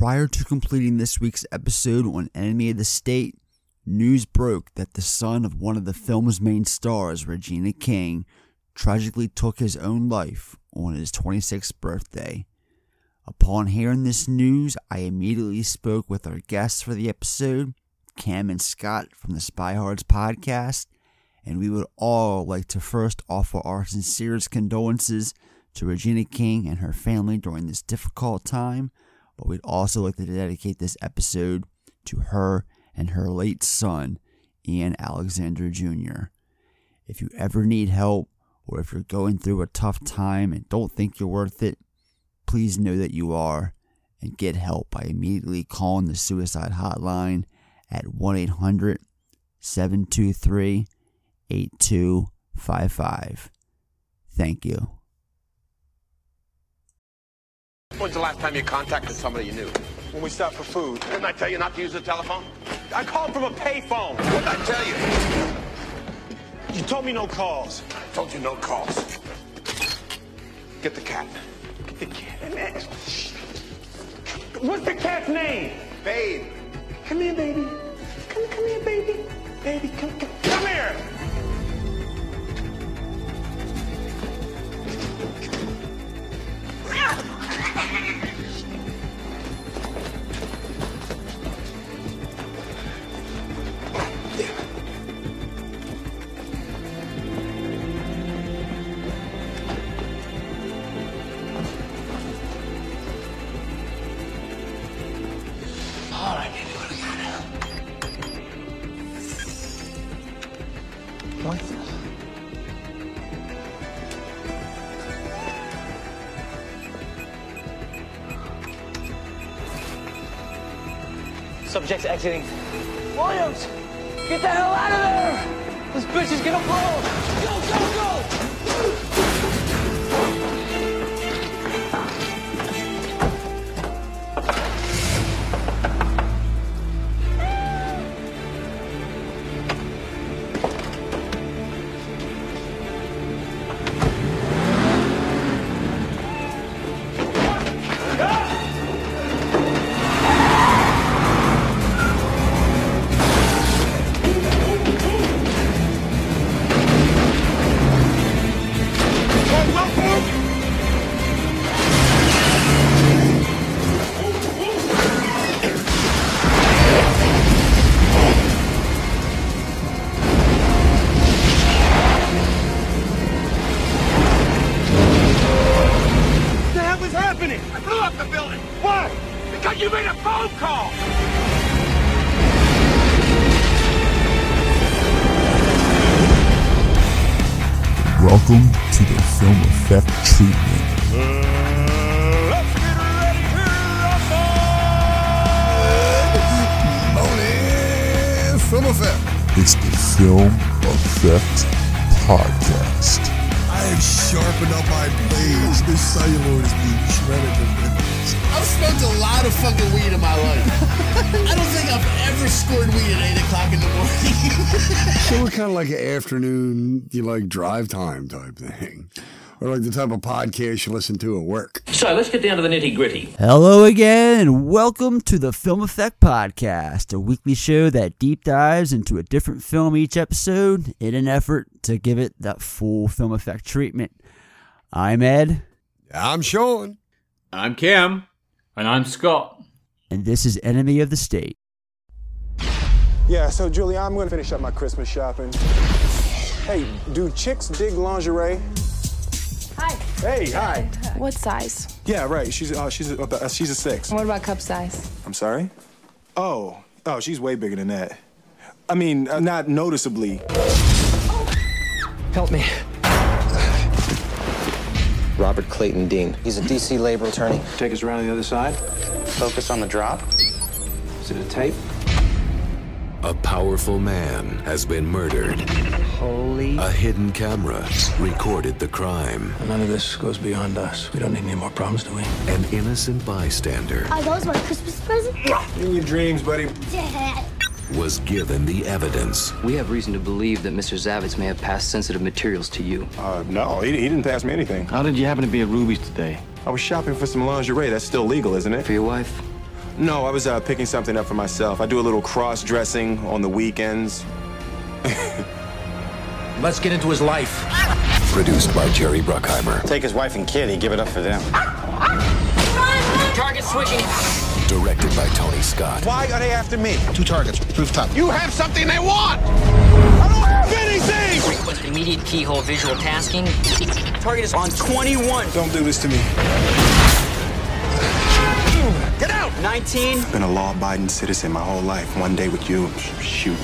Prior to completing this week's episode on Enemy of the State, news broke that the son of one of the film's main stars, Regina King, tragically took his own life on his 26th birthday. Upon hearing this news, I immediately spoke with our guests for the episode, Cam and Scott from the Spy Hards podcast, and we would all like to first offer our sincerest condolences to Regina King and her family during this difficult time, but we'd also like to dedicate this episode to her and her late son, Ian Alexander Jr. If you ever need help, or if you're going through a tough time and don't think you're worth it, please know that you are and get help by immediately calling the suicide hotline at 1 800 723 8255. Thank you. When's the last time you contacted somebody you knew? When we stopped for food. Didn't I tell you not to use the telephone? I called from a payphone. What did I tell you? You told me no calls. I told you no calls. Get the cat. Get the cat. What's the cat's name? Babe. Come here, baby. Come, come here, baby. Baby, come, come, come here. All do we got? Williams, get the hell out of there! This bitch is gonna blow! Go, go, go! Like an afternoon, you like drive time type thing. Or like the type of podcast you listen to at work. So let's get down to the nitty gritty. Hello again, and welcome to the Film Effect Podcast, a weekly show that deep dives into a different film each episode in an effort to give it that full film effect treatment. I'm Ed, I'm Sean. I'm Kim. And I'm Scott. and this is Enemy of the State. Yeah, so Julie, I'm gonna finish up my Christmas shopping. Hey, do chicks dig lingerie? Hi. Hey, hi. What size? Yeah, right. She's uh, she's a, uh, she's a six. What about cup size? I'm sorry. Oh, oh, she's way bigger than that. I mean, uh, not noticeably. Help me. Robert Clayton Dean. He's a DC labor attorney. Take us around to the other side. Focus on the drop. Is it a tape? A powerful man has been murdered. Holy. A hidden camera recorded the crime. None of this goes beyond us. We don't need any more problems, do we? An innocent bystander Are those my Christmas presents? In your dreams, buddy. Dad. was given the evidence. We have reason to believe that Mr. Zavitz may have passed sensitive materials to you. Uh, no, he, he didn't pass me anything. How did you happen to be at Ruby's today? I was shopping for some lingerie. That's still legal, isn't it? For your wife? No, I was uh, picking something up for myself. I do a little cross dressing on the weekends. Let's get into his life. Produced by Jerry Bruckheimer. Take his wife and kid, he give it up for them. Target switching. Directed by Tony Scott. Why are they after me? Two targets, rooftop. You have something they want! I don't have anything! Request immediate keyhole visual tasking. Target is on 21. Don't do this to me. Get out! 19. Been a law-abiding citizen my whole life. One day with you, shoot.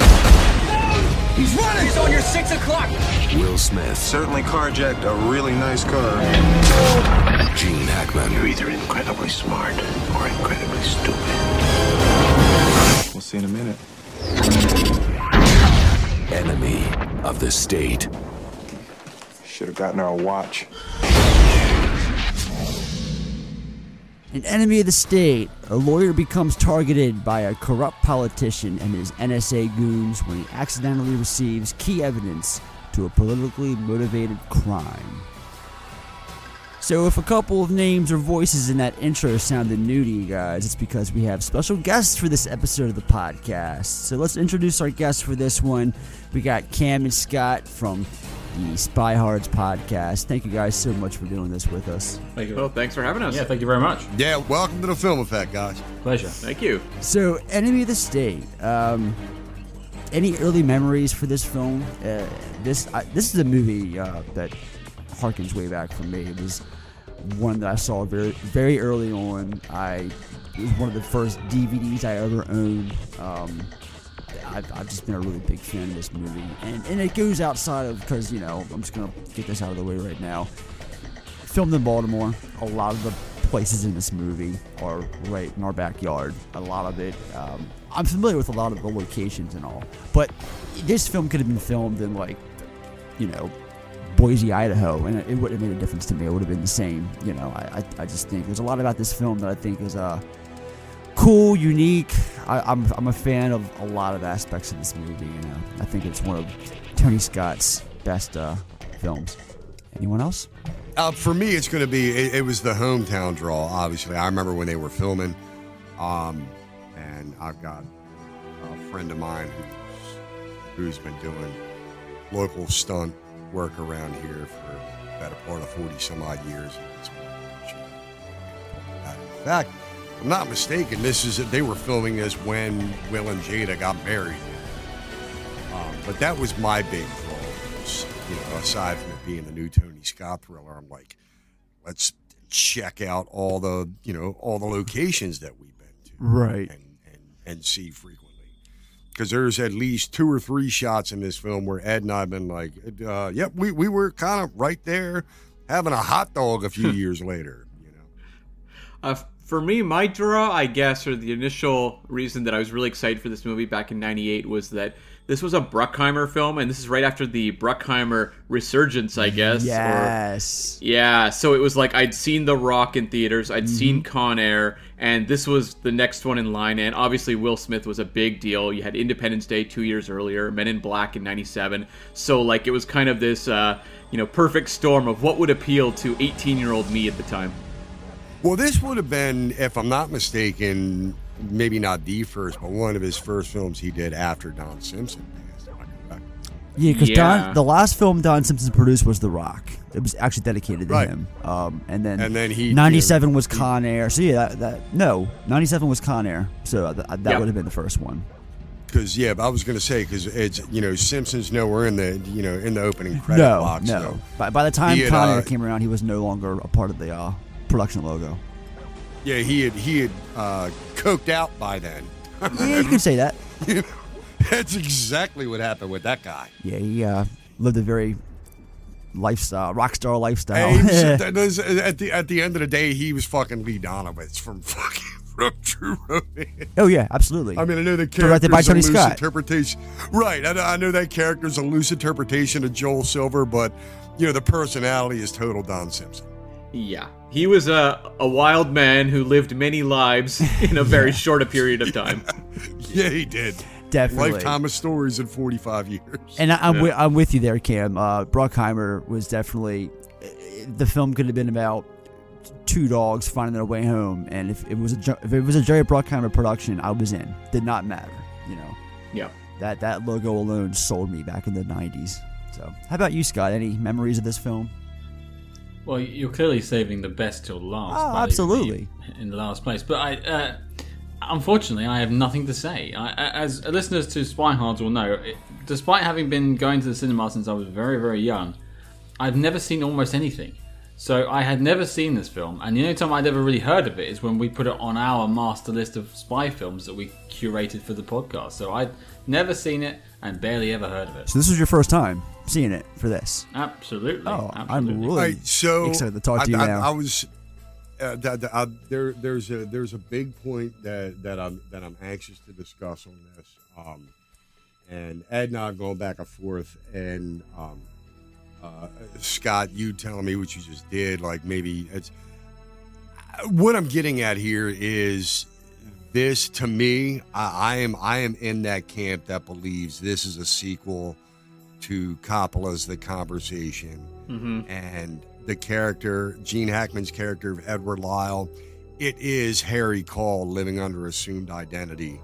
He's running! He's on your 6 o'clock. Will Smith. Certainly carjacked a really nice car. Gene Hackman. You're either incredibly smart or incredibly stupid. We'll see in a minute. Enemy of the state. Should have gotten our watch. An enemy of the state, a lawyer becomes targeted by a corrupt politician and his NSA goons when he accidentally receives key evidence to a politically motivated crime. So, if a couple of names or voices in that intro sounded new to you guys, it's because we have special guests for this episode of the podcast. So, let's introduce our guests for this one. We got Cam and Scott from the Spy Hards podcast. Thank you guys so much for doing this with us. Thank you. Well, thanks for having us. Yeah, thank you very much. Yeah, welcome to the Film Effect, guys. Pleasure. Thank you. So, Enemy of the State. Um, any early memories for this film? Uh, this I, this is a movie uh, that harkens way back for me. It was one that I saw very very early on. I it was one of the first DVDs I ever owned. Um, I've, I've just been a really big fan of this movie, and and it goes outside of because you know I'm just gonna get this out of the way right now. Filmed in Baltimore. A lot of the places in this movie are right in our backyard. A lot of it. Um, I'm familiar with a lot of the locations and all, but this film could have been filmed in like, you know, Boise, Idaho, and it wouldn't have made a difference to me. It would have been the same. You know, I, I, I just think there's a lot about this film that I think is uh, cool, unique. I, I'm, I'm a fan of a lot of aspects of this movie. You know, I think it's one of Tony Scott's best uh, films. Anyone else? Uh, for me, it's going to be. It, it was the hometown draw. Obviously, I remember when they were filming, um, and I've got a friend of mine who's who's been doing local stunt work around here for the better part of forty some odd years. In fact, I'm not mistaken. This is they were filming this when Will and Jada got married. Um, but that was my big draw. was, You know, aside from it being the new Tony Scott thriller, I'm like, let's check out all the you know all the locations that we've been to, Right. and and, and see frequently. Because there's at least two or three shots in this film where Ed and I've been like, uh, yep, we, we were kind of right there having a hot dog a few years later. Uh, for me, my draw, I guess, or the initial reason that I was really excited for this movie back in '98 was that this was a Bruckheimer film, and this is right after the Bruckheimer resurgence, I guess. or- Yes. yeah, so it was like I'd seen The Rock in theaters, I'd seen Con Air, and this was the next one in line. And obviously, Will Smith was a big deal. You had Independence Day two years earlier, Men in Black in '97. So like it was kind of this, uh, you know, perfect storm of what would appeal to 18-year-old me at the time. Well, this would have been, if I'm not mistaken, maybe not the first, but one of his first films he did after Don Simpson. Yeah, because Yeah. Don, the last film Don Simpson produced was The Rock. It was actually dedicated to Right. him. Um, and then And then he- '97 was Con Air. So yeah, that, that no, '97 was Con Air. So that, that Yeah. would have been the first one. Because yeah, I was going to say because it's you know Simpsons nowhere in the you know in the opening credit no, box. no. so By, by the time he had, Con uh, Air came around, he was no longer a part of the uh, production logo. yeah, he had he had uh, coked out by then. Yeah, you could say that. That's exactly what happened with that guy. Yeah, he uh, lived a very lifestyle, rock star lifestyle. Hey, was- at the at the end of the day, he was fucking Lee Donowitz from fucking from True Romance. oh yeah, absolutely. I mean, I know the character by Tony a loose Scott. interpretation, right? I know, I know that character's a loose interpretation of Joel Silver, but you know the personality is total Don Simpson. Yeah, he was a a wild man who lived many lives in a very short a period of time. Yeah, he did. Definitely. Lifetime of stories in 45 years. And I, I'm, Yeah. wi- I'm with you there, Cam. Uh, Bruckheimer was definitely. The film could have been about two dogs finding their way home, and if it was a if it was a Jerry Bruckheimer production, I was in. Did not matter, you know. Yeah. That that logo alone sold me back in the '90s. So, how about you, Scott? Any memories of this film? Well, you're clearly saving the best till last. Oh, absolutely. In the last place, but I, uh, unfortunately, I have nothing to say. I, as listeners to Spy Hards will know, it, despite having been going to the cinema since I was very, very young, I've never seen almost anything. So I had never seen this film, and the only time I'd ever really heard of it is when we put it on our master list of spy films that we curated for the podcast. So I'd never seen it and barely ever heard of it. So this was your first time seeing it for this. Absolutely. Oh, absolutely. I'm really All right, so excited to talk to you I, I, now. I was uh, that, that- uh, there. There's a there's a big point that that I'm that I'm anxious to discuss on this. Um, and Ed and I are going back and forth, and um, uh, Scott, you telling me what you just did, like maybe it's what I'm getting at here is this to me. I, I am I am in that camp that believes this is a sequel to Coppola's The Conversation Mhm. and the character Gene Hackman's character of Edward Lyle. It is Harry Caul living under assumed identity.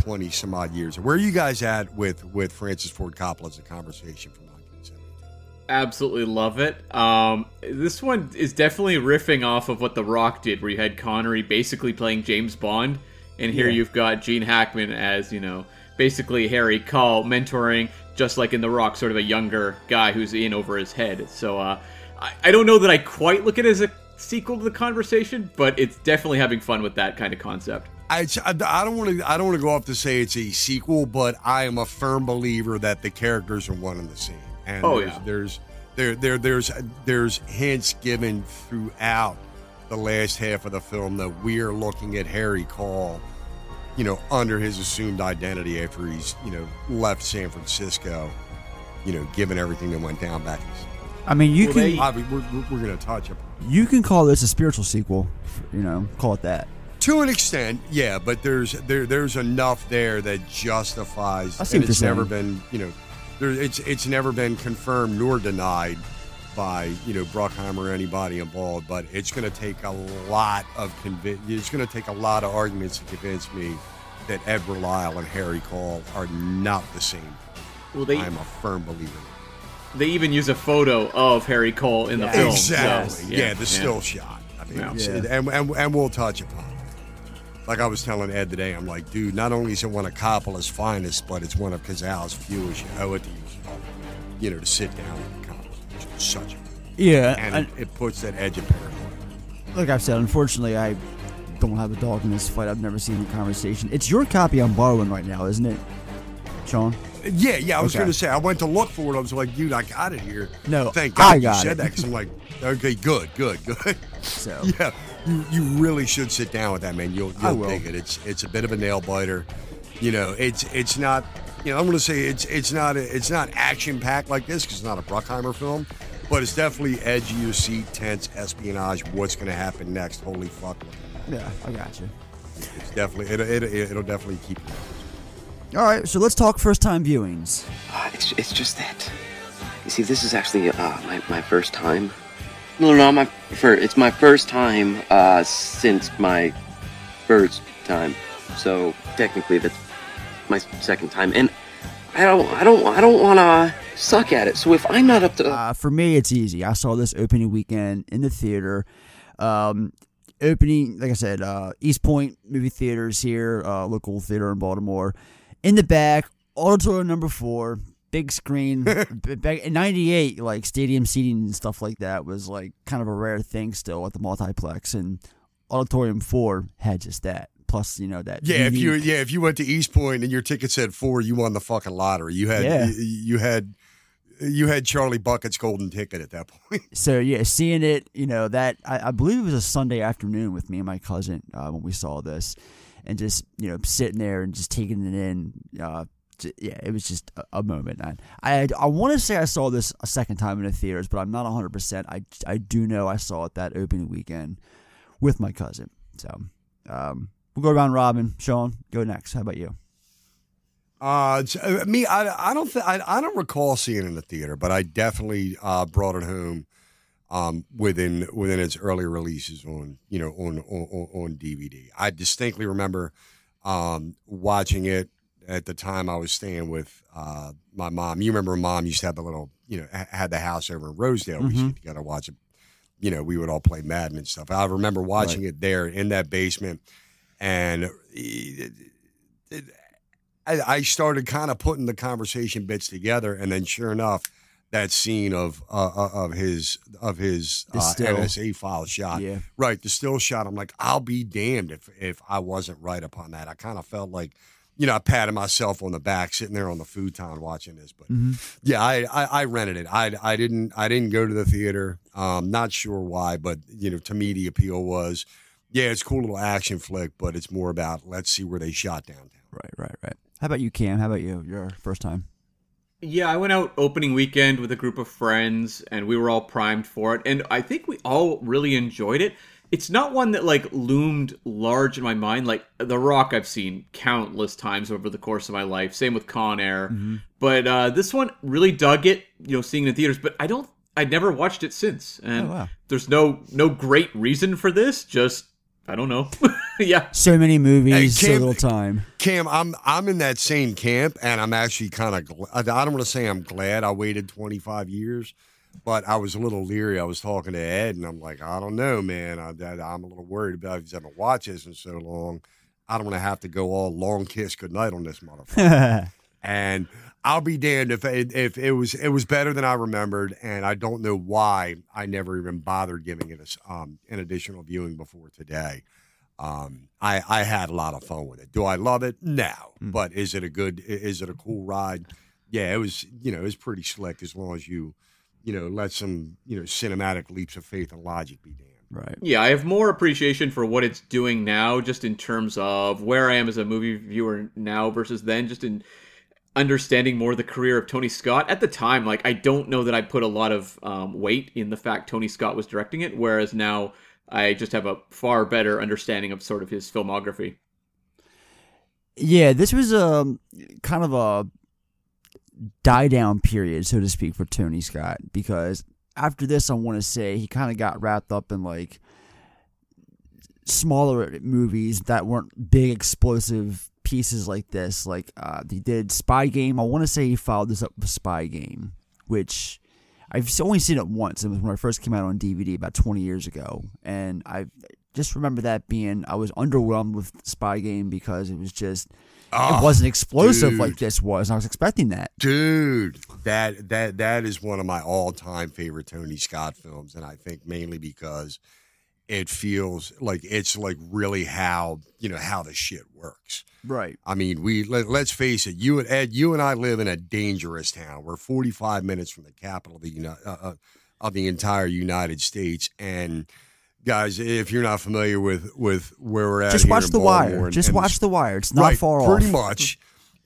20 some odd years. Where are you guys at with with Francis Ford Coppola's The Conversation from 1970? Absolutely love it. Um, this one is definitely riffing off of what The Rock did, where you had Connery basically playing James Bond, and here Yeah. you've got Gene Hackman as you know basically Harry Caul mentoring, just like in The Rock, sort of a younger guy who's in over his head. So uh, I, I don't know that I quite look at it as a sequel to the conversation, but it's definitely having fun with that kind of concept. I, I don't want to I don't want to go off to say it's a sequel, but I am a firm believer that the characters are one and the same. And Oh, there's, yeah. there's there there there's there's hints given throughout the last half of the film that we're looking at Harry Caul, you know, under his assumed identity after he's you know left San Francisco, you know, given everything that went down back. I mean, you can I mean, we're, we're, we're going to touch it. you can call this a spiritual sequel. You know, call it that. To an extent, yeah, but there's there there's enough there that justifies. I see and it's never been, you know, there it's it's never been confirmed nor denied by you know Bruckheimer or anybody involved. But it's going to take a lot of convi- It's going to take a lot of arguments to convince me that Edward Lyle and Harry Caul are not the same. Well, they- I'm a firm believer. They even use a photo of Harry Caul in the film. so, Exactly. yeah, the still shot. I mean, Yeah. Yeah. and, and and we'll touch upon it. Like I was telling Ed today, I'm like, dude, not only is it one of Coppola's finest, but it's one of Cazale's fewest. Oh, you owe it to you, you know, to sit down with Coppola. It's such a Yeah, and it, it puts that edge of paranoia. Like I've said, unfortunately, I don't have a dog in this fight. I've never seen the conversation. It's your copy I'm borrowing right now, isn't it, Sean? Yeah, yeah. I was Okay. going to say, I went to look for it. I was like, dude, I got it here. No, thank God I you got said it. that because I'm like, okay, good, good, good. So yeah, you, you really should sit down with that man. You'll I you'll dig it. It's it's a bit of a nail biter. You know, it's it's not. You know, I'm going to say it's it's not it's not action packed like this because it's not a Bruckheimer film, but it's definitely edgy. of see tense espionage. What's going to happen next? Holy fuck! Yeah, I got you. It's definitely it, it, it, it'll definitely keep you. All right, so let's talk first time viewings. Uh, it's, it's just that. You see, this is actually uh, my, my first time. No, no, my fir- It's my first time uh, since my first time. So technically, that's my second time, and I don't, I don't, I don't want to suck at it. So if I'm not up to, Uh, for me, it's easy. I saw this opening weekend in the theater. Um, opening, like I said, uh, East Point movie theaters here, uh, local theater in Baltimore. In the back, auditorium number four, big screen. back in '98, like stadium seating and stuff like that was like kind of a rare thing still at the multiplex, and auditorium four had just that. Plus, you know that. Yeah, if you yeah if you went to East Point and your ticket said four, you won the fucking lottery. You had Yeah. you, you had you had Charlie Bucket's golden ticket at that point. So yeah, seeing it, you know that I, I believe it was a Sunday afternoon with me and my cousin uh, when we saw this, and just you know sitting there and just taking it in. Uh, j- yeah, it was just a, a moment. I I, I want to say I saw this a second time in the theaters, but I'm not 100. percent I I do know I saw it that opening weekend with my cousin. So um, we'll go around Robin. Sean, go next. How about you? Uh, uh, me, I, I don't, th- I, I don't recall seeing it in the theater, but I definitely uh, brought it home um, within within its early releases on you know on on, on DVD. I distinctly remember um, watching it at the time I was staying with uh, my mom. You remember, mom used to have the little you know had the house over in Rosedale. We Mhm. used to get to watch it. You know, we would all play Madden and stuff. I remember watching it there in that basement, and it- it- I, I started kind of putting the conversation bits together, and then sure enough, that scene of uh, uh, of his of his uh. NSA file shot, Yeah. right, the still shot. I'm like, I'll be damned if if I wasn't right upon that. I kind of felt like, you know, I patted myself on the back sitting there on the futon watching this, but Mhm. yeah, I, I I rented it. I I didn't I didn't go to the theater. Um, not sure why, but you know, to me the appeal was, yeah, it's a cool little action flick, but it's more about let's see where they shot downtown. Right, right, right. How about you, Cam? How about you? Your first time? Yeah, I went out opening weekend with a group of friends and we were all primed for it and I think we all really enjoyed it. It's not one that like loomed large in my mind like The Rock I've seen countless times over the course of my life. Same with Con Air. But uh this one really dug it, you know, seeing it in theaters, but I don't I'd never watched it since. And Oh, wow. there's no no great reason for this, just I don't know. yeah. So many movies, so Cam- little time. Cam, I'm I'm in that same camp, and I'm actually kind of. Gl- I don't want to say I'm glad I waited 25 years, but I was a little leery. I was talking to Ed, and I'm like, I don't know, man. I, I, I'm a little worried about because I haven't watched this in so long. I don't want to have to go all long kiss goodnight on this motherfucker. and I'll be damned if it, if it was it was better than I remembered, and I don't know why I never even bothered giving it a s um, an additional viewing before today. Um, I I had a lot of fun with it. Do I love it? No, but is it a good? Is it a cool ride? Yeah, it was. You know, it was pretty slick as long as you, you know, let some you know cinematic leaps of faith and logic be damned. Right. Yeah, I have more appreciation for what it's doing now, just in terms of where I am as a movie viewer now versus then, just in understanding more the career of Tony Scott. At the time, like, I don't know that I put a lot of um, weight in the fact Tony Scott was directing it, whereas now I just have a far better understanding of sort of his filmography. Yeah, this was a kind of a die down period, so to speak, for Tony Scott because after this, I want to say he kind of got wrapped up in like smaller movies that weren't big explosive pieces like this. Like uh, he did Spy Game. I want to say he followed this up with Spy Game, which I've only seen it once. It was when I first came out on DVD about 20 years ago, and I just remember that being I was underwhelmed with Spy Game because it was just Ah, it wasn't explosive dude. like this was. I was expecting that. Dude, that that that is one of my all-time favorite Tony Scott films, and I think mainly because it feels like it's like really how you know how the shit works. Right. I mean, we let, let's face it. You and Ed, you and I live in a dangerous town. We're 45 minutes from the capital of the Uni- uh, uh, of the entire United States, and guys, if you're not familiar with with where we're at, Just watch The Wire. And- Just and watch The Wire. It's not right, far pretty off. Pretty much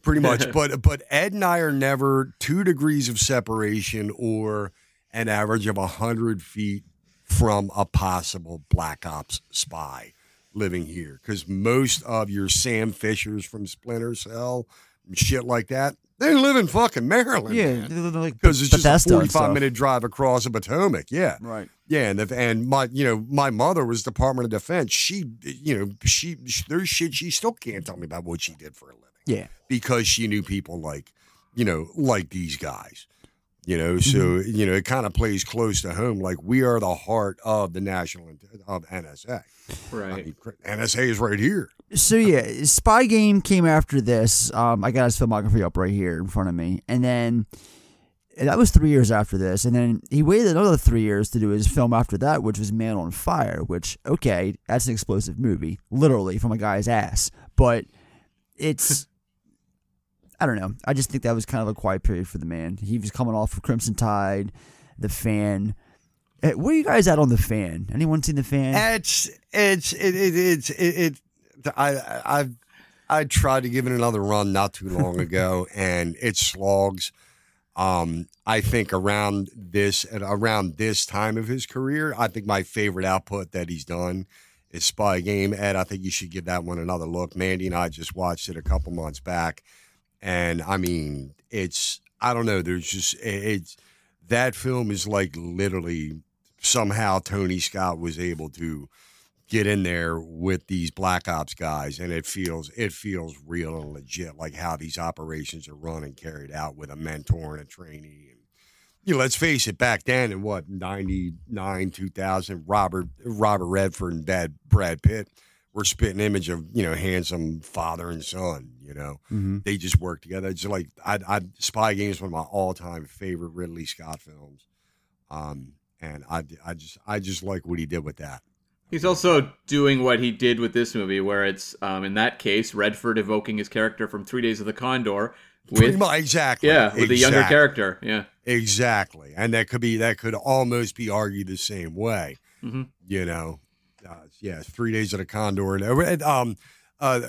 pretty much but but ed and i are never two degrees of separation or an average of 100 feet from a possible black ops spy living here because most of your sam fishers from splinter cell and shit like that they live in fucking maryland Yeah, they're like because it's just a Bethesda and 45 stuff. minute drive across the potomac yeah Right. yeah, and if, and my you know my mother was Department of Defense. She you know she, she there's shit she still can't tell me about what she did for a living Yeah. because she knew people like you know like these guys. You know, so Mm-hmm. you know it kind of plays close to home. Like we are the heart of the national of NSA. Right. I mean, NSA is right here. So yeah, Spy Game came after this. Um, I got his filmography up right here in front of me, and then that was three years after this, and then he waited another three years to do his film after that, which was Man on Fire. Which okay, that's an explosive movie, literally from a guy's ass, but it's. I don't know. I just think that was kind of a quiet period for the man. He was coming off of Crimson Tide, The Fan. Eh, Where are you guys at on The Fan? Anyone seen The Fan? It's it's it, it it's it, it I I I tried to give it another run not too long ago, and it slogs. Um, I think around this at around this time of his career, I think my favorite output that he's done is Spy Game. Ed, I think you should give that one another look. Mandy and I just watched it a couple months back, and I mean, it's I don't know. There's just it- it's that film is like literally somehow Tony Scott was able to get in there with these black ops guys and it feels it feels real and legit like how these operations are run and carried out with a mentor and a trainee and you know let's face it back then in what 99 2000 robert robert redford and Brad, brad pitt were spitting image of you know handsome father and son you know Mhm. they just work together it's like I, I spy game is one of my all-time favorite ridley scott films um and i i just i just like what he did with that He's also doing what he did with this movie, where it's um, in that case Redford evoking his character from Three Days of the Condor with much, exactly. yeah, with a younger character. Yeah, Exactly, and that could be that could almost be argued the same way. Mhm. You know, yeah, three days at a Condor, and and, um, uh,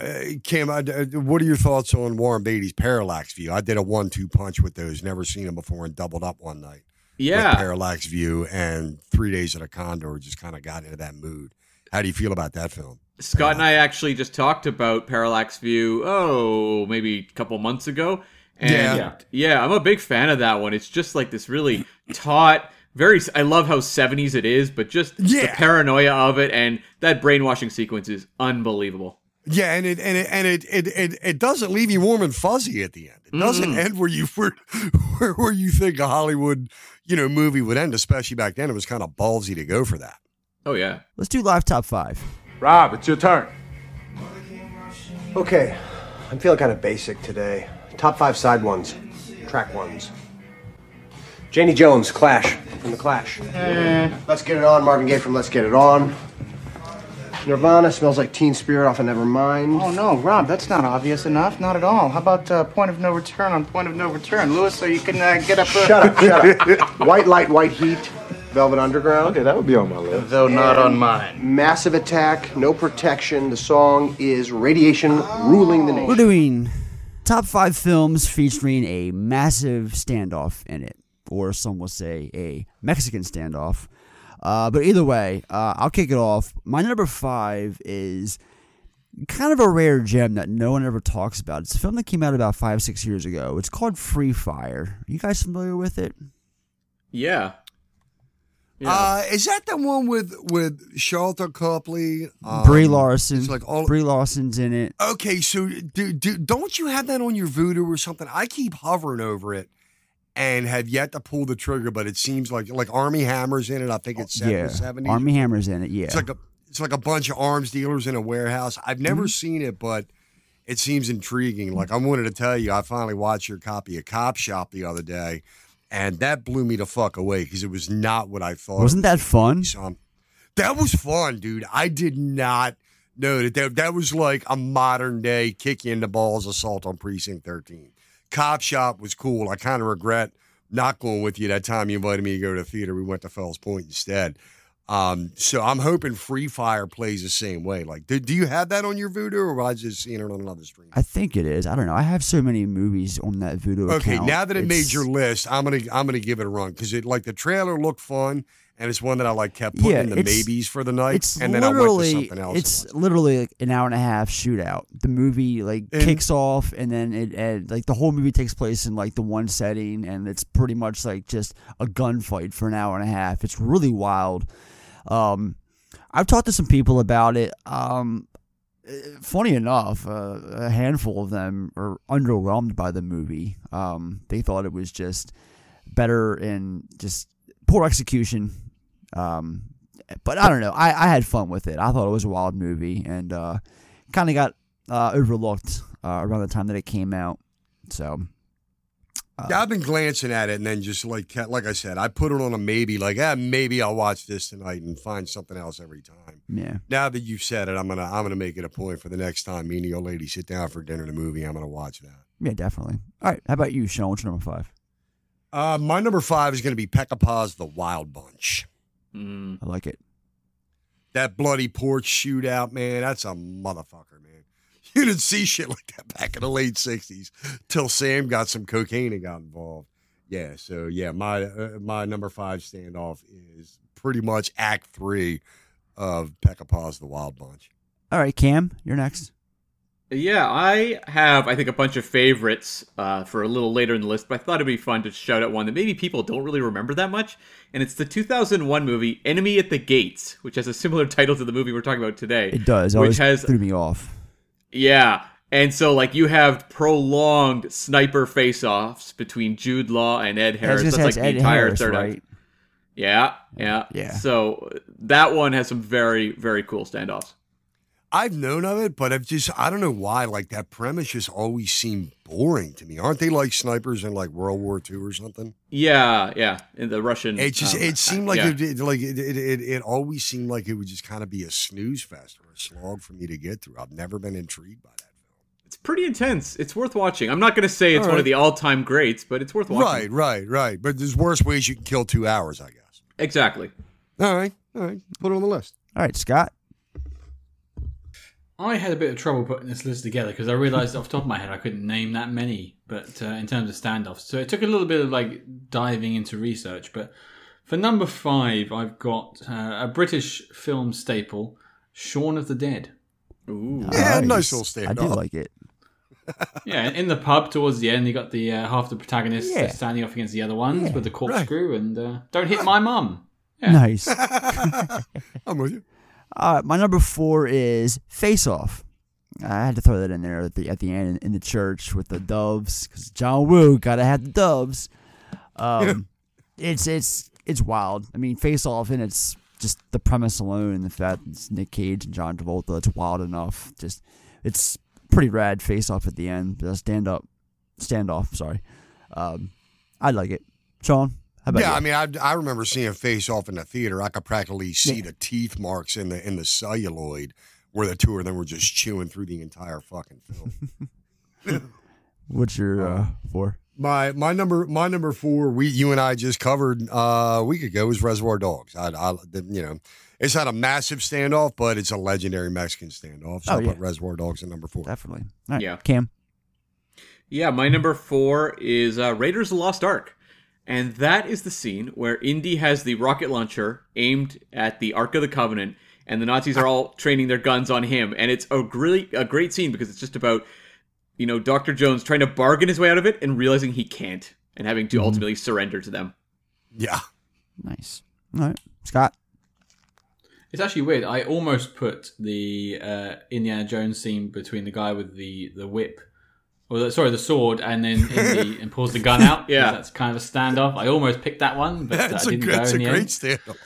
Cam, I, uh, what are your thoughts on Warren Beatty's Parallax View? I did a one-two punch with those. Never seen them before, and doubled up one night. Yeah. Parallax View and Three Days at a Condor just kind of got into that mood. How do you feel about that film? Scott and I actually just talked about Parallax View. Oh, maybe a couple months ago. And yeah. yeah, I'm a big fan of that one. It's just like this really taut, very. I love how 70s it is, but just the paranoia of it and that brainwashing sequence is unbelievable. Yeah, and it and it and it it, it, it doesn't leave you warm and fuzzy at the end. It doesn't Mm-mm. end where you where, where where you think a Hollywood you know movie would end. Especially back then, it was kind of ballsy to go for that. Oh yeah. Let's do live top five. Rob, it's your turn. Okay, I'm feeling kind of basic today. Top five side ones, track ones. Janie Jones, Clash, from The Clash. Let's Get It On, Marvin Gaye from Let's Get It On. Nirvana smells like Teen Spirit off of Nevermind. Oh no, Rob, that's not obvious enough. Not at all. How about uh, point of no return on point of no return, Lewis? So you can uh, get up. Uh... Shut up, shut up. White Light, White Heat, Velvet Underground. Okay, that would be on my list. Though not on mine. Massive Attack, No Protection. The song is Radiation Ruling the Nation. We're doing top five films featuring a massive standoff in it, or some will say a Mexican standoff. Uh, but either way, uh, I'll kick it off. My number five is kind of a rare gem that no one ever talks about. It's a film that came out about five, six years ago. It's called Free Fire. you guys familiar with it? Yeah. Uh, is that the one with with Sharlto Copley, um, Brie Larson. It's like all. Brie Larson's in it. Okay, so do, do, don't you have that on your Vudu or something? I keep hovering over it and have yet to pull the trigger, but it seems like like Armie Hammer's in it. I think it's yeah, seventy. Armie Hammer's in it. Yeah, It's like a it's like a bunch of arms dealers in a warehouse. I've never Mhm. seen it, but it seems intriguing. Like I wanted to tell you, I finally watched your copy of Cop Shop the other day, and that blew me the fuck away because it was not what I thought. Wasn't that fun? um, that was fun, dude. I did not know that, that that was like a modern day kick in the balls assault on precinct 13. Cop Shop was cool. I kind of regret not going with you that time you invited me to go to the theater. We went to Fells Point instead. Um, so I'm hoping Free Fire plays the same way. Like, do, do you have that on your Vudu, or have I just seen it on another stream? I think it is. I don't know. I have so many movies on that Vudu Okay, account. now that it made your list, I'm gonna I'm gonna give it a run because it like the trailer looked fun, and it's one that I like kept putting yeah, in the maybes for the night, and then I went to something else. It's literally like an hour and a half shootout. The movie like And- kicks off, and then it and, like the whole movie takes place in like the one setting, and it's pretty much like just a gunfight for an hour and a half. It's really wild. Um, I've talked to some people about it. Um, funny enough, uh, a handful of them are underwhelmed by the movie. Um, they thought it was just better in just poor execution. Um, but I don't know. I, I had fun with it. I thought it was a wild movie and uh, kind of got uh, overlooked uh, around the time that it came out. So yeah, I've been glancing at it, and then just like like I said, I put it on a maybe. Like, ah, maybe I'll watch this tonight and find something else every time. yeah, Now that you've said it, I'm gonna I'm gonna make it a point for the next time me and the old lady sit down for dinner and a movie. I'm gonna watch that. yeah, definitely. All right. How about you, Sean? What's your number five? Uh, my number five is gonna be Pekka The Wild Bunch. Mm. I like it. That bloody porch shootout, man, that's a motherfucker, man. You didn't see shit like that back in the late '60s till Sam got some cocaine and got involved. Yeah, so yeah, my uh, my number five standoff is pretty much Act Three of Peckinpah's The Wild Bunch. All right, Cam, you're next. Yeah, I have, I think, a bunch of favorites uh, for a little later in the list, but I thought it'd be fun to shout out one that maybe people don't really remember that much. And it's the 2001 movie Enemy at the Gates, which has a similar title to the movie we're talking about today. It does. Which has, threw me off. yeah. And so, like, you have prolonged sniper face offs between Jude Law and Ed Harris. just That's like the Ed entire Harris, third act. right? Yeah, yeah. Yeah. So that one has some very, very cool standoffs. I've known of it, but I've just I don't know why. Like that premise just always seemed boring to me. Aren't they like snipers in like World War II or something? Yeah, yeah. In the Russian. It just um, it seemed like yeah. it, it like it, it, it it always seemed like it would just kind of be a snooze fest or a slog for me to get through. I've never been intrigued by that. Film. It's pretty intense. It's worth watching. I'm not going to say it's All one of the all-time greats, but it's worth watching. Right, right, right. But there's worse ways you can kill two hours, I guess. Exactly. All right, all right. Put it on the list. All right, Scott. I had a bit of trouble putting this list together because I realised off the top of my head I couldn't name that many. But uh, in terms of standoffs, so it took a little bit of like diving into research. But for number five, I've got uh, a British film staple, Shaun of the Dead. Ooh, Yeah, nice little staple. I do like it. yeah, in the pub towards the end, you got the uh, half the protagonists Yeah. standing off against the other ones with the corkscrew and uh, don't hit my mum. Nice. I'm with you. Uh, my number four is Face Off. I had to throw that in there at the at the end in the church with the doves because John Woo gotta have the doves. Um, it's it's it's wild. I mean, Face Off, and it's just the premise alone, and the fact it's Nick Cage and John Travolta. It's wild enough. Just it's pretty rad. Face Off at the end. The stand up, stand off. Sorry. Um, I like it. Sean, yeah, you? I mean, I, I remember seeing a Face Off in the theater. I could practically see the teeth marks in the in the celluloid where the two of them were just chewing through the entire fucking film. What's your uh, four? my my number my number four, we you and I just covered uh, a week ago was Reservoir Dogs. I, I the- you know, it's not a massive standoff, but it's a legendary Mexican standoff. So Oh, I yeah. put Reservoir Dogs at number four. Definitely. All right, Yeah. Cam. Yeah, my number four is uh, Raiders of the Lost Ark. And that is the scene where Indy has the rocket launcher aimed at the Ark of the Covenant, and the Nazis are all training their guns on him. And it's a really a great scene because it's just about, you know, Dr. Jones trying to bargain his way out of it and realizing he can't and having to ultimately surrender to them. Yeah. Nice. All right, Scott. It's actually weird. I almost put the uh, Indiana Jones scene between the guy with the, the whip, or the, sorry, the sword, and then Indy and pulls the gun out. Yeah. that's kind of a standoff. I almost picked that one, but That's I a didn't good, go that's in a the great end. standoff.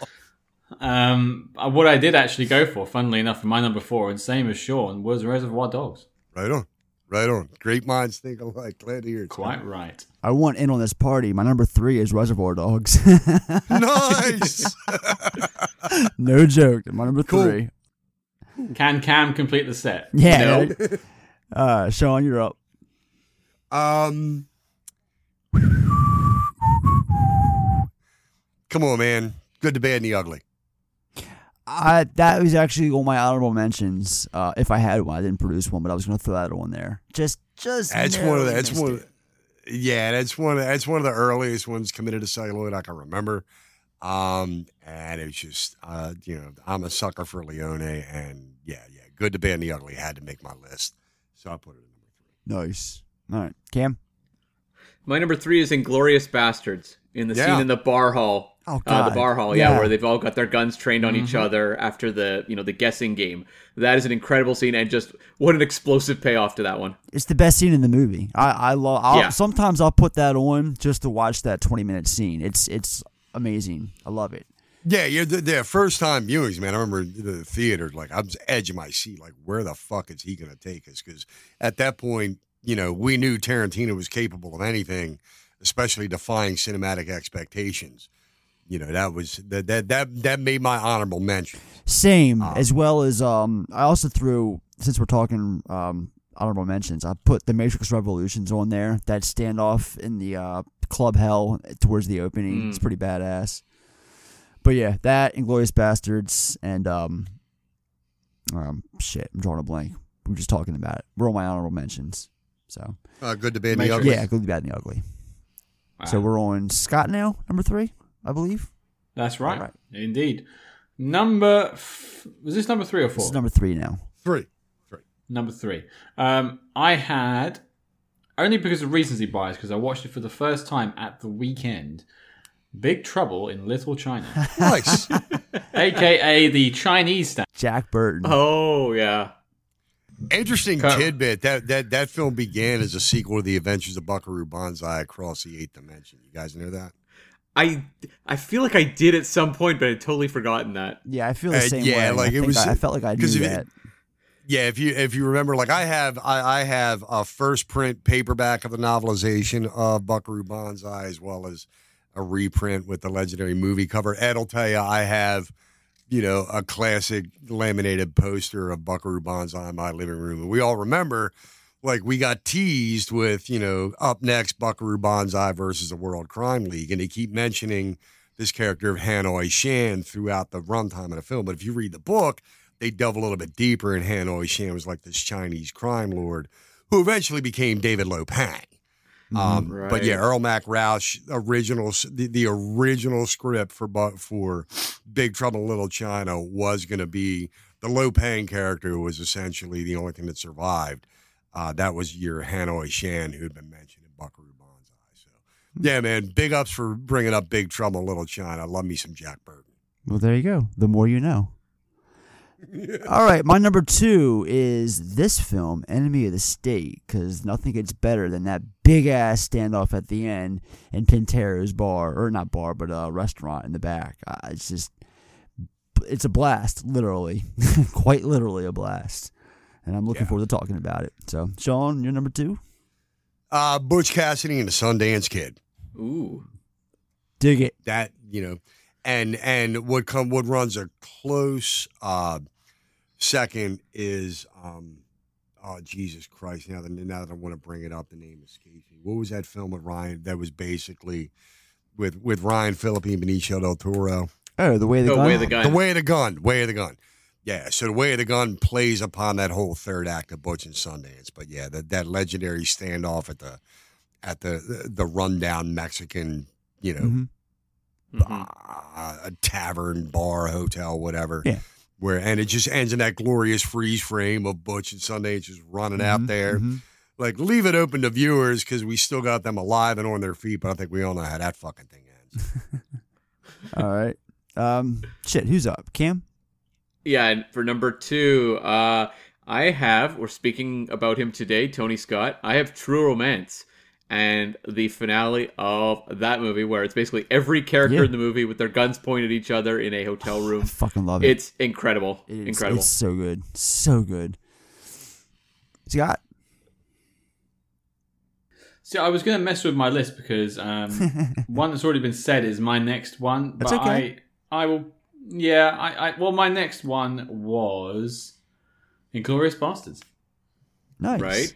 Um, uh, what I did actually go for, funnily enough, for my number four, and same as Sean, was Reservoir Dogs. Right on. Right on. Great minds think alike. Glad to hear it. Quite right. I want in on this party. My number three is Reservoir Dogs. nice. no joke. My number three. Can Cam complete the set? Yeah. No. Uh, Sean, you're up. Um, come on, man. Good, the bad, and the ugly. I that was actually on my honorable mentions. Uh, if I had one, I didn't produce one, but I was going to throw that one there. Just, just. That's one of the. That's one. Of, yeah, that's one. Of, that's one of the earliest ones committed to celluloid I can remember. Um, and it's just, uh, you know, I'm a sucker for Leone, and yeah, yeah, good, to bad, and the ugly had to make my list, so I put it. in. number three. Nice. All right, Cam. My number three is Inglourious Basterds in the Yeah. scene in the bar hall. Oh, Uh, the bar hall, yeah, Yeah. where they've all got their guns trained on each Mm-hmm. other after the you know the guessing game. That is an incredible scene, and just what an explosive payoff to that one. It's the best scene in the movie. I, I love. I'll, Yeah. Sometimes I'll put that on just to watch that 20 minute scene. It's it's amazing. I love it. Yeah, yeah, the, the first time viewings, man. I remember the theater, like I was edge of my seat, like where the fuck is he going to take us? Because at that point, you know, we knew Tarantino was capable of anything, especially defying cinematic expectations. You know, that was that that that that made my honorable mention. Same Ah. as well as um. I also threw since we're talking um honorable mentions. I put the Matrix Revolutions on there. That standoff in the uh, club hell towards the opening. Mm. It's pretty badass. But yeah, that Inglourious Basterds and um um shit. I'm drawing a blank. We are just talking about it. We're on my honorable mentions. So Uh, good, the bad, and the ugly. yeah, good, to bad, and the ugly. So we're on Scott now, number three, I believe. That's right. Right. Indeed. Number f- was this number three or four? This is number three now. Three. Number three. Um, I had only because of recency bias because I watched it for the first time at the weekend. Big Trouble in Little China, Nice. aka the Chinese stand. Jack Burton. Oh yeah. Interesting Co- tidbit. That that that film began as a sequel to the Adventures of Buckaroo Banzai across the eighth dimension. You guys know that? I I feel like I did at some point, but I'd totally forgotten that. Yeah, I feel the Uh, same yeah, way. like, I it was- I, I felt like I knew 'cause if it- Yeah, if you if you remember, like I have, I, I have a first print paperback of the novelization of Buckaroo Banzai, as well as a reprint with the legendary movie cover. Ed will tell you, I have, you know, a classic laminated poster of Buckaroo Banzai in my living room, and we all remember, like we got teased with, you know, up next Buckaroo Banzai versus the World Crime League, and they keep mentioning this character of Hanoi Shan throughout the runtime of the film. But if you read the book, they delve a little bit deeper, and Hanoi Shan was like this Chinese crime lord who eventually became David Lo Pan. Um, But yeah, Earl Mac Rauch, original the, the original script for for Big Trouble in Little China was going to be the Lo Pan character who was essentially the only thing that survived. Uh, that was your Hanoi Shan who had been mentioned in Buckaroo Banzai. So yeah, man, big ups for bringing up Big Trouble in Little China. I love me some Jack Burton. Well, there you go. The more you know. All right, my number two is this film, Enemy of the State, because nothing gets better than that big ass standoff at the end in Pintero's bar, or not bar, but a restaurant in the back. Uh, it's just, it's a blast, literally, quite literally a blast, and I'm looking forward to talking about it. So, Sean, you're number two. Uh, Butch Cassidy and the Sundance Kid. Ooh. Dig it. that you know and and what come what runs a close uh second is um oh jesus christ now that now that i want to bring it up the name escapes me what was that film with ryan that was basically with with ryan phillippe and benicio del toro Oh, the way the Oh, gun. Way of the Gun. the way of the gun way of the gun yeah so the way of the gun plays upon that whole third act of butch and sundance but yeah that that legendary standoff at the at the the rundown mexican you know Mhm. uh, a tavern, bar, hotel, whatever. Yeah. Where and it just ends in that glorious freeze frame of Butch and Sundance just running out Mhm, there. mhm. Like leave it open to viewers because we still got them alive and on their feet, but I think we all know how that fucking thing ends. All right. Um, shit, who's up? Cam? Yeah, and for number two, uh, I have. We're speaking about him today, Tony Scott. I have True Romance, and the finale of that movie, where it's basically every character Yeah. in the movie with their guns pointed at each other in a hotel room. I fucking love it. It's incredible, It's, incredible. It's so good. So good. Scott? So I was going to mess with my list because um, one that's already been said is my next one. But That's okay. I, I will. Yeah, I, I. Well, my next one was Inglourious Basterds, Nice. Right?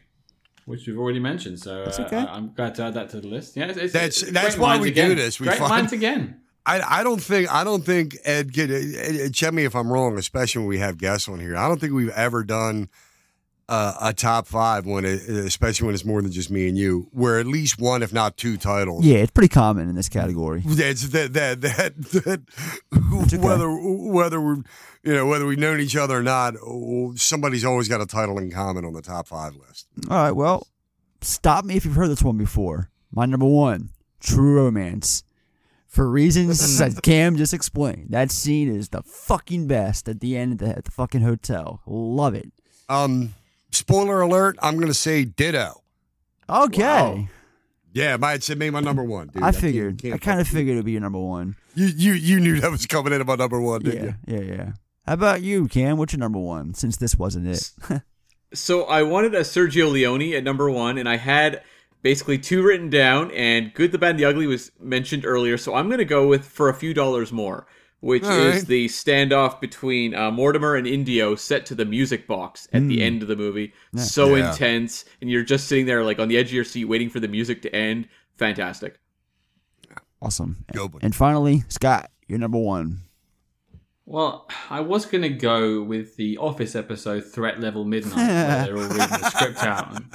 Which we've already mentioned. So That's uh, okay. I, am glad to add that to the list. Yeah, it's, it's, That's- it's that's why we again. do this. We great find- minds again. I, I don't think I don't think Ed get Ed, check me if I'm wrong, especially when we have guests on here. I don't think we've ever done uh, a top five when it, especially when it's more than just me and you, where at least one, if not two titles. Yeah, it's pretty common in this category. That's that that that, that whether whether we you know whether we've known each other or not, somebody's always got a title in common on the top five list. All right, well, stop me if you've heard this one before. My number one, True Romance. For reasons that Cam just explained. That scene is the fucking best at the end at the, at the fucking hotel. Love it. Um, spoiler alert: I'm gonna say ditto. Okay. Yeah, might say made my number one. Dude. I figured. can't I kind of figured it would be your number one. You you you knew that was coming in about number one, didn't you? Yeah, you? yeah, yeah. How about you, Cam? What's your number one? Since this wasn't it. So I wanted a Sergio Leone at number one, and I had basically two written down. And Good, the Bad, and the Ugly was mentioned earlier, so I'm going to go with For a Few Dollars More, which All is right. the standoff between uh, Mortimer and Indio set to the music box at the Mm. end of the movie. Yeah. So Yeah. intense, and you're just sitting there like on the edge of your seat, waiting for the music to end. Fantastic. awesome. Go. And finally, Scott, you're number one. Well, I was going to go with the Office episode Threat Level Midnight, where they're all reading the script out and,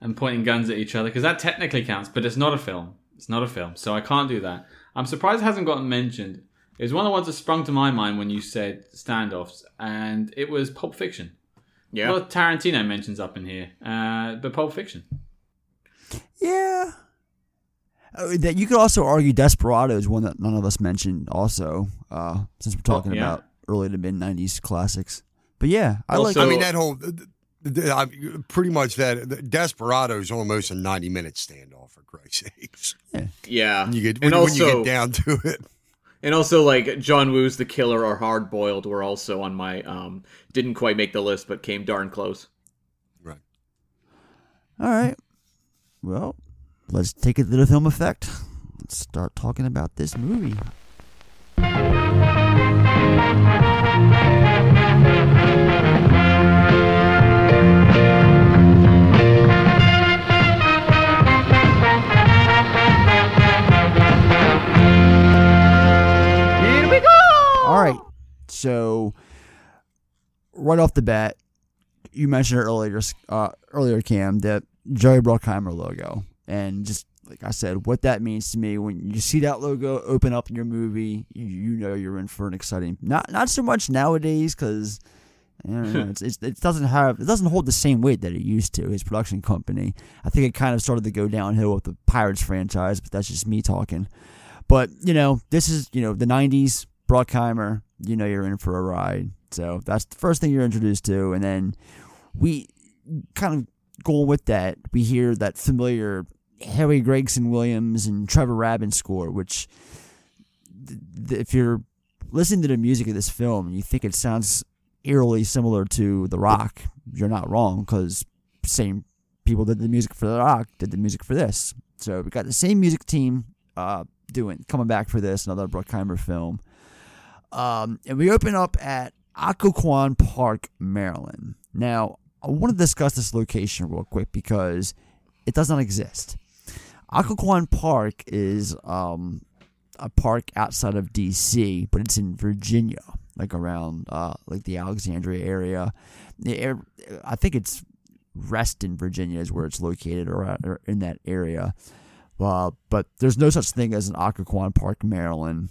and pointing guns at each other, because that technically counts, but it's not a film. It's not a film, so I can't do that. I'm surprised it hasn't gotten mentioned. It was one of the ones that sprung to my mind when you said standoffs, and it was Pulp Fiction. Yeah. Well, Tarantino mentions up in here, uh, but Pulp Fiction. Yeah. Uh, that you could also argue Desperado is one that none of us mentioned. Also, uh, since we're talking yeah. about early to mid '90s classics. But yeah, I like. I mean, that whole, th- th- I- pretty much that Desperado is almost a ninety-minute standoff for Christ's sakes. Yeah. When you get And when, when you also- get down to it. And also, like John Woo's The Killer or Hard Boiled were also on my um didn't quite make the list, but came darn close. Right. All right. Well, let's take it to the film effect. Let's start talking about this movie. All right. So, right off the bat, you mentioned earlier, uh, earlier, Cam, that Jerry Bruckheimer logo, and just like I said, what that means to me when you see that logo open up in your movie, you, you know you're in for an exciting. Not not so much nowadays because. It doesn't have it doesn't hold the same weight that it used to. His production company. I think it kind of started to go downhill with the Pirates franchise, but that's just me talking. But you know, this is you know the '90s. Bruckheimer. You know you're in for a ride. So that's the first thing you're introduced to, and then we kind of going with that. We hear that familiar Harry Gregson Williams and Trevor Rabin score, which th- th- if you're listening to the music of this film you think it sounds eerily similar to The Rock, you're not wrong because same people did the music for The Rock did the music for this. So we got the same music team uh, doing coming back for this another Bruckheimer film. Um, and we open up at Occoquan Park, Maryland. Now, I want to discuss this location real quick because it does not exist. Occoquan Park is um, a park outside of D.C., but it's in Virginia, like around uh, like the Alexandria area. I think it's Reston, Virginia, is where it's located, or in that area. Uh, but there's no such thing as an Occoquan Park, Maryland.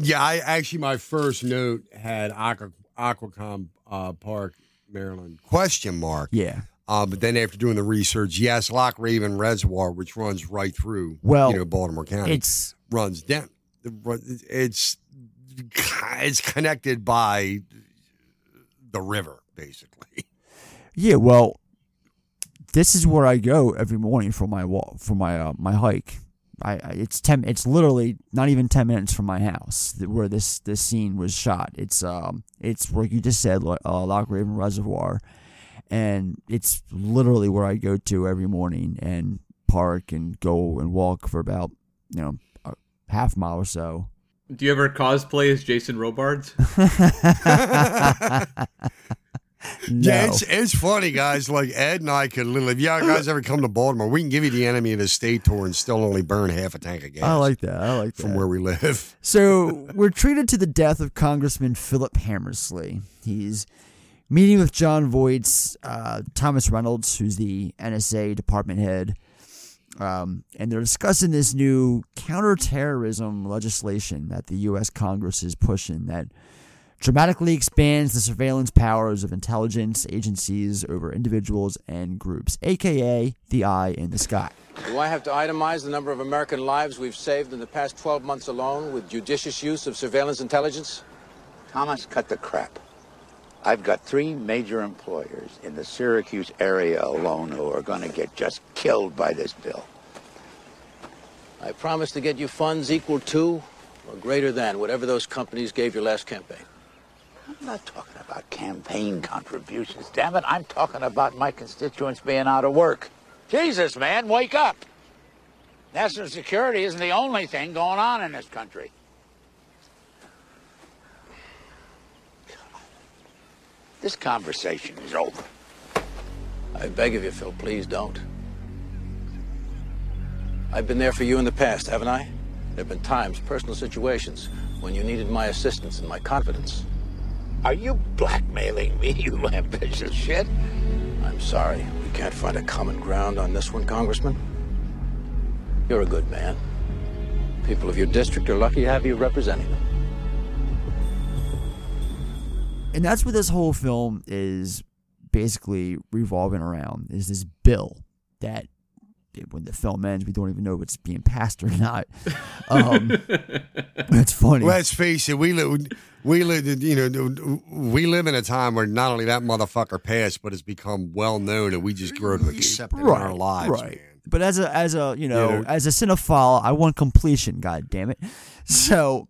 Yeah, I actually my first note had Aqua, Aquacom uh, Park, Maryland question mark. Yeah. Uh, but then after doing the research, yes, Loch Raven Reservoir, which runs right through, Well, you know, Baltimore County, it's- runs down. It's it's connected by the river, basically. Yeah, well, this is where I go every morning for my walk for my uh, my hike. I, I it's ten. It's literally not even ten minutes from my house where this this scene was shot. It's um it's where you just said like, uh, Loch Raven Reservoir, and it's literally where I go to every morning and park and go and walk for about you know a half mile or so. Do you ever cosplay as Jason Robards? Yeah, it's, it's funny, guys. Like Ed and I could literally, if you guys ever come to Baltimore, we can give you the enemy of the state tour and still only burn half a tank of gas. I like that. I like that. from where we live. So we're treated to the death of Congressman Philip Hammersley. He's meeting with Jon Voight's uh, Thomas Reynolds, who's the NSA department head, um, and they're discussing this new counterterrorism legislation that the U.S. Congress is pushing that dramatically expands the surveillance powers of intelligence agencies over individuals and groups, aka the eye in the sky. Do I have to itemize the number of American lives we've saved in the past 12 months alone with judicious use of surveillance intelligence? Thomas, cut the crap. I've got three major employers in the Syracuse area alone who are going to get just killed by this bill. I promise to get you funds equal to or greater than whatever those companies gave your last campaign. I'm not talking about campaign contributions, damn it. I'm talking about my constituents being out of work. Jesus, man, wake up. National security isn't the only thing going on in this country. This conversation is over. I beg of you, Phil, please don't. I've been there for you in the past, haven't I? There have been times, personal situations, when you needed my assistance and my confidence. Are you blackmailing me, you ambitious shit? I'm sorry. We can't find a common ground on this one, Congressman. You're a good man. People of your district are lucky to have you representing them. and that's what this whole film is basically revolving around is this bill that when the film ends, we don't even know if it's being passed or not. Um, it's funny. Let's face it, we live, we live, you know, we live in a time where not only that motherfucker passed, but it's become well known, and we just grow to accept it in our lives. right. But as a as a you know You know? as a cinephile, I want completion. God damn it! So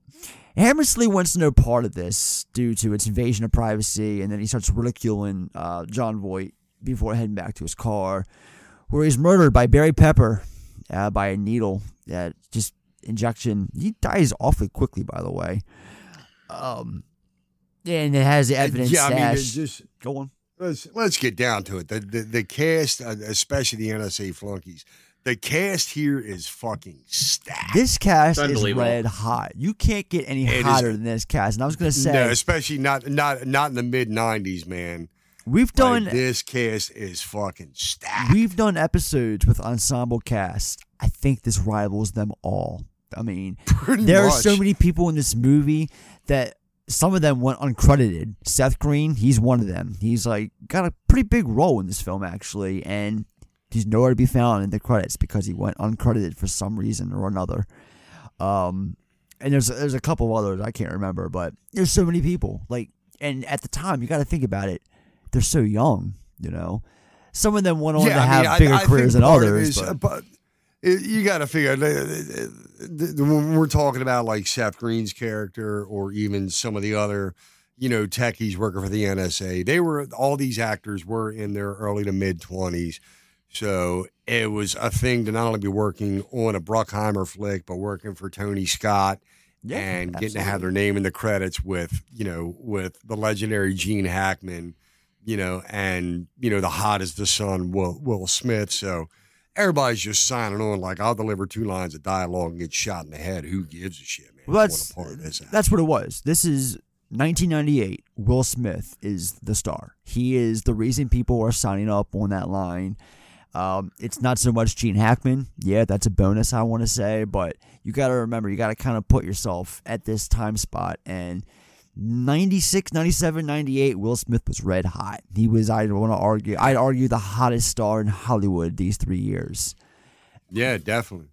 Hammersley wants no part of this due to its invasion of privacy, and then he starts ridiculing uh, Jon Voight before heading back to his car, where he's murdered by Barry Pepper uh, by a needle. Uh, just injection. He dies awfully quickly, by the way. Um, and it has the evidence. yeah, I mean, it just go on. Let's let's get down to it. The the, the cast, uh, especially the NSA flunkies, the cast here is fucking stacked. This cast is unbelievable. red hot. You can't get any It is- hotter than this cast. And I was gonna say no, especially not not not in the mid '90s, man. We've Like, done this cast is fucking stacked. we've done episodes with ensemble cast. I think this rivals them all. I mean, there are so many people in this movie that some of them went uncredited. Seth Green, he's one of them. He's like got a pretty big role in this film actually, and he's nowhere to be found in the credits because he went uncredited for some reason or another. Um, and there's there's a couple of others I can't remember, but there's so many people. Like, and at the time, you got to think about it. They're so young, you know. Some of them went on to I have mean, bigger I think careers than others. is, but- uh, but you got to figure uh, the- when we're talking about like Seth Green's character or even some of the other, you know, techies working for the NSA. They were all these actors were in their early to mid twenties, so it was a thing to not only be working on a Bruckheimer flick, but working for Tony Scott. Yeah, and getting to have their name in the credits with, you know, with the legendary Gene Hackman, you know, and you know the hot as the sun, Will Will Smith. So everybody's just signing on like I'll deliver two lines of dialogue and get shot in the head. Who gives a shit, man? Well, that's want a part of this. that's what it was. This is 1998. Will Smith is the star. He is the reason people are signing up on that line. Um, it's not so much Gene Hackman. Yeah, that's a bonus, I want to say, but you got to remember, you got to kind of put yourself at this time spot. And 96, 97, 98, Will Smith was red hot. He was, I want to argue, I'd argue the hottest star in Hollywood these three years. Yeah, definitely.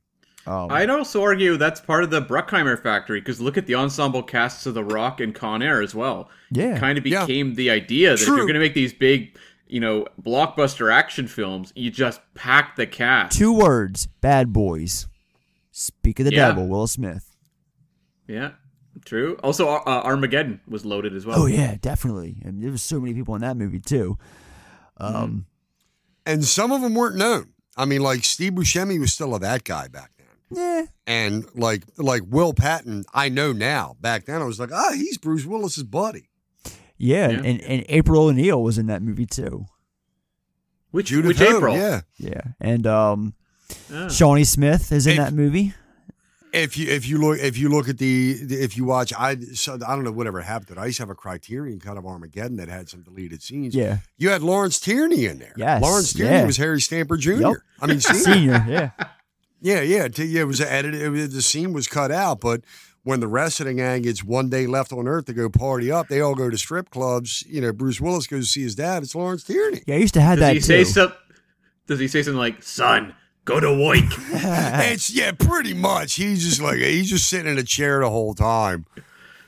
Um, I'd also argue that's part of the Bruckheimer factory because look at the ensemble casts of The Rock and Con Air as well. Yeah. It kind of became the idea that if you're going to make these big, you know, blockbuster action films, you just pack the cast. Two words Bad Boys. Speak of the Yeah. devil, Will Smith. Yeah, true. Also, uh, Armageddon was loaded as well. Oh yeah, definitely. And there was so many people in that movie too. Um, And some of them weren't known. I mean, like Steve Buscemi was still a that guy back then. Yeah. And like like Will Patton, I know now. Back then, I was like, ah, he's Bruce Willis's buddy. yeah, Yeah. And, and April O'Neil was in that movie too. Which Judith which Hoag, April? yeah. Yeah, and um, Ah. Shawnee Smith is in If- that movie. If you if you look if you look at the if you watch I so I don't know whatever happened to it. I used to have a Criterion cut of Armageddon that had some deleted scenes. Yeah. you had Lawrence Tierney in there. Yes, Lawrence Tierney yeah. was Harry Stamper Jr. Yep. I mean senior. Senior, yeah. Yeah, yeah, t- yeah. It was edited. It was, the scene was cut out, but when the rest of the gang gets one day left on Earth to go party up, they all go to strip clubs. You know, Bruce Willis goes to see his dad. It's Lawrence Tierney. Yeah, I used to have Does that he too. say some, Does he say something like, "Son, go to work"? it's yeah, pretty much. He's just like he's just sitting in a chair the whole time.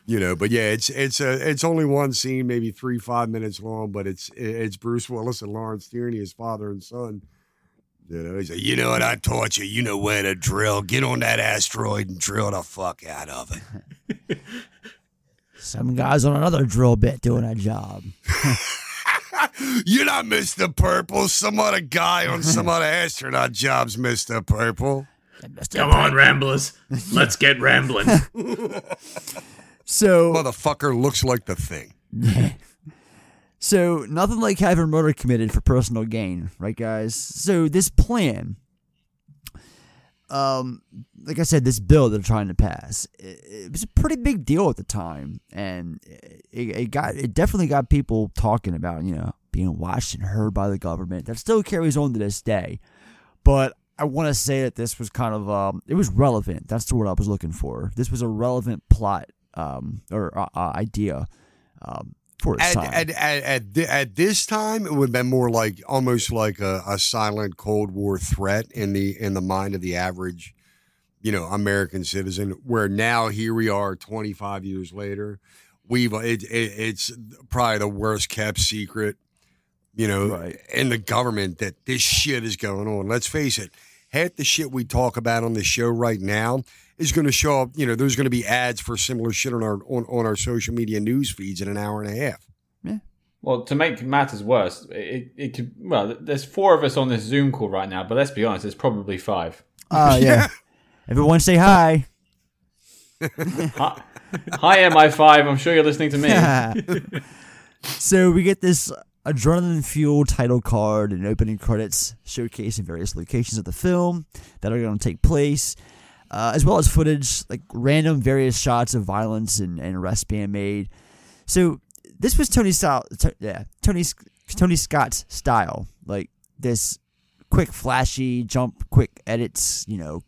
You know, but yeah, it's it's a it's only one scene, maybe three five minutes long, but it's it's Bruce Willis and Lawrence Tierney, his father and son. You know, he's like, you know what I taught you. You know where to drill. Get on that asteroid and drill the fuck out of it. Some guys on another drill bit doing a job. You're not Mr. Purple. Some other guy on some other astronaut job's Mr. Purple. Come on, Ramblers, let's get rambling. So motherfucker looks like the thing. So nothing like having murder committed for personal gain, right, guys? So this plan, um, like I said, this bill they're trying to pass, it, it was a pretty big deal at the time, and it, it got it definitely got people talking about, you know, being watched and heard by the government. That still carries on to this day, but. I want to say that this was kind of um, it was relevant. That's the word I was looking for. This was a relevant plot um, or uh, uh, idea um, for its at, time. At, at, at, thi- at this time, it would have been more like almost like a, a silent Cold War threat in the in the mind of the average, you know, American citizen. Where now here we are, 25 years later, we've it, it, it's probably the worst kept secret, you know, in the government that this shit is going on. Let's face it, half the shit we talk about on the show right now is going to show up. You know, there's going to be ads for similar shit on our on, on our social media news feeds in an hour and a half. Yeah. Well, to make matters worse, it, it could. Well, there's four of us on this Zoom call right now, but let's be honest, there's probably five. Uh, yeah. Everyone say hi. Hi, hi MI5. I'm sure you're listening to me. so we get this adrenaline fueled title card and opening credits showcasing various locations of the film that are going to take place, uh, as well as footage like random various shots of violence and, and arrests being made. So this was Tony style, t- yeah, Tony Tony Scott's style, like this quick, flashy jump, quick edits, you know,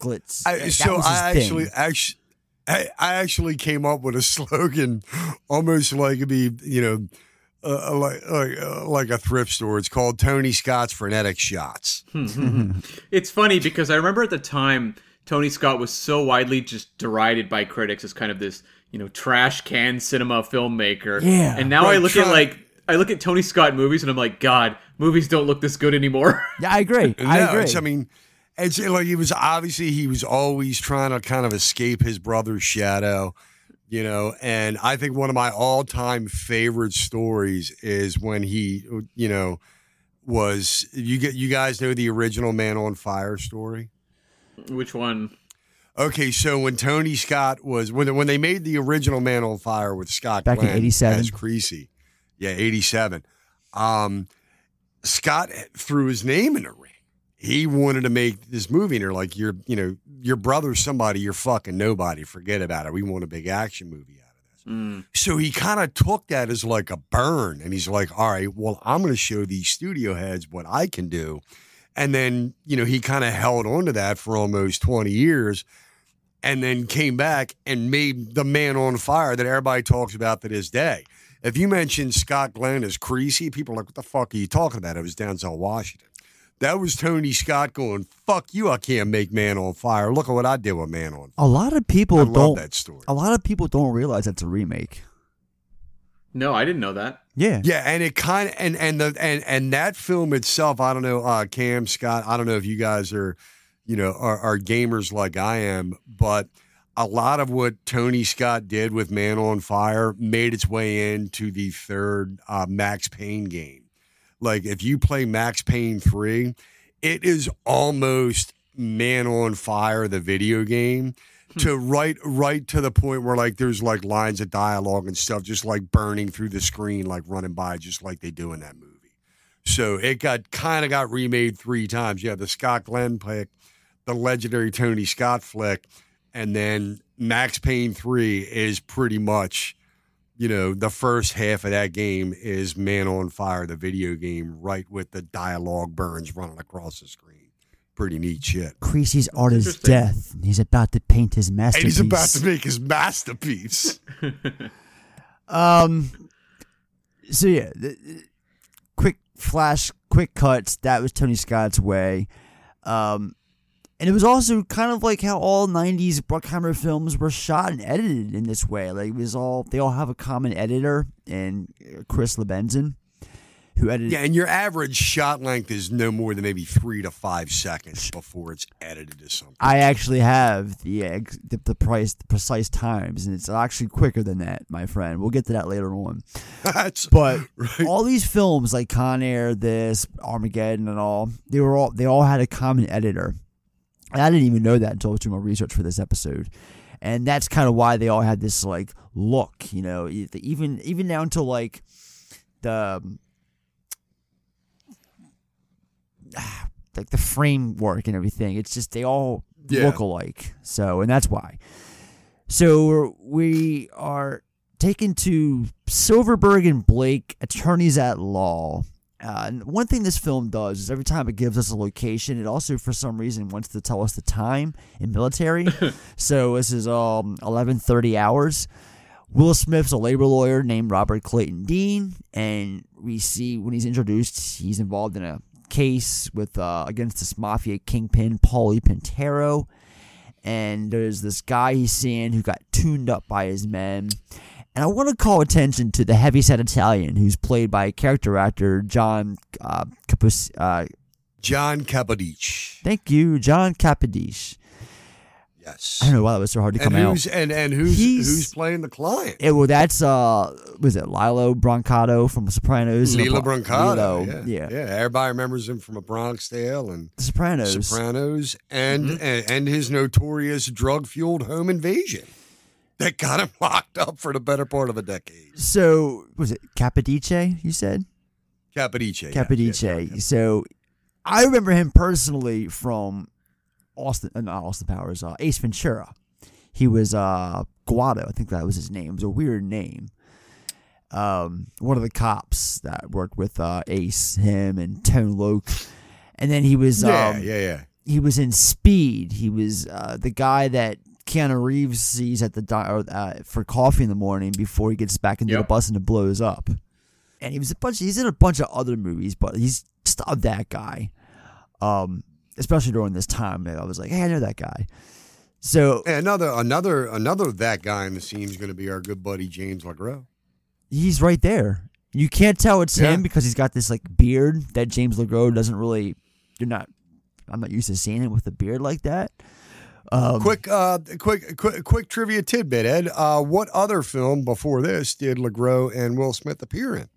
glitz. I, so I thing. actually, actually, I, I actually came up with a slogan, almost like it'd be, you know, uh, like like, uh, like a thrift store. It's called Tony Scott's Frenetic Shots. it's funny because I remember at the time Tony Scott was so widely just derided by critics as kind of this, you know, trash can cinema filmmaker. Yeah. And now I Right, look at like I look at Tony Scott movies and I'm like, God, movies don't look this good anymore. Yeah, I agree. I No, agree. it's- I mean, it's like he was obviously he was always trying to kind of escape his brother's shadow, you know. And I think one of my all-time favorite stories is when he, you know, was you get you guys know the original Man on Fire story. Which one? Okay, so when Tony Scott was when when they made the original Man on Fire with Scott Back in 87. as Creasy, yeah, eighty seven. Um, Scott threw his name in the ring. He wanted to make this movie, and they're like, "You're, you know, your brother's somebody. You're fucking nobody. Forget about it. We want a big action movie out of this." Mm. So he kind of took that as like a burn, and he's like, "All right, well, I'm going to show these studio heads what I can do." And then, you know, he kind of held on to that for almost 20 years and then came back and made the man on fire that everybody talks about to this day. If you mention Scott Glenn as Creasy, people are like, what the fuck are you talking about? It was Denzel Washington. That was Tony Scott going, fuck you, I can't make Man on Fire. Look at what I did with Man on a lot of people I love don't. that story. A lot of people don't realize that's a remake. No, I didn't know that. Yeah. Yeah, and it kind of and and the and and that film itself, I don't know, uh Cam Scott, I don't know if you guys are, you know, are, are gamers like I am, but a lot of what Tony Scott did with Man on Fire made its way into the third uh, Max Payne game. Like if you play Max Payne 3, it is almost Man on Fire the video game hmm. to right right to the point where like there's like lines of dialogue and stuff just like burning through the screen like running by just like they do in that movie. So it got kind of got remade three times. Yeah, the Scott Glenn pick, the legendary Tony Scott flick, and then Max Payne 3 is pretty much you know, the first half of that game is Man on Fire, the video game, right with the dialogue burns running across the screen. Pretty neat shit. Creasy's art is death. and He's about to paint his And masterpiece. he's about to make his masterpiece. Um. So yeah, the, the- quick flash, quick cuts. That was Tony Scott's way. Um, and it was also kind of like how all '90s Bruckheimer films were shot and edited in this way. Like it was all they all have a common editor, and uh, Chris Lebenzon, who edited. Yeah, and your average shot length is no more than maybe three to five seconds before it's edited to something. I actually have the, uh, ex- the the price, the precise times, and it's actually quicker than that, my friend. We'll get to that later on. But all these films like Con Air, this Armageddon, and all they were all they all had a common editor. And I didn't even know that until I was doing my research for this episode, and that's kind of why they all had this like look, you know, even even down to like the um, like the framework and everything. It's just they all Yeah. look alike. So, and that's why. So we are taken to Silverberg and Blake, attorneys at law. Uh, and one thing this film does is every time it gives us a location, it also, for some reason, wants to tell us the time in military. so this is um 11:30 hours. Will Smith's a labor lawyer named Robert Clayton Dean, and we see when he's introduced, he's involved in a case with uh, against this mafia kingpin, Paulie Pintero. And there's this guy he's seeing who got tuned up by his men. And I want to call attention to the heavyset Italian, who's played by character actor John uh, Capus- uh, John Capodice. Thank you, John Capodice. Yes. I don't know why that was so hard to And come out. and and who's He's- who's playing the client? Yeah, well, that's uh, was it Lilo Brancato from The Sopranos? Lila Bra- Brancato. Lilo, yeah. yeah, Everybody remembers him from A Bronx Tale and The Sopranos. Sopranos, and, Mm-hmm. and and his notorious drug-fueled home invasion that got him locked up for the better part of a decade. So was it Capodice? You said Capodice. yeah. Capodice. So I remember him personally from Austin, uh, not Austin Powers, uh, Ace Ventura. He was uh, Guado, I think that was his name. It was a weird name. Um, one of the cops that worked with uh, Ace, him and Tone Loc, and then he was Yeah, um, yeah, yeah. he was in Speed. He was uh, the guy that Keanu Reeves sees at the di- or, uh, for coffee in the morning before he gets back into the bus and it blows up. And he was a bunch. He's in a bunch of other movies, but he's just not that guy. Um, especially during this time, I was like, hey, I know that guy. So And another another another that guy in the scene is going to be our good buddy James LeGros. he's right there. You can't tell it's Yeah. him because he's got this like beard that James LeGros doesn't really. You're not. I'm not used to seeing him with a beard like that. Um, quick, uh, quick, quick, quick trivia tidbit, Ed. Uh, what other film before this did LeGros and Will Smith appear in?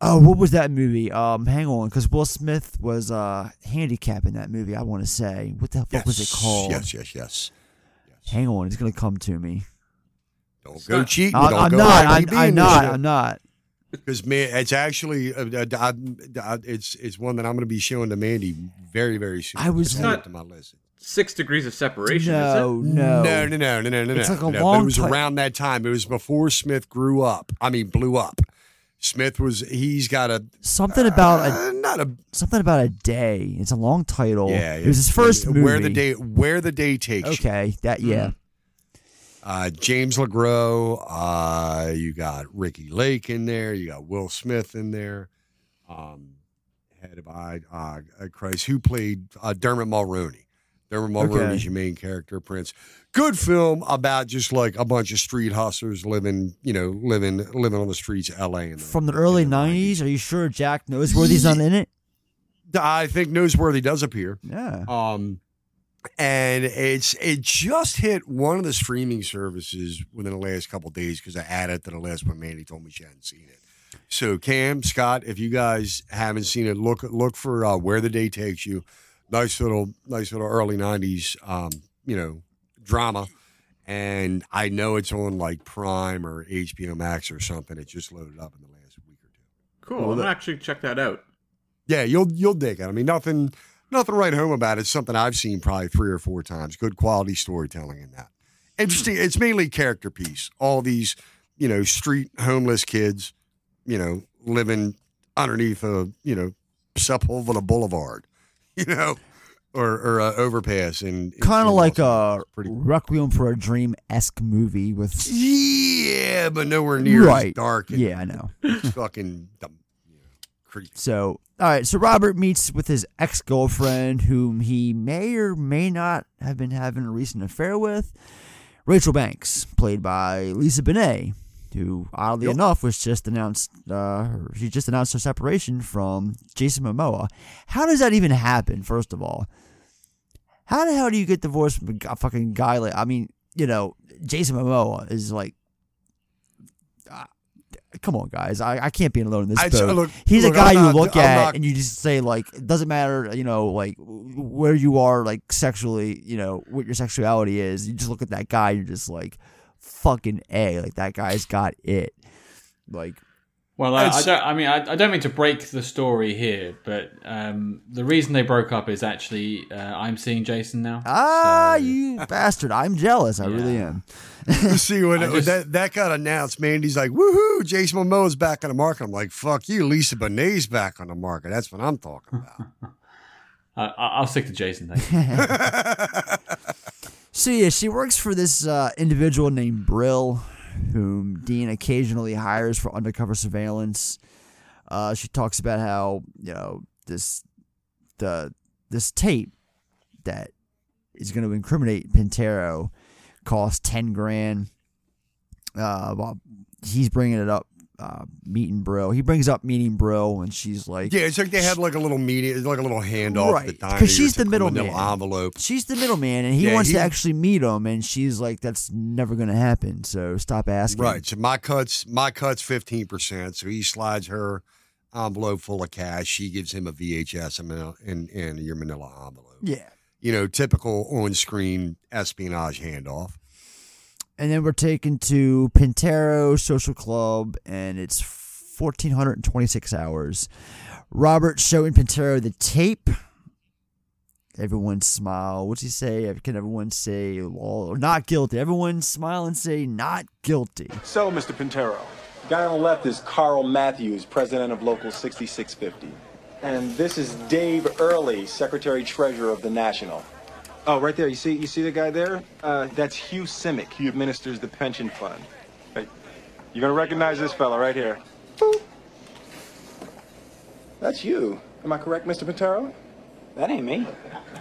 Oh, what was that movie? Um, hang on, because Will Smith was uh handicapped in that movie. I want to say, what the fuck was it called? Yes, yes, yes. Hang on, it's gonna come to me. Don't go cheating. I'm, don't I'm not. I'm, IMDb I'm this not. I'm not. Because man, it's actually uh, uh, uh, uh, it's it's one that I'm going to be showing to Mandy very very soon. I was- It's added to my list. Six degrees of separation. No, is it? no, no, no, no, no, no, no. It's like a no, but it was ti- around that time. It was before Smith grew up. I mean, blew up. Smith was. He's got a Something about uh, a not a something about a day. It's a long title. yeah. it was his first movie. Where the day where the day takes. you. Okay, that yeah. Uh, James LeGros. Uh, you got Ricki Lake in there. You got Will Smith in there. Um, head of I, uh, uh, Christ, who played uh, Dermot Mulroney. Dermot Mulroney's Okay. your main character, Prince. Good film about just like a bunch of street hustlers living, you know, living living on the streets of L.A. And From the early '90s. Are you sure Jack Noseworthy's not in it? I think Noseworthy does appear. Yeah. Um, and it's it just hit one of the streaming services within the last couple days because I added it to the list when Mandy told me she hadn't seen it. So Cam Scott, if you guys haven't seen it, look look for uh, Where the Day Takes You. Nice little nice little early '90s, um, you know, drama. And I know it's on like Prime or HBO Max or something. It just loaded up in the last week or two. Cool. Well, I'm that- gonna actually check that out. Yeah, you'll you'll dig it. I mean, nothing nothing right home about. It. It's something I've seen probably three or four times. Good quality storytelling in that. Interesting. It's mainly character piece. All these, you know, street homeless kids, you know, living underneath a you know Sepulveda Boulevard, you know, or or uh, overpass and Kind of like a Requiem for a Dream esque movie with. Yeah, but nowhere near as dark. And Yeah, I know. fucking So, all right. So Robert meets with his ex girlfriend, whom he may or may not have been having a recent affair with, Rachel Banks, played by Lisa Bonet, who oddly enough was just announced. Uh, she just announced her separation from Jason Momoa. How does that even happen? First of all, how the hell do you get divorced from a fucking guy like? I mean, you know, Jason Momoa is like. Uh, Come on, guys! I, I can't be alone in this I- boat. look- He's look, a guy I'm you look I'm at not- and you just say like, it doesn't matter, you know, like where you are, like sexually, you know, what your sexuality is. You just look at that guy, you're just like, fucking a, like that guy's got it. Like, Well, I It's- don't. I mean, I, I don't mean to break the story here, but um, the reason they broke up is actually uh, I'm seeing Jason now. ah, you bastard! I'm jealous. I really am. See when I just- that that got announced, Mandy's like, "Woohoo! Jason Momoa's back on the market." I'm like, "Fuck you, Lisa Bonet's back on the market." That's what I'm talking about. Uh, I- I'll stick to Jason. Thank you. So yeah, she works for this uh, individual named Brill, whom Dean occasionally hires for undercover surveillance. Uh, she talks about how you know this the this tape that is going to incriminate Pintero costs ten grand. Uh, well, he's bringing it up, uh, meeting Brill. He brings up meeting Brill, and she's like, Yeah, it's like they had like a little meeting, like a little handoff. Right, because she's the middleman. envelope. She's the middleman, and he Yeah, wants to actually meet him, and she's like, "That's never going to happen." So stop asking. Right. So my cuts, my cuts fifteen percent. So he slides her envelope full of cash. She gives him a VHS and, in your Manila envelope. Yeah. You know, typical on-screen espionage handoff. And then we're taken to Pintero Social Club, and it's 1,426 hours. Robert showing Pintero the tape. Everyone smile. What's he say? Can everyone say well, not guilty? Everyone smile and say not guilty. So, Mr. Pintero, the guy on the left is Carl Matthews, president of Local 6650. And this is Dave Early, secretary treasurer of the National. Oh, right there. You see, you see the guy there? Uh, that's Hugh Simic. He administers the pension fund. Hey, you're gonna recognize this fella right here. Boop. That's you. Am I correct, Mr. Pintero? That ain't me.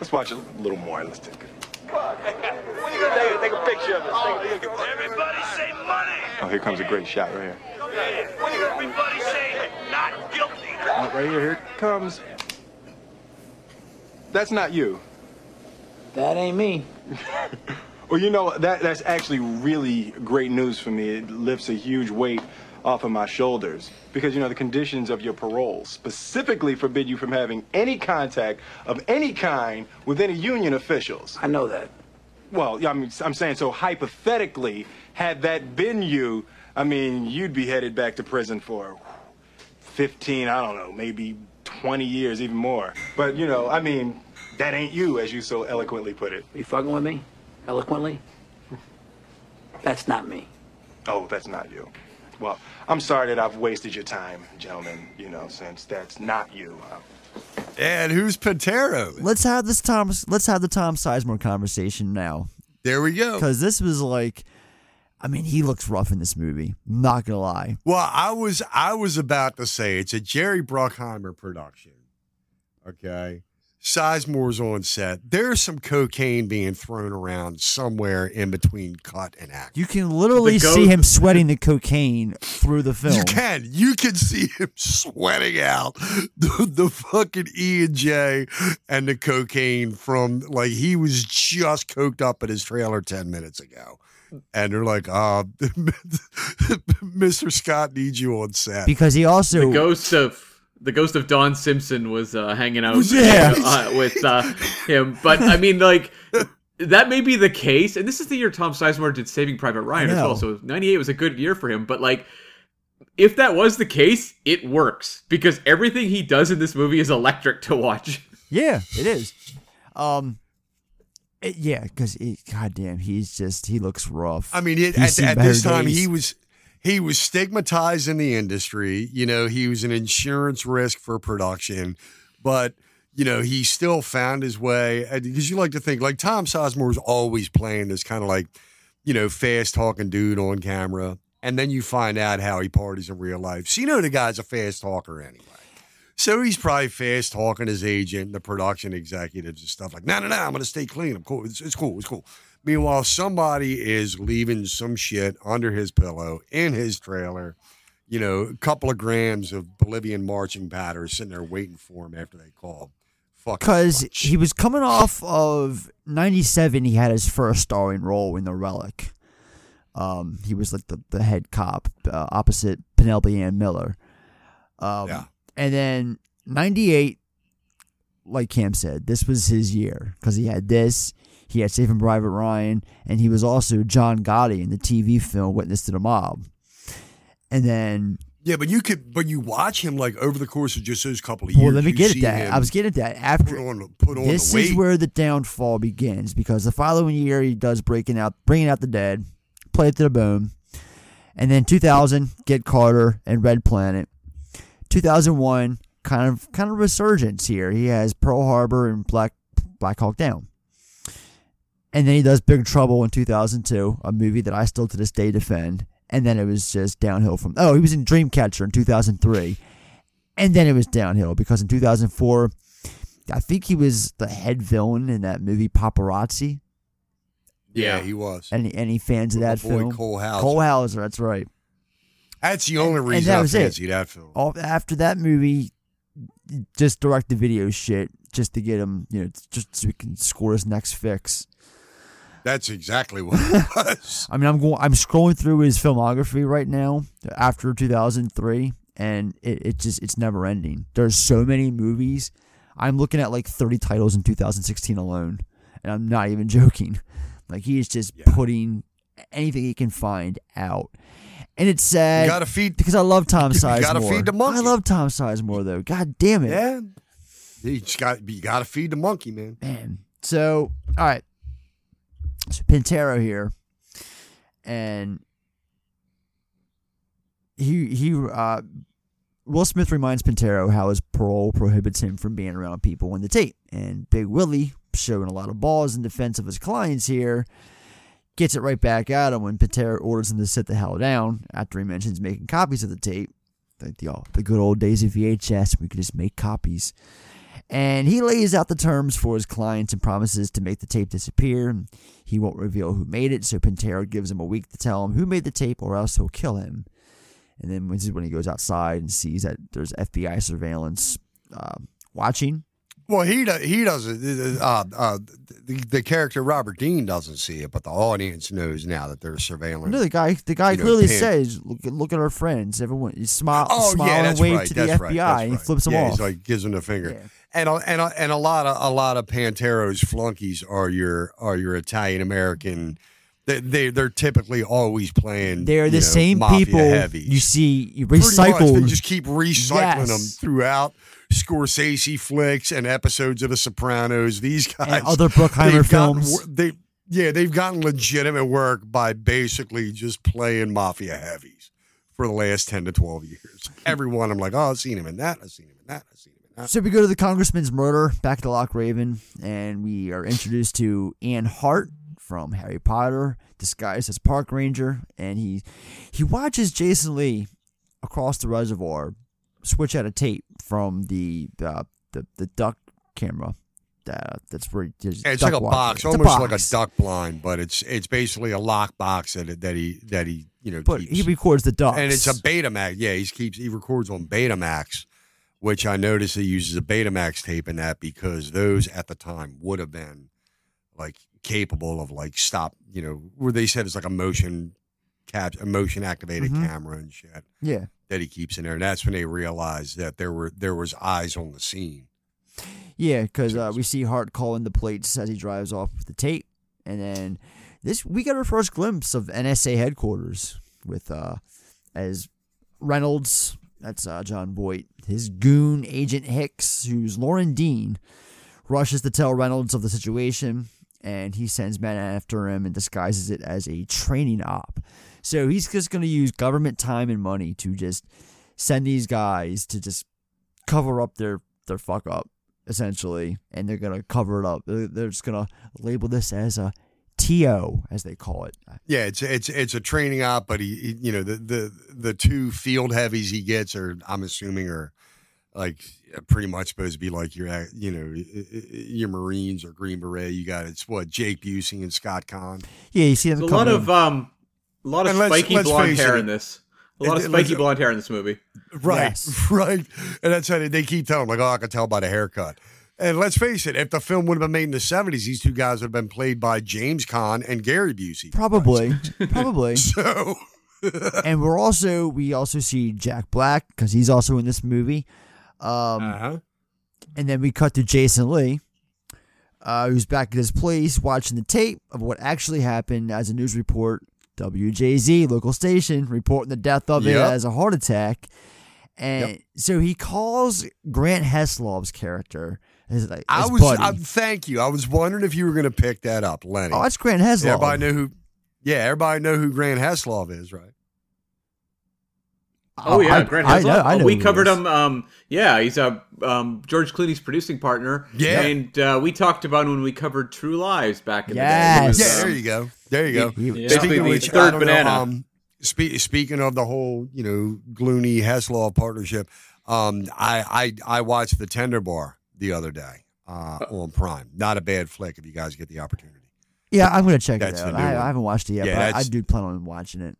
Let's watch a little more. Let's take it. What are you gonna do? Take a picture of us. Everybody say money. Oh, here comes a great shot right here. What are you everybody say? Not guilty. Right here, here it comes. That's not you. That ain't me. Well, you know, that that's actually really great news for me. It lifts a huge weight off of my shoulders because you know the conditions of your parole specifically forbid you from having any contact of any kind with any union officials. I know that. Well, yeah, I mean, I'm saying so hypothetically, had that been you, I mean, you'd be headed back to prison for 15, I don't know, maybe 20 years, even more. But, you know, I mean, that ain't you, as you so eloquently put it. You fucking with me? Eloquently? That's not me. Oh, that's not you. Well, I'm sorry that I've wasted your time, gentlemen, you know, since that's not you. Uh, And who's Pintero? Let's have this Tom. Let's have the Tom Sizemore conversation now. There we go. Because this was like, I mean, he looks rough in this movie. Not gonna lie. Well, I was I was about to say it's a Jerry Bruckheimer production. Okay. Sizemore's on set. There's some cocaine being thrown around somewhere in between cut and act. You can literally The see him sweating the cocaine through the film. You can. You can see him sweating out the, the fucking E and J and the cocaine from like he was just coked up at his trailer 10 minutes ago. And they're like, uh, Mr. Scott needs you on set. Because he also the ghost of the ghost of Don Simpson was uh, hanging out Yeah. uh, with uh, him. But I mean, like that may be the case. And this is the year Tom Sizemore did Saving Private Ryan as well. So '98 was a good year for him. But like. If that was the case, it works because everything he does in this movie is electric to watch. Yeah, it is. Um, it- yeah, because goddamn, he's just he looks rough. I mean, it, at, at better this time, he was he was stigmatized in the industry. You know, he was an insurance risk for production, but you know, he still found his way because you like to think like Tom Sizemore was always playing this kind of like you know fast talking dude on camera, and then you find out how he parties in real life. So you know the guy's a fast talker anyway. So he's probably fast talking his agent, the production executives and stuff like, no, no, no, I'm going to stay clean. I'm cool. It's, it's cool. It's cool. Meanwhile, somebody is leaving some shit under his pillow in his trailer. You know, a couple of grams of Bolivian marching powder sitting there waiting for him after they call. Fuck. because he was coming off of '97. He had his first starring role in The Relic. Um, he was like the, the head cop uh, opposite Penelope Ann Miller. Um, Yeah. And then '98, like Cam said, this was his year because he had this. He had Saving Private Ryan, and he was also John Gotti in the TV film Witness to the Mob. And then Yeah, but you could, but you watch him like over the course of just those couple of years. Well, let me get at that. I was getting at that after. put on, put on this is where the downfall begins because the following year he does breaking out, bringing out the dead, play it to the bone, and then 2000 Get Carter and Red Planet. 2001 kind of kind of resurgence here. He has Pearl Harbor and Black Black Hawk Down. And then he does Big Trouble in 2002, a movie that I still to this day defend. And then it was just downhill from. Oh, he was in Dreamcatcher in 2003. And then it was downhill because in 2004, I think he was the head villain in that movie Paparazzi. Yeah, he was. Any any fans of that boy film? Cole Hauser. Cole Hauser, that's right. That's the only and reason that I was it. fancy that film. All, after that movie, just direct the video shit just to get him, you know, just so he can score his next fix. That's exactly what it was. I mean, I'm going, I'm scrolling through his filmography right now after 2003, and it, it just it's never ending. There's so many movies. I'm looking at like 30 titles in 2016 alone, and I'm not even joking. Like he is just putting anything he can find out. And it's sad. You gotta feed- because I love Tom you Sizemore. gotta feed the monkey. I love Tom Sizemore though. God damn it. Yeah. You just got you got to feed the monkey, man. Man. So, all right. So Pintero here, and he he uh, Will Smith reminds Pintero how his parole prohibits him from being around people on the tape, and Big Willie showing a lot of balls in defense of his clients here. Gets it right back at him when Pintero orders him to sit the hell down after he mentions making copies of the tape. Like the, the good old days of VHS, we could just make copies. And he lays out the terms for his clients and promises to make the tape disappear. He won't reveal who made it, so Pintero gives him a week to tell him who made the tape or else he'll kill him. And then this is when he goes outside and sees that there's FBI surveillance uh, watching. Well, he do, he doesn't. Uh, uh, the, the character Robert Dean doesn't see it, but the audience knows now that there's surveillance. No, the guy the guy you know, clearly says, look, at- look at our friends. Everyone, he smile, Oh smile yeah, and wave right. to the FBI right. And he flips them yeah, off. He's like gives him the finger. And a, and a, and a lot of a lot of Pantero's flunkies are your are your Italian American. They, they they're typically always playing. They're the know, same people you see you much, recycled. They just keep recycling them throughout Scorsese flicks and episodes of The Sopranos. These guys other Bruckheimer they've gotten films. they yeah, they've gotten legitimate work by basically just playing mafia heavies for the last ten to twelve years. Everyone, I'm like, oh, I've seen him in that. I've seen him in that. I've seen him in that. So we go to the congressman's murder back to Loch Raven, and we are introduced to Ian Hart from Harry Potter, disguised as Park Ranger, and he he watches Jason Lee across the reservoir switch out a tape from the uh, the the duck camera. That, that's where It's like a box, It's almost like a duck blind, but it's it's basically a lock box that that he that he you know But keeps. he records the ducks, and it's a Betamax. Yeah, he keeps he records on Betamax, which I noticed he uses a Betamax tape in that because those at the time would have been like capable of like stop, you know, where they said it's like a motion cap, a motion activated Mhm. camera and shit. Yeah. that he keeps in there, and that's when they realized that there were there was eyes on the scene. Yeah, because uh, we see Hart calling the plates as he drives off with the tape, and then this we get our first glimpse of NSA headquarters with uh, as Reynolds, that's uh, Jon Voight, his goon Agent Hicks, who's Loren Dean, rushes to tell Reynolds of the situation, and he sends men after him and disguises it as a training op. So he's just going to use government time and money to just send these guys to just cover up their their fuck up essentially, and they're gonna cover it up. They're, just gonna label this as a TO, as they call it. Yeah, it's it's it's a training op, but he, he- you know the the the two field heavies he gets are I'm assuming are like pretty much supposed to be like your you know your Marines or Green Beret. You got it's what Jake Busey and Scott Caan. Yeah, you see them a lot coming of in. um, a lot of And let's- spiky let's blonde hair it. in this. A lot of It- spiky blonde hair in this movie. Right, right, and that's how they, they keep telling like, oh, I can tell by the haircut. And let's face it, if the film would have been made in the '70s, these two guys would have been played by James Caan and Gary Busey. Probably, probably. So, and we're also we also see Jack Black because he's also in this movie. Um, Uh-huh. And then we cut to Jason Lee, uh, who's back at his place watching the tape of what actually happened as a news report. WJZ local station reporting the death of it as a heart attack. And so he calls Grant Heslov's character his, like, I was. buddy. I, thank you. I was wondering if you were going to pick that up, Lenny. Oh, that's Grant Heslov. Everybody know who. Yeah, everybody know who Grant Heslov is, right? Oh yeah, I- Grant I Heslov. know- I Oh, we covered is. him. Um, yeah, he's a um, George Clooney's producing partner. Yeah. and uh, we talked about him when we covered True Lies back in Yes. the day. He was, Yeah, um, there you go. There you go. he- Speaking basically of the which, third don't know, banana. um, spe- speaking of the whole, you know, Clooney Heslov partnership, um, I, I I watched The Tender Bar the other day uh, on Prime. Not a bad flick if you guys get the opportunity. Yeah, I'm gonna check That's it out. I. I haven't watched it yet, Yeah, but I, I do plan on watching it.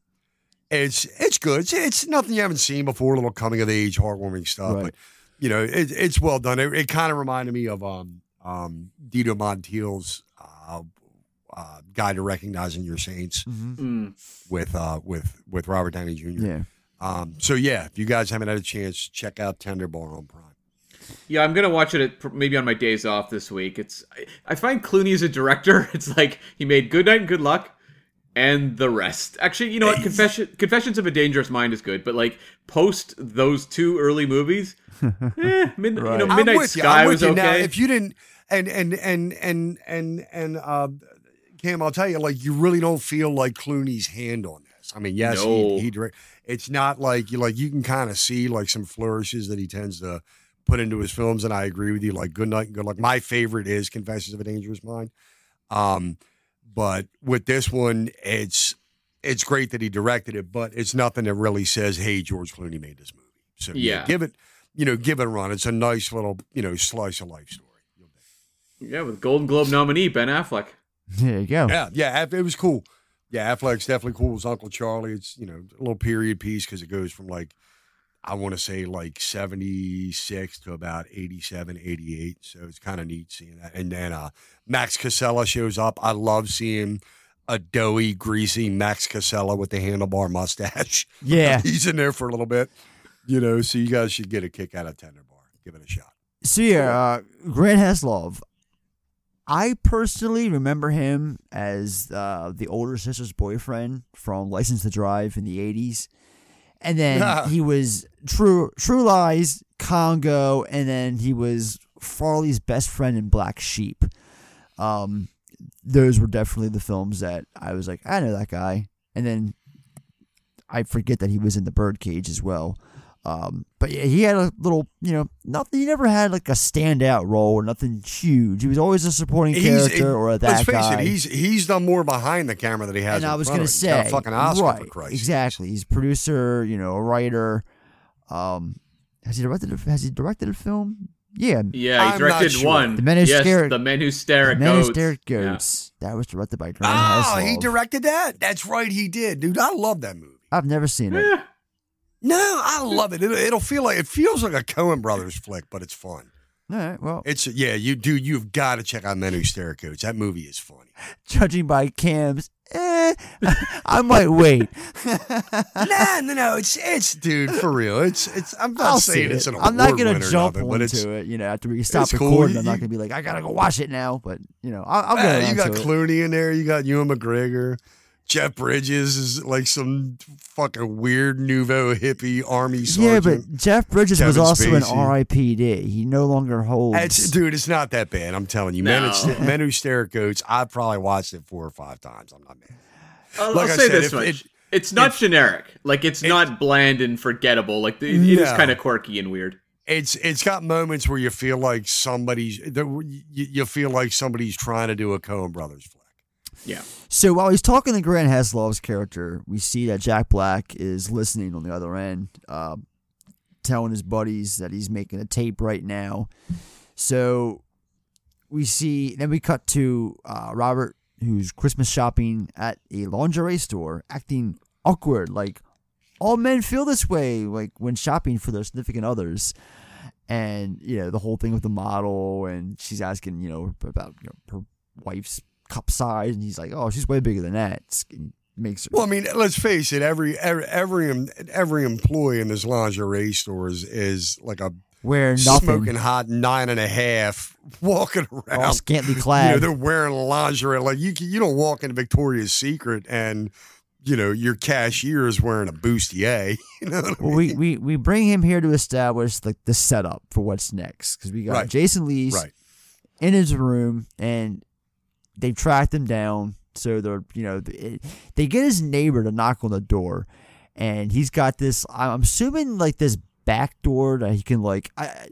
It's it's good. It's, it's nothing you haven't seen before. A little coming of age, heartwarming stuff, Right. but you know, it, it's well done. It, it kind of reminded me of um um Dito Montiel's uh, uh, Guide to Recognizing Your Saints Mm. with uh with with Robert Downey Jr. Yeah. Um, so yeah, if you guys haven't had a chance, check out Tender Bar on Prime. Yeah, I'm gonna watch it at, maybe on my days off this week. It's I, find Clooney as a director. It's like he made Good Night and Good Luck, and the rest. Actually, you know what? Confession, Confessions of a Dangerous Mind is good, but like post those two early movies, eh, mid, you know, Midnight. Sky was okay. Now, if you didn't, and and and and and and uh, Cam, I'll tell you, like you really don't feel like Clooney's hand on this. I mean, yes, No. he, he direct. It's not like you like you can kind of see like some flourishes that he tends to put into his films, and I agree with you. Like Good Night and Good Luck. My favorite is Confessions of a Dangerous Mind. Um, but with this one, it's it's great that he directed it, but it's nothing that really says, "Hey, George Clooney made this movie." So Yeah. give it, you know, give it a run. It's a nice little, you know, slice of life story. yeah, with Golden Globe nominee Ben Affleck. There you go. Yeah, yeah, it was cool. Yeah, Affleck's definitely cool. It's Uncle Charlie. It's you know a little period piece because it goes from like I want to say like seventy six to about 87, 88. So it's kind of neat seeing that. And then uh, Max Casella shows up. I love seeing a doughy, greasy Max Casella with the handlebar mustache. Yeah. he's in there for a little bit. You know, so you guys should get a kick out of Tender Bar. Give it a shot. So yeah, uh, Grant Heslov. I personally remember him as uh, the older sister's boyfriend from License to Drive in the '80s, and then he was True True Lies, Congo, and then he was Farley's best friend in Black Sheep. Um, those were definitely the films that I was like, I know that guy, and then I forget that he was in the Birdcage as well. Um, but yeah, he had a little, you know, nothing. He never had like a standout role or nothing huge. He was always a supporting character or a that let's face guy. it, he's he's done more behind the camera than he has. and in I was front gonna of. He's got say, a fucking Oscar right? for Christ. Exactly. He's a producer, you know, a writer. Um, has he directed? A, has he directed a film? Yeah. Yeah, he I'm directed sure. one. The Men Who yes, Stare- the Men Who Stare at Men Who Stare at Yeah. That was directed by Grant Oh, Heslov. he directed that. That's right, he did, dude. I love that movie. I've never seen it. No, I love it. It'll, it'll feel like it feels like a Coen Brothers flick, but it's fun. All right. Well, It's yeah, you dude, you've got to check out Men Who Stare Goats. That movie is funny. judging by Cam's, eh, I might wait. nah, no, no, it's it's dude for real. It's it's. I'm not I'll saying it's it. an I'm not gonna jump nothing, onto it. You know, after we stop it's cool. recording, I'm not gonna be like, I gotta go watch it now. But you know, I'll, I'll go. Uh, you got to it. Clooney in there. You got Ewan McGregor. Jeff Bridges is like some fucking weird nouveau hippie army sergeant. Yeah, but Jeff Bridges was Kevin also in Spacey. R.I.P.D. He no longer holds. It's, dude, it's not that bad. I'm telling you. Men, No. Who Sta- Men Who Stare at Goats. I've probably watched it four or five times. I'm not mad. I'll, Like I'll say said, this if much: it- it's not generic. Like it's not bland and forgettable. Like it, it is No. kind of quirky and weird. It's it's got moments where you feel like somebody's that you, you feel like somebody's trying to do a Coen Brothers flick. Yeah. So while he's talking to Grant Heslov's character, we see that Jack Black is listening on the other end, uh, telling his buddies that he's making a tape right now. So we see, then we cut to uh, Robert, who's Christmas shopping at a lingerie store, acting awkward, like all men feel this way, like when shopping for their significant others. And you know the whole thing with the model, and she's asking, you know, about you know, her wife's cup size, and he's like, "Oh, she's way bigger than that." It's- makes her. Well, I mean, let's face it. Every every every, every employee in this lingerie store is, is like a Wearing nothing. smoking hot nine and a half, walking around All scantily You know, clad. they're wearing lingerie. Like you, you don't walk into Victoria's Secret and you know your cashier is wearing a bustier. You know, what I Well, we, we we bring him here to establish like the setup for what's next because we got Right. Jason Lee's Right. in his room and they've tracked him down. So they're you know they, they get his neighbor to knock on the door, and he's got this. I'm assuming like this back door that he can like. I,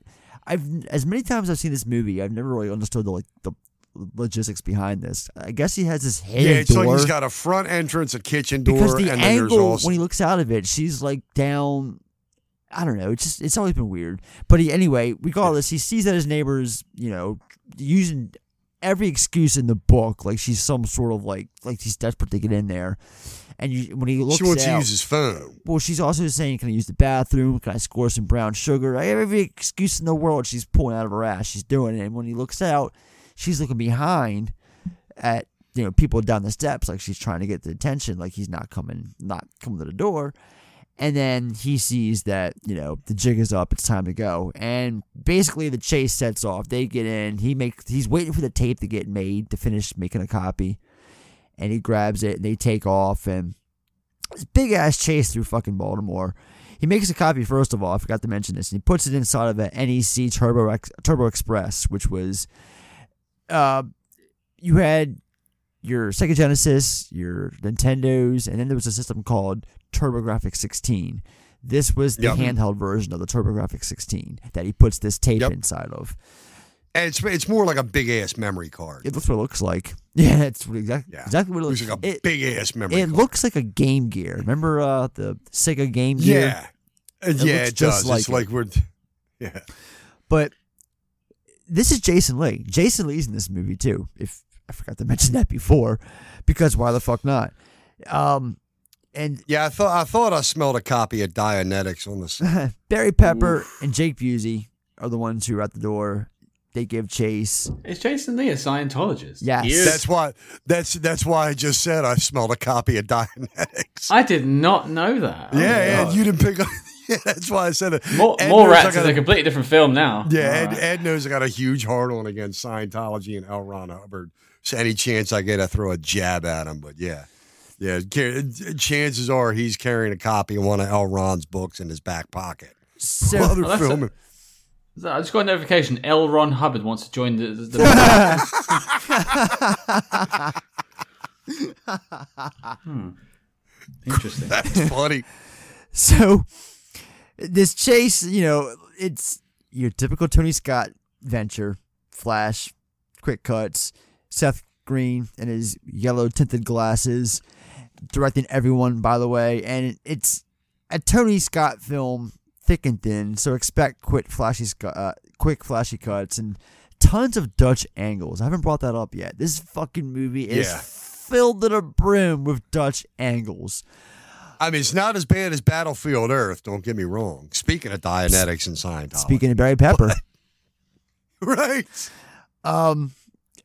I've as many times I've seen this movie, I've never really understood the like the logistics behind this. I guess he has this hidden Yeah, it's door like he's got a front entrance, a kitchen door, because the and then angle also when he looks out of it, she's like down. I don't know. It's just it's always been weird. But he, anyway, regardless, he sees that his neighbor's you know using every excuse in the book, like she's some sort of like like she's desperate to get in there. And you, when he looks, she wants to out- use his phone. well, she's also saying, "Can I use the bathroom? Can I score some brown sugar?" I have every excuse in the world she's pulling out of her ass. She's doing it. And when he looks out, she's looking behind at you know people down the steps, like she's trying to get the attention, like he's not coming, not coming to the door. And then he sees that you know the jig is up. It's time to go. And basically, the chase sets off. They get in. He makes. He's waiting for the tape to get made to finish making a copy. And he grabs it. and They take off and this big ass chase through fucking Baltimore. He makes a copy first of all. I forgot to mention this. And he puts it inside of a NEC Turbo Turbo Express, which was, uh, you had your Sega Genesis, your Nintendos, and then there was a system called TurboGrafx 16. This was the Yep. handheld version of the TurboGrafx 16 that he puts this tape inside of. And it's it's more like a big ass memory card. It looks what it looks like. Yeah, it's exactly exactly what it looks, it Looks like a it, big ass memory It card. looks like a Game Gear. Remember uh, the Sega Game Gear? Yeah. Uh, It yeah, it just does. like it's it. like we're yeah. But this is Jason Lee. Jason Lee's in this movie too. If I forgot to mention that before, because why the fuck not? Um, and Yeah, I thought I thought I smelled a copy of Dianetics on the Barry Pepper and Jake Busey are the ones who are at the door. They give chase. Is Jason Lee a Scientologist? Yes. That's why that's that's why I just said I smelled a copy of Dianetics. I did not know that. Oh yeah, my yeah, God. you didn't pick up. Yeah, that's why I said it. More, Ed more knows I rats is got a completely different film now. Yeah, Ed, right. Ed knows I got a huge hard on against Scientology and L. Ron Hubbard. So any chance I get, I throw a jab at him. But yeah, yeah, chances are he's carrying a copy of one of L. Ron's books in his back pocket. So, While they're Oh, filming. So I just got a notification. L. Ron Hubbard wants to join the. the, Hmm. Interesting. That's funny. So this chase, you know, it's your typical Tony Scott venture, flash, quick cuts, Seth Green and his yellow tinted glasses, directing everyone, by the way, and it's a Tony Scott film, thick and thin. So expect quick flashy, uh, quick flashy cuts and tons of Dutch angles. I haven't brought that up yet. This fucking movie is Yeah. filled to the brim with Dutch angles. I mean, it's not as bad as Battlefield Earth. Don't get me wrong. Speaking of Dianetics and Scientology, Speaking of Barry Pepper. right? Um,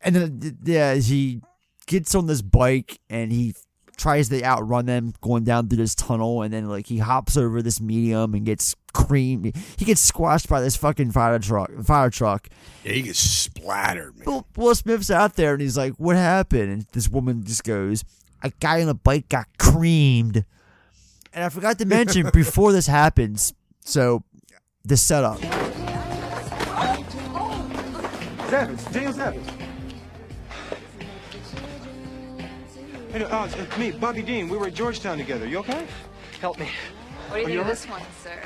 and then yeah, he gets on this bike and he tries to outrun them going down through this tunnel, and then like he hops over this medium and gets creamed. He gets squashed by this fucking fire truck. Fire truck. Yeah, he gets splattered, man. Will, Will Smith's out there and he's like, "What happened?" And this woman just goes, "A guy on a bike got creamed." And I forgot to mention before this happens. So the setup. Evans, James Evans. Hey, no, uh, it's me, Bobby Dean. We were at Georgetown together. You okay? Help me. What do you Are think you of all this one, sir?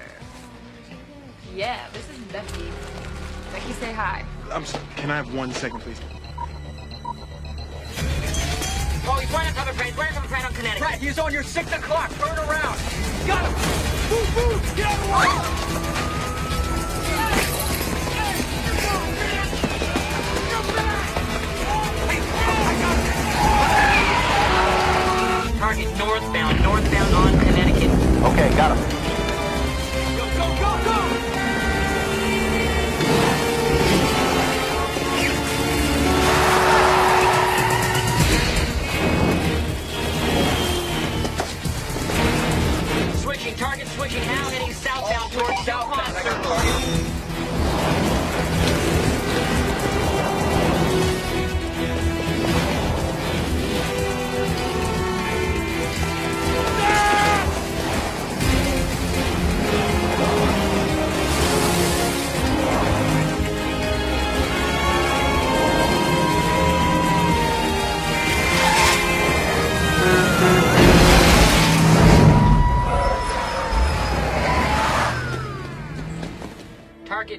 Yeah, this is Becky. Becky, say hi. I'm. s- Can I have one second, please? Oh, he's right on cover page. Right on cover page on Connecticut. Right, he's on your six o'clock. Turn around. Got him. Move, move. Get out of the way. Target northbound, northbound on Connecticut. Okay, got him. Go, go, go, go! Switching, target switching now, heading southbound towards southbound.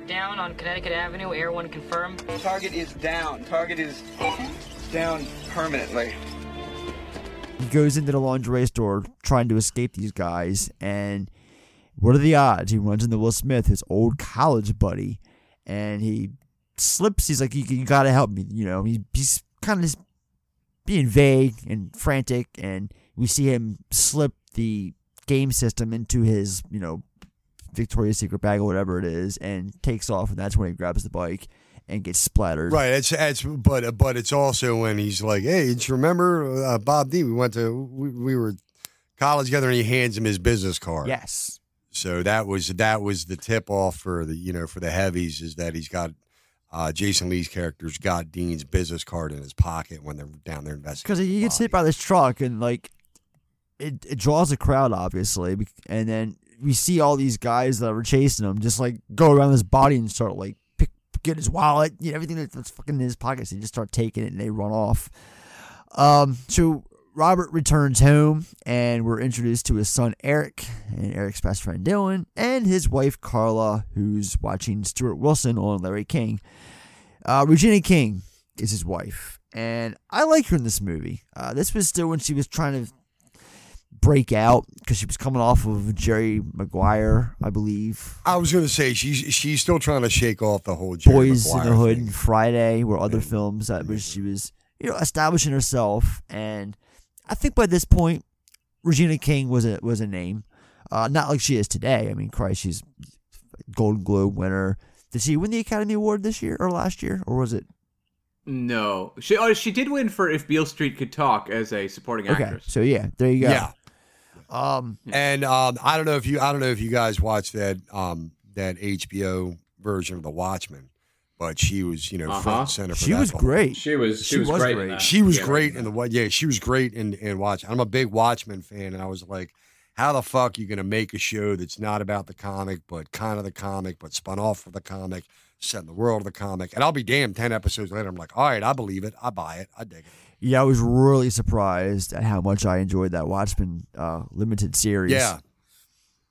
Down on Connecticut Avenue. Air one confirmed. Target is down. Target is down permanently. He goes into the lingerie store trying to escape these guys, and what are the odds? He runs into Will Smith, his old college buddy, and he slips. He's like, "You, you gotta help me," you know. He, he's kind of just being vague and frantic, and we see him slip the game system into his, you know, Victoria's Secret bag or whatever it is, and takes off, and that's when he grabs the bike and gets splattered. Right. It's it's but but it's also when he's like, hey, you remember uh, Bob D? We went to we, we were college together, and he hands him his business card. Yes. So that was that was the tip off for the you know for the heavies is that he's got uh, Jason Lee's character's got Dean's business card in his pocket when they're down there investigating. because he gets hit by this truck and like it, it draws a crowd obviously and then we see all these guys that were chasing him just like go around his body and start like pick get his wallet you know everything that- that's fucking in his pockets. They just start taking it and they run off. Um so robert returns home and we're introduced to his son eric and eric's best friend dylan and his wife carla who's watching stuart wilson on larry king. Uh, Regina King is his wife, and I like her in this movie. Uh, this was still when she was trying to break out because she was coming off of Jerry Maguire, I believe. I was going to say she's she's still trying to shake off the whole Jerry Boys in the Hood, thing. and Friday were other films that was she was you know establishing herself, and I think by this point, Regina King was a was a name, uh, not like she is today. I mean, Christ, she's Golden Globe winner. Did she win the Academy Award this year or last year, or was it? No, she oh, she did win for If Beale Street Could Talk as a supporting Okay, actress. so yeah, there you go. Yeah. Um, and um, I don't know if you I don't know if you guys watched that um that HBO version of The Watchmen, but she was you know front Uh-huh. and center. For She that was the whole- great. She was she, was, great. in that. She was Yeah, great in the what? Yeah, she was great in in Watch. I'm a big Watchmen fan, and I was like, how the fuck are you gonna make a show that's not about the comic, but kind of the comic, but spun off of the comic, set in the world of the comic? And I'll be damned. Ten episodes later, I'm like, all right, I believe it. I buy it. I dig it. Yeah, I was really surprised at how much I enjoyed that Watchmen uh, limited series. Yeah.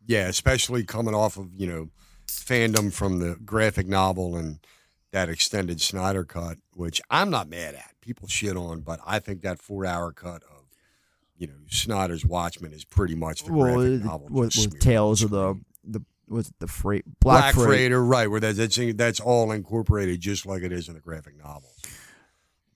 Yeah, especially coming off of, you know, fandom from the graphic novel and that extended Snyder cut, which I'm not mad at. People shit on, but I think that four hour cut of, you know, Snyder's Watchmen is pretty much the well, graphic novel. with, with Tales of the the with the freight Black, Black, Freight. Freighter, right? Where that's that's all incorporated just like it is in the graphic novel.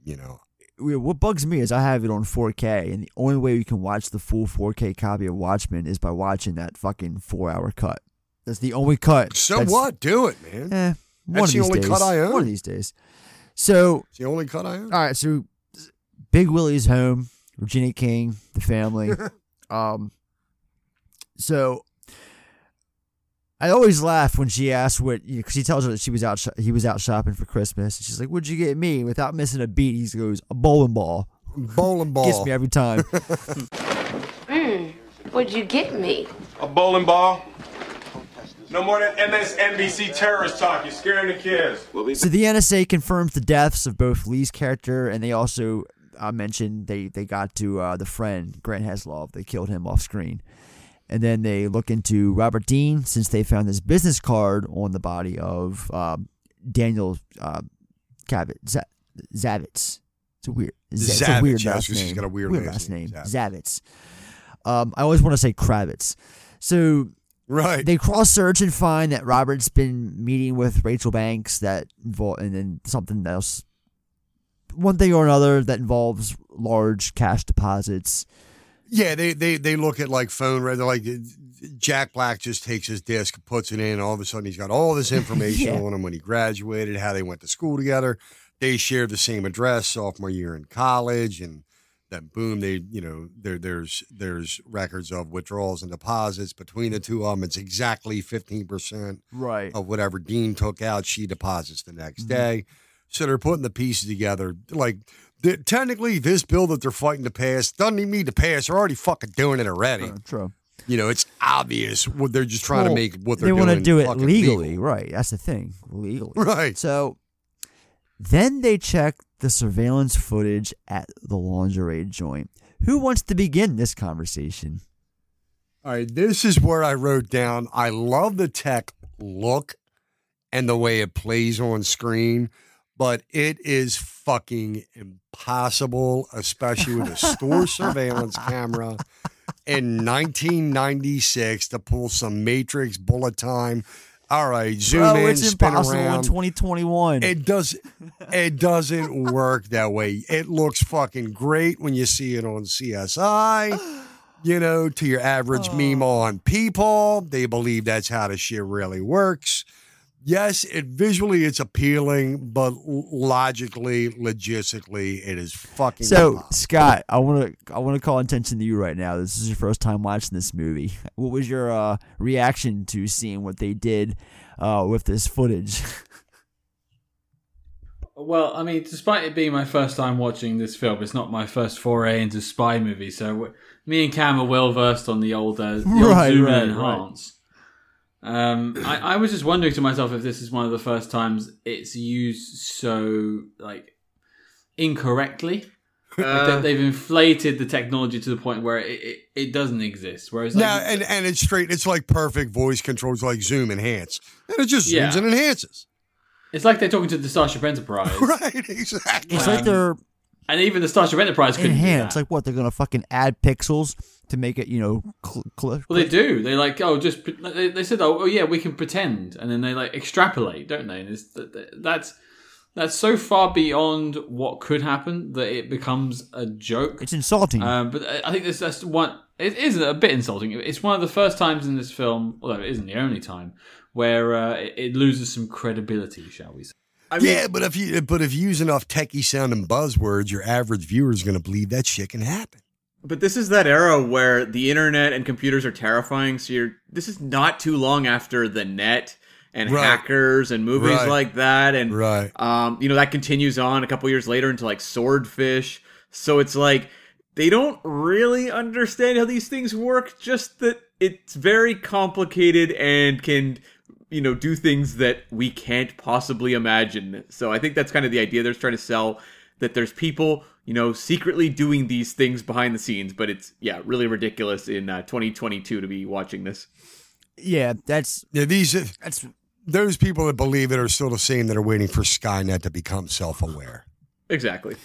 You know, What bugs me is I have it on 4K, and the only way you can watch the full 4K copy of Watchmen is by watching that fucking four hour cut. That's the only cut. so what? Do it, man. Eh, one That's of the only days. cut I own. One of these days. So It's the only cut I own. All right, so Big Willie's home, Regina King, the family. um, so I always laugh when she asks what because he tells her that she was out sho- he was out shopping for Christmas. And she's like, "What'd you get me?" Without missing a beat, he goes, "A bowling ball." Bowling ball gets me every time. Mm. What'd you get me? A bowling ball. No more than MSNBC terrorist talk. You're scaring the kids. So the NSA confirms the deaths of both Lee's character, and they also uh, mentioned they they got to uh, the friend Grant Heslov. They killed him off screen, and then they look into Robert Dean since they found this business card on the body of um, Daniel uh, Cavett, Z- Zavitz. It's a weird, Z- it's a weird Zavitz, last name. he's got a weird last last name. name, Zavitz. Um, I always want to say Kravitz. So Right. they cross search and find that Robert's been meeting with Rachel Banks that involve and then something else one thing or another that involves large cash deposits. Yeah, they they they look at like phone. They're like Jack Black just takes his disc, puts it in, and all of a sudden he's got all this information Yeah. on him when he graduated, how they went to school together. They share the same address sophomore year in college, and then boom, they you know there there's there's records of withdrawals and deposits between the two of them. It's exactly fifteen percent Right. of whatever Dean took out. She deposits the next Mhm. day. So they're putting the pieces together. Like th- technically, this bill that they're fighting to pass doesn't even need to pass. They're already fucking doing it already. True. You know, it's obvious what they're just trying Well, to make what they're they doing. want to do it legally, legal. right? That's the thing, legally. Right. So then they check the surveillance footage at the lingerie joint. Who wants to begin this conversation? All right, this is where I wrote down. I love the tech look and the way it plays on screen, but it is fucking impossible, especially with a store surveillance camera in 1996 to pull some Matrix bullet time. All right, zoom Bro, in, it's spin impossible around. in 2021. It does. It doesn't work that way. It looks fucking great when you see it on CSI. You know, to your average Oh. meme on people, they believe that's how the shit really works. Yes, it visually it's appealing, but logically, logistically, it is fucking. So impossible. Scott, I want to I want to call attention to you right now. This is your first time watching this movie. What was your uh, reaction to seeing what they did uh, with this footage? Well, I mean, despite it being my first time watching this film, it's not my first foray into spy movies. So me and Cam are well versed on the old, uh, the old Right, zoom right, and enhance. Um, I, I was just wondering to myself if this is one of the first times it's used so like incorrectly. Like Uh, they- they've inflated the technology to the point where it, it, it doesn't exist. Whereas, like, now, and and it's straight. It's like perfect voice controls, like zoom enhance, and it just zooms Yeah. and enhances. it's like they're talking to the Starship Enterprise, right? Exactly. It's like they're and even the Starship Enterprise couldn't do enhanced. that. Like what? They're gonna fucking add pixels to make it, you know. Cl- cl- Well, they do. They like, oh, just pre- they, they said, oh, oh, yeah, we can pretend, and then they like extrapolate, don't they? And it's, that- that- that's that's so far beyond what could happen that it becomes a joke. It's insulting. Um, but I- I think that's that's one. It is a bit insulting. It's one of the first times in this film, although it isn't the only time, where uh, it, it loses some credibility, shall we say? yeah, but if you but if you use enough techie sounding buzzwords, your average viewer is going to believe that shit can happen. But this is that era where the internet and computers are terrifying. So you're this is not too long after the net and Right. hackers and movies Right. like that. And right. um, you know, that continues on a couple years later into like swordfish. So it's like they don't really understand how these things work, just that it's very complicated and can you know do things that we can't possibly imagine. So I think that's kind of the idea they're trying to sell that there's people you know secretly doing these things behind the scenes, but it's yeah really ridiculous in uh, 2022 to be watching this. yeah, that's Yeah, these that's those people that believe it are still the same that are waiting for Skynet to become self-aware. Exactly.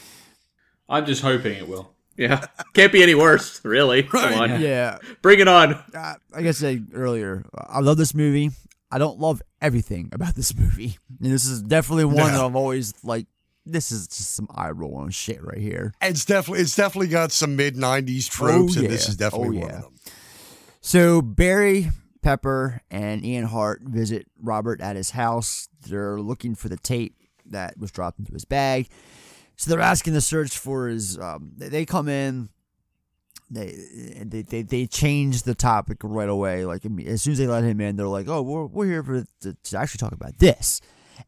I'm just hoping it will. Yeah, can't be any worse, really. Come on, yeah. bring it on. Uh, like I said earlier, I love this movie. I don't love everything about this movie, and this is definitely one that I'm always like, this is just some eye rolling shit right here. It's definitely it's definitely got some mid '90s tropes, Oh, and this is definitely Oh, one yeah. of them. So Barry, Pepper, and Ian Hart visit Robert at his house. They're looking for the tape that was dropped into his bag. So they're asking the search for his. Um, they- they come in. They, they they they change the topic right away. Like as soon as they let him in, they're like, "Oh, we're we're here for to, to actually talk about this,"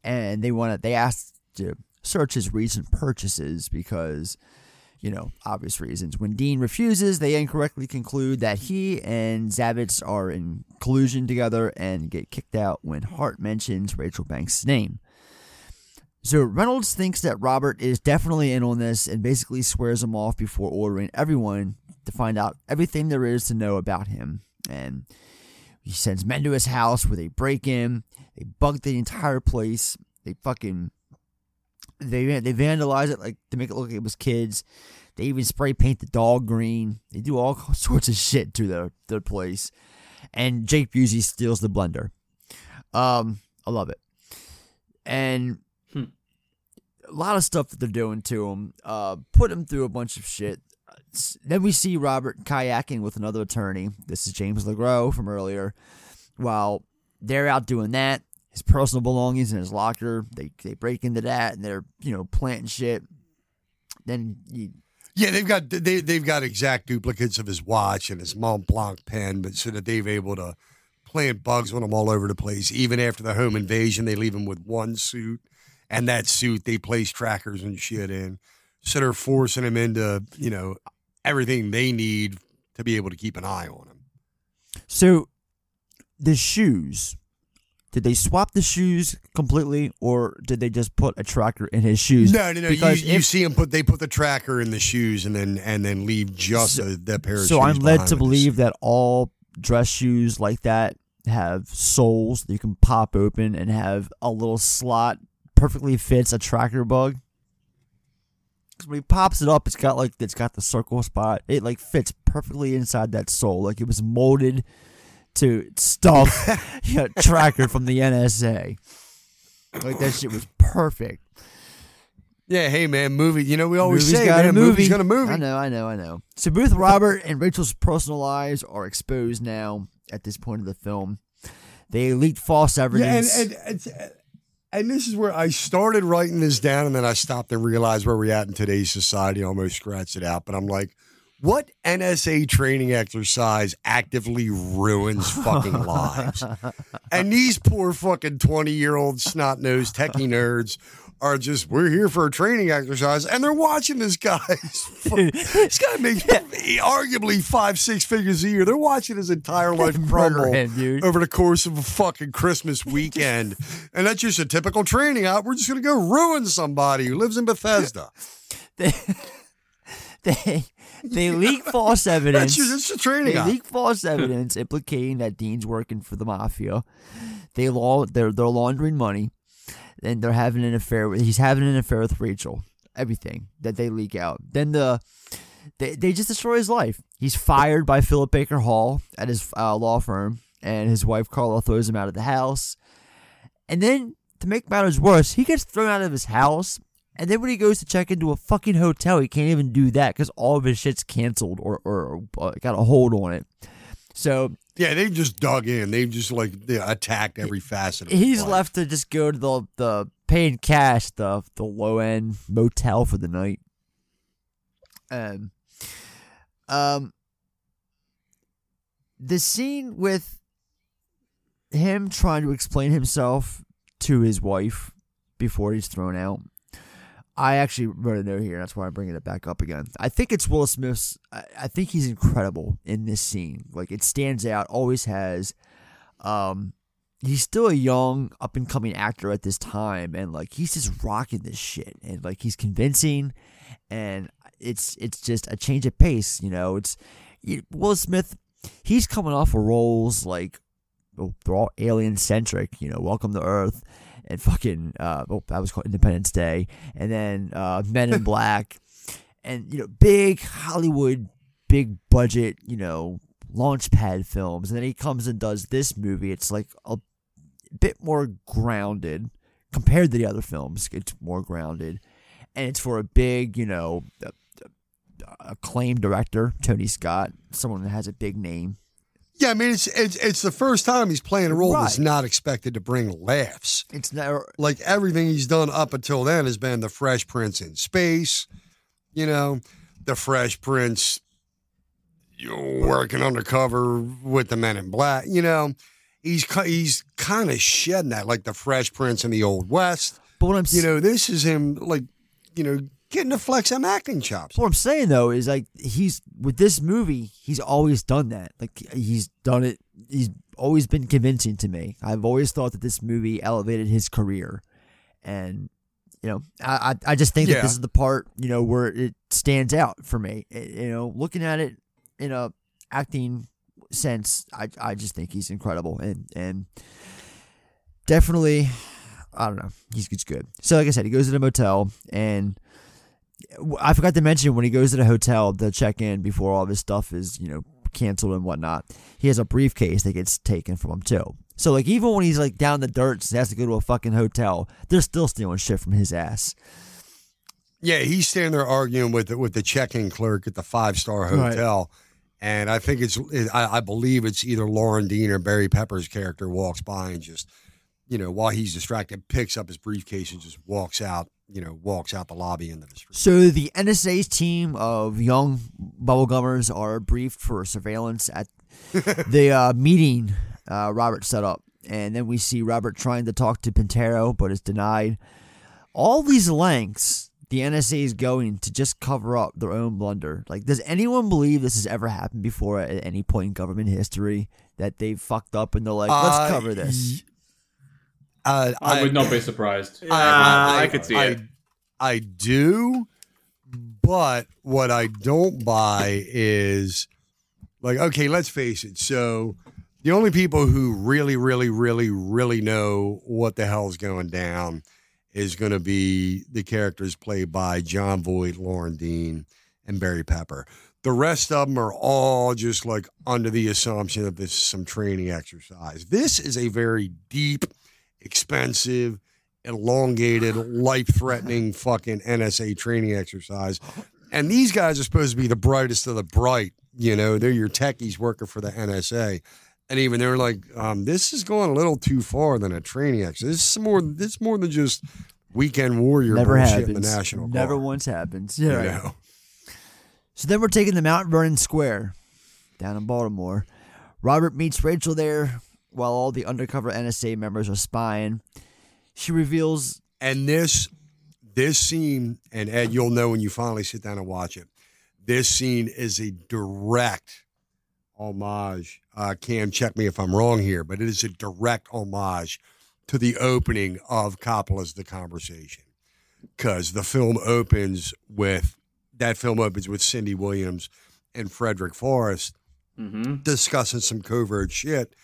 and they want to. They asked to search his recent purchases because you know, obvious reasons. When Dean refuses, they incorrectly conclude that he and Zavitz are in collusion together and get kicked out when Hart mentions Rachel Banks' name. So Reynolds thinks that Robert is definitely in on this and basically swears him off before ordering everyone to find out everything there is to know about him. And he sends men to his house where they break in, they bug the entire place, they fucking they they vandalize it like to make it look like it was kids. They even spray paint the dog green. They do all sorts of shit to their their place. And Jake Busey steals the blender. Um, I love it. And a lot of stuff that they're doing to him. Uh, put him through a bunch of shit. Then we see Robert kayaking with another attorney. This is James LeGros from earlier. While they're out doing that, his personal belongings in his locker, they they break into that and they're you know planting shit. Then you, Yeah, they've got they they've got exact duplicates of his watch and his Mont Blanc pen, but so that they've able to plant bugs on him all over the place. Even after the home invasion, they leave him with one suit, and that suit they place trackers and shit in. So they're forcing him into you know everything they need to be able to keep an eye on him. So the shoes. Did they swap the shoes completely, or did they just put a tracker in his shoes? No, no, no. You, Because you if- see him put they put the tracker in the shoes and then and then leave just So- the, that pair of shoes. so I'm led to believe that all dress shoes like that have soles that you can pop open and have a little slot perfectly fits a tracker bug. Because when he pops it up, it's got like it's got the circle spot. It like fits perfectly inside that sole, like it was molded to stop you know, tracker from the NSA. Like that shit was perfect. Yeah, hey man, movie. You know we always Movie's say, got man, a movie. movie's got a movie. I know, I know, I know. So both Robert and Rachel's personal lives are exposed now at this point of the film. They leaked false Yeah, and, evidence. and, and and this is where I started writing this down, and then I stopped and realized where we're at in today's society. I almost scratched it out, but I'm like, what NSA training exercise actively ruins fucking lives? And these poor fucking 20 year old snot nosed techie nerds are just, we're here for a training exercise, and they're watching this guy. this guy makes arguably five, six figures a year. They're watching his entire life crumble him, dude. over the course of a fucking Christmas weekend. and that's just a typical training out. We're just going to go ruin somebody who lives in Bethesda. they they leak false evidence. That's, that's the training They leak false evidence implicating that Dean's working for the mafia. They law they're they're laundering money, and they're having an affair. with He's having an affair with Rachel. Everything that they leak out. Then the they they just destroy his life. He's fired by Philip Baker Hall at his uh, law firm, and his wife Carla throws him out of the house. And then to make matters worse, he gets thrown out of his house. And then when he goes to check into a fucking hotel, he can't even do that because all of his shit's canceled or, or, uh, got a hold on it. So Yeah, they just dug in. They just like they attacked every facet he's left to just go to the the paying cash, the the low end motel for the night. Um, um, the scene with him trying to explain himself to his wife before he's thrown out. I actually wrote a note here. That's why I'm bringing it back up again. I think it's Will Smith's. I, I think he's incredible in this scene. Like it stands out. Always has. Um, he's still a young up and coming actor at this time, and like he's just rocking this shit, and like he's convincing, and it's it's just a change of pace. You know, it's you- Will Smith. He's coming off of roles like oh, they're all alien centric. You know, Welcome to Earth and fucking uh, oh that was called Independence Day, and then uh, Men in Black, and you know big Hollywood, big budget, you know launchpad films, and then he comes and does this movie. It's like a bit more grounded compared to the other films. It's more grounded, and it's for a big, you know, acclaimed director, Tony Scott, someone that has a big name. Yeah, I mean it's it's it's the first time he's playing a role that's not expected to bring laughs. It's never like everything he's done up until then has been the Fresh Prince in space, you know, the Fresh Prince working undercover with the Men in Black, you know. He's he's kind of shedding that like the Fresh Prince in the Old West. But what I'm you know, this is him like you know getting to flex some acting chops. What I'm saying though is like he's with this movie, he's always done that. Like he's done it. He's always been convincing to me. I've always thought that this movie elevated his career, and you know, I I, I just think that this is the part you know where it stands out for me. Eh, You know, looking at it in a acting sense, I I just think he's incredible and and definitely. I don't know. He's, he's good. So, like I said, he goes to the motel, and I forgot to mention when he goes to the hotel to check in before all this stuff is, you know, canceled and whatnot. He has a briefcase that gets taken from him too. So, like, even when he's like down the dirt and has to go to a fucking hotel, they're still stealing shit from his ass. Yeah, he's standing there arguing with the, with the check-in clerk at the five-star Right. hotel, and I think it's I, I believe it's either Loren Dean or Barry Pepper's character walks by and just you know while he's distracted picks up his briefcase and just walks out you know walks out the lobby into the street. So the NSA's team of young bubblegummers are briefed for surveillance at the uh, meeting uh, Robert set up, and then we see Robert trying to talk to Pintero, but is denied. All these lengths the NSA is going to just cover up their own blunder. Like, does anyone believe this has ever happened before at any point in government history that they've fucked up and they're like, let's Uh, cover this? Uh, I would not be surprised. I could see I, it. I do, but what I don't buy is like, okay, let's face it. So The only people who really, really, really, really know what the hell's going down is going to be the characters played by Jon Voight, Loren Dean, and Barry Pepper. The rest of them are all just like under the assumption that this is some training exercise. This is a very deep, expensive, elongated, life threatening fucking NSA training exercise. And these guys are supposed to be the brightest of the bright. You know, they're your techies working for the NSA. And even they're like, um, this is going a little too far than a training exercise. This is more, this is more than just weekend warrior Never bullshit happens. in the National Never Guard. once happens. You Yeah. right. know? So then we're taking the Mount Vernon Square down in Baltimore. Robert meets Rachel there while all the undercover NSA members are spying. She reveals And this this scene, and Ed, you'll know when you finally sit down and watch it. This scene is a direct homage. Uh, Cam, check me if I'm wrong here, but it is a direct homage to the opening of Coppola's The Conversation, because the film opens with that film opens with Cindy Williams and Frederick Forrest Mm-hmm. discussing some covert shit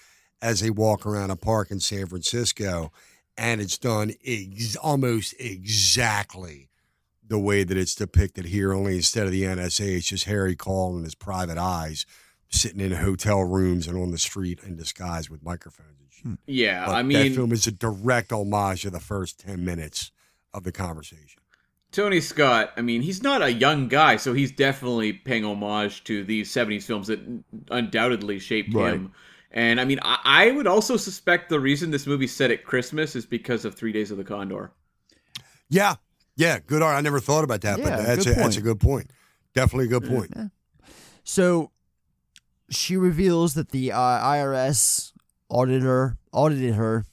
as they walk around a park in San Francisco, and it's done ex- almost exactly the way that it's depicted here. Only instead of the NSA, it's just Harry Caul and his private eyes sitting in hotel rooms and on the street in disguise with microphones and shit. Hmm. Yeah, But I that mean, film is a direct homage to the first ten minutes of the conversation. Tony Scott, I mean, he's not a young guy, so he's definitely paying homage to these 70s films that undoubtedly shaped Right. him. And I mean, I, I would also suspect the reason this movie's set at Christmas is because of Three Days of the Condor. Yeah, yeah, good art. I never thought about that, Yeah, but that's good a, that's a good point. Definitely a good point. So she reveals that the uh, IRS auditor audited her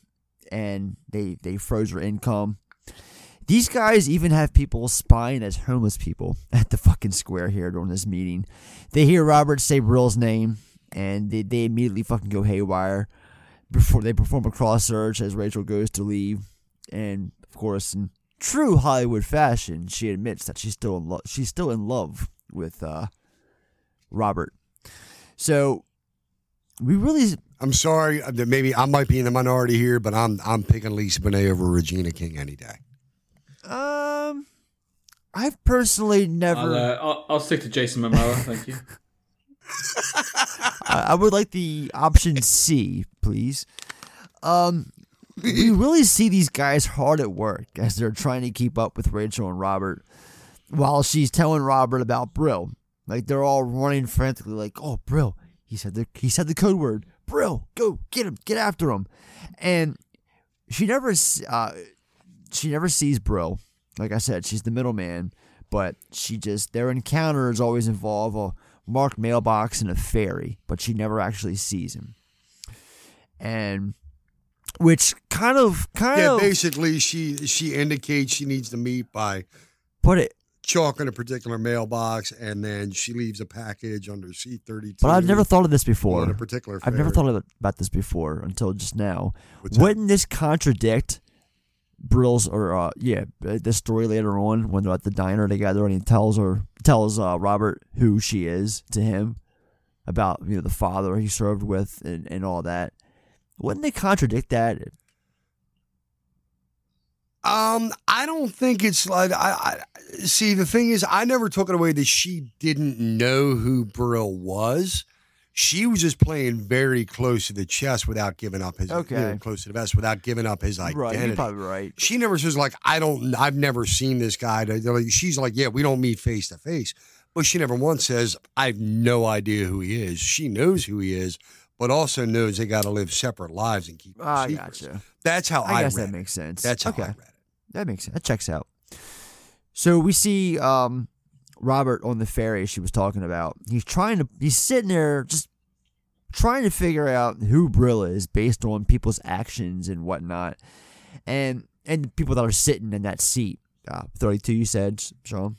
and they they froze her income. These guys even have people spying as homeless people at the fucking square here during this meeting. They hear Robert say Brill's name and they, they immediately fucking go haywire before they perform a cross search as Rachel goes to leave. And of course, in true Hollywood fashion, she admits that she's still in love. She's still in love with uh, Robert. So we really. I'm sorry uh, that maybe I might be in the minority here, but I'm I'm picking Lisa Bonet over Regina King any day. Um, I've personally never. I'll, uh, I'll, I'll stick to Jason Momoa. Thank you. I, would like the option C, please. Um, we really see these guys hard at work as they're trying to keep up with Rachel and Robert, while she's telling Robert about Brill. Like they're all running frantically, like, "Oh, Brill! He said the he said the code word. Brill, go get him, get after him." And she never, uh, she never sees Brill. Like I said, she's the middleman, but she just their encounters always involve a marked mailbox and a ferry, but she never actually sees him. And which kind of kind yeah, of basically she she indicates she needs to meet by put it chalk in a particular mailbox, and then she leaves a package under C thirty two. But I've never thought of this before. On a particular I've never thought about this before until just now. What's? Wouldn't this contradict Brill's or uh, yeah, uh, this story later on when they're at the diner together and he tells her tells uh, Robert who she is to him about you know the father he served with and, and all that. Wouldn't they contradict that? Um, I don't think it's like I, I see. The thing is, I never took it away that she didn't know who Brill was. She was just playing very close to the chest without giving up his you know, Okay. close to the vest without giving up his identity. Right, you're probably right. She never says like I don't. I've never seen this guy. She's like, yeah, we don't meet face to face, but she never once says I have no idea who he is. She knows who he is, but also knows they got to live separate lives and keep. I secrets. gotcha. That's how I, I guess read that it. makes sense. That's how okay. I read it. That makes sense. That checks out. So we see um, Robert on the ferry she was talking about. He's trying to. He's sitting there just trying to figure out who Brill is based on people's actions and whatnot, and and people that are sitting in that seat. Uh, Thirty-two, you said, Sean.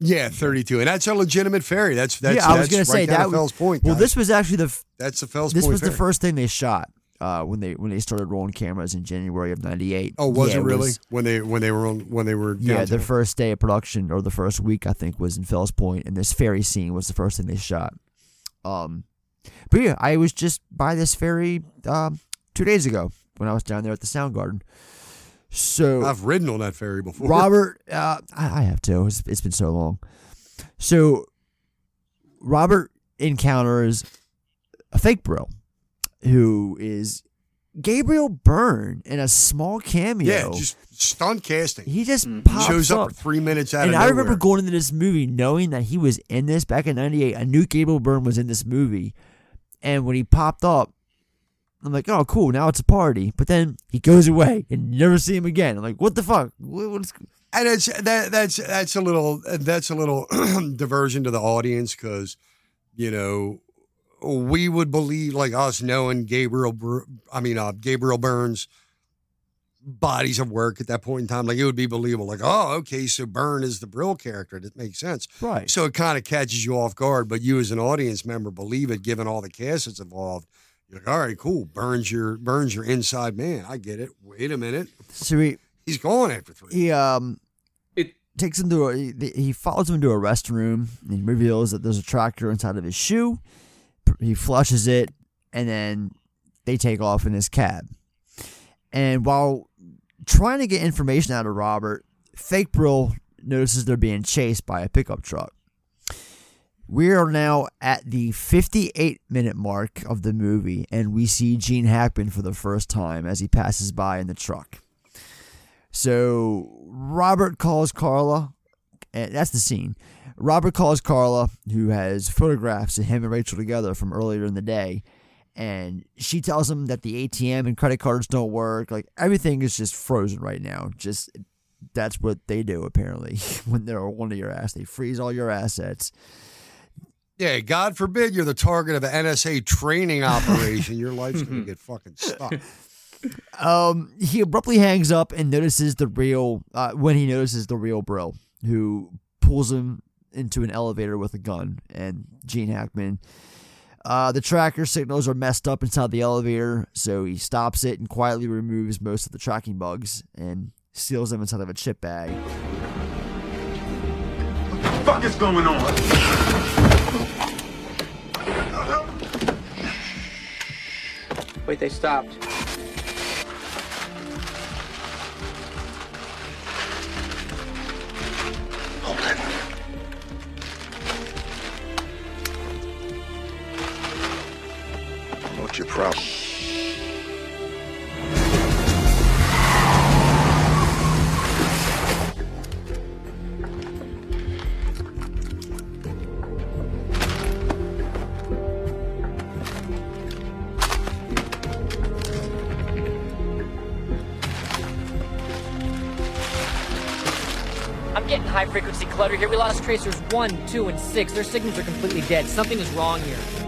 Yeah, thirty-two, and that's a legitimate ferry. That's that's yeah, I was gonna say right that. to Fells Point. well, guys. this was actually the. that's the Fells This Point was the first thing they shot uh, when they when they started rolling cameras in January of '98. Oh, was Yeah, it really was- when they when they were on when they were Yeah, the first day of production or the first week I think was in Fells Point, and this ferry scene was the first thing they shot. Um, but yeah, I was just by this ferry um, two days ago when I was down there at the Sound Garden. So I've ridden on that ferry before. Robert, uh, I, I have too. It's, it's been so long. So Robert encounters a fake bro who is Gabriel Byrne in a small cameo. Yeah, just stunt casting. He just mm-hmm. pops shows up, up. for three minutes out and of I nowhere. remember going into this movie knowing that he was in this back in '98. I knew Gabriel Byrne was in this movie, and when he popped up, I'm like, "Oh, cool! Now it's a party." But then he goes away and you never see him again. I'm like, "What the fuck? What, what's and it's that that's that's a little that's a little diversion to the audience because you know we would believe like us knowing Gabriel, I mean uh, Gabriel Byrne's bodies of work at that point in time like it would be believable like oh okay so Byrne is the Brill character. That makes sense. Right. so it kind of catches you off guard but you as an audience member believe it given all the cast that's involved. You're like all right cool Byrne's your Byrne's your inside man. I get it. Wait a minute. So he he's gone after three. he um it takes him to a he, he follows him to a restroom and he reveals that there's a tractor inside of his shoe he flushes it and then they take off in his cab. And while trying to get information out of robert fake brill notices they're being chased by a pickup truck. We are now at the 58 minute mark of the movie and we see gene hackman for the first time as he passes by in the truck. So Robert calls Carla, and that's the scene. Robert calls Carla, who has photographs of him and Rachel together from earlier in the day, and she tells him that the ATM and credit cards don't work. Like everything is just frozen right now. Just that's what they do apparently when they're one of your ass. They freeze all your assets. Yeah, God forbid you're the target of an NSA training operation. Your life's gonna get fucking stuck. Um, he abruptly hangs up and notices the real uh, when he notices the real Brill, who pulls him into an elevator with a gun. And Gene Hackman, uh, the tracker signals are messed up inside the elevator, so he stops it and quietly removes most of the tracking bugs and seals them inside of a chip bag. What the fuck is going on? Wait, they stopped. What's your problem? High frequency clutter here. We lost tracers 1, 2, and 6. Their signals are completely dead. Something is wrong here.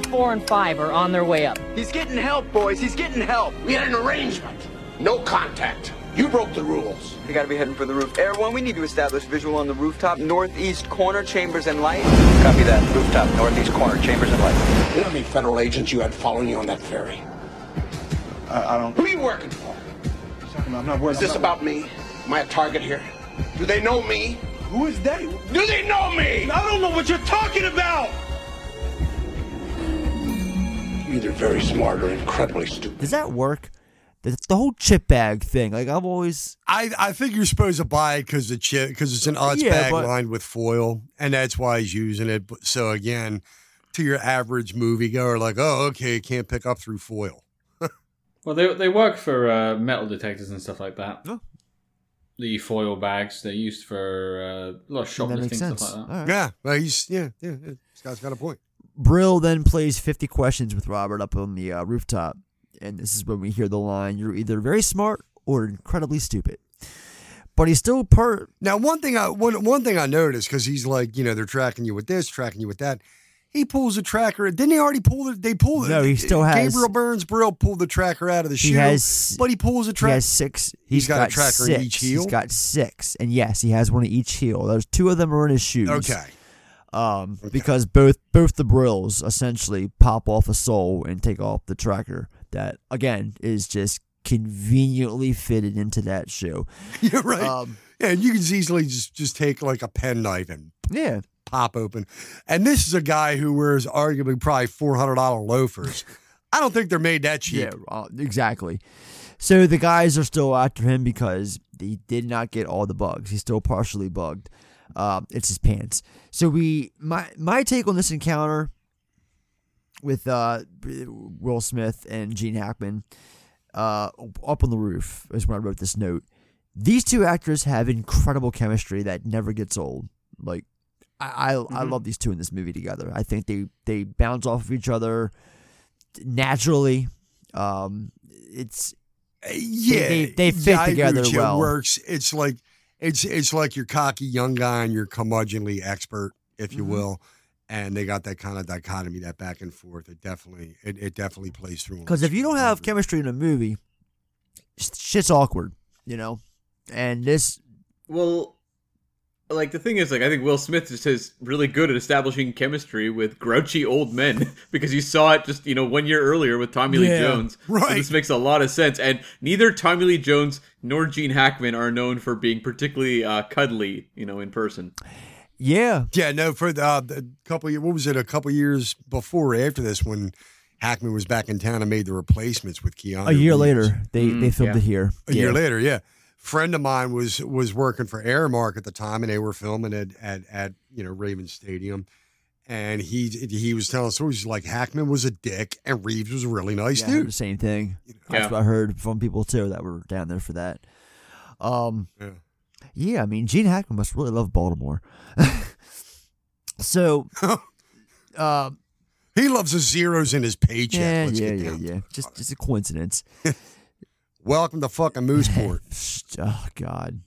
Tracers 3, 4, and 5 are on their way up. He's getting help, boys. He's getting help. We had an arrangement. No contact. You broke the rules. We gotta be heading for the roof. Air One, we need to establish visual on the rooftop, northeast corner, chambers and light. Copy that. Rooftop, northeast corner, chambers and light. You know how many federal agents you had following you on that ferry? I, I don't. Who are you working for? I'm not worried. Is this about me? Am I a target here? Do they know me? Who is they? Do they know me? I don't know what you're talking about. You're either very smart or incredibly stupid. Does that work? The, the whole chip bag thing. Like I've always I, I think you're supposed to buy it because the chip because it's an odds Yeah, bag but- lined with foil, and that's why he's using it. But so again, to your average moviegoer, like, oh, okay, can't pick up through foil. Well, they they work for uh, metal detectors and stuff like that. The foil bags they're used for uh, a lot of that makes shoplifting stuff like that. All right. Yeah, well, he's yeah, yeah. yeah. Scott's got a point. Brill then plays 50 questions with Robert up on the uh, rooftop. And this is when we hear the line You're either very smart or incredibly stupid. But he's still part. Now, one thing I one one thing I noticed because he's like, you know, they're tracking you with this, tracking you with that. He pulls the tracker. Didn't he already pull the? They pulled it. No, he still has- Gabriel Byrne's Brill pulled the tracker out of the He shoe. has- but he pulls a He tracker. has six. He's got a tracker in each heel? He's got six, and yes, he has one in each heel. There's two of them are in his shoes. Okay. Um, because both both the brills essentially pop off a sole and take off the tracker. That again is just conveniently fitted into that shoe. You're right. Um, yeah, and you can easily just just take like a penknife and yeah, pop open. And this is a guy who wears arguably probably four hundred dollar loafers. I don't think they're made that cheap. Yeah, uh, exactly. So the guys are still after him because he did not get all the bugs. He's still partially bugged. Uh, it's his pants. So we my my take on this encounter with uh, Will Smith and Gene Hackman uh, up on the roof is when I wrote this note. These two actors have incredible chemistry that never gets old. Like I I, I love these two in this movie together. I think they they bounce off of each other naturally. Um, it's Yeah, they, they, they fit yeah, together well. It works. It's like it's it's like your cocky young guy and your curmudgeonly expert, if you Mhm. will. And they got that kind of dichotomy, that back and forth. It definitely, it, it definitely plays through. Because if you don't have chemistry in a movie, sh- shit's awkward, you know. And this, Well, like the thing is, like I think Will Smith just is really good at establishing chemistry with grouchy old men because you saw it just you know one year earlier with Tommy Lee Yeah, Jones. So right. this makes a lot of sense, and neither Tommy Lee Jones nor Gene Hackman are known for being particularly uh, cuddly, you know, in person. yeah, Yeah, no, for the, uh, the couple of, what was it, a couple of years before or after this when Hackman was back in town and made the replacements with Keanu. a year Reeves. later, they they filmed it here. A year later, yeah. Friend of mine was was working for Aramark at the time, and they were filming at at, at you know Raven Stadium, and he he was telling stories like Hackman was a dick and Reeves was a really nice Yeah, dude. the same thing. That's Yeah. what I heard from people too that were down there for that. Um, Yeah. yeah, I mean, Gene Hackman must really love Baltimore. so, uh, He loves the zeros in his paycheck. yeah, Let's yeah, get yeah, yeah. Just just a coincidence. Welcome to fucking Mooseport. oh God,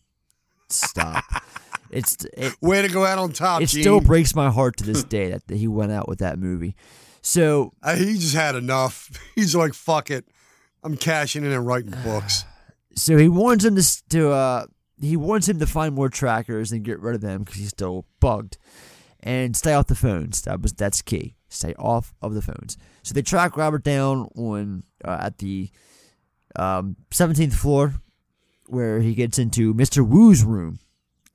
stop! It's it. Way to go out on top, It Gene. still breaks my heart to this day that he went out with that movie. So Uh, he just had enough. He's like, fuck it. I'm cashing in and writing books. So he warns him to, to uh, he warns him to find more trackers and get rid of them because he's still bugged, and stay off the phones. That was that's key. Stay off of the phones. So they track Robert down on uh, at the um, 17th floor, where he gets into Mister Wu's room,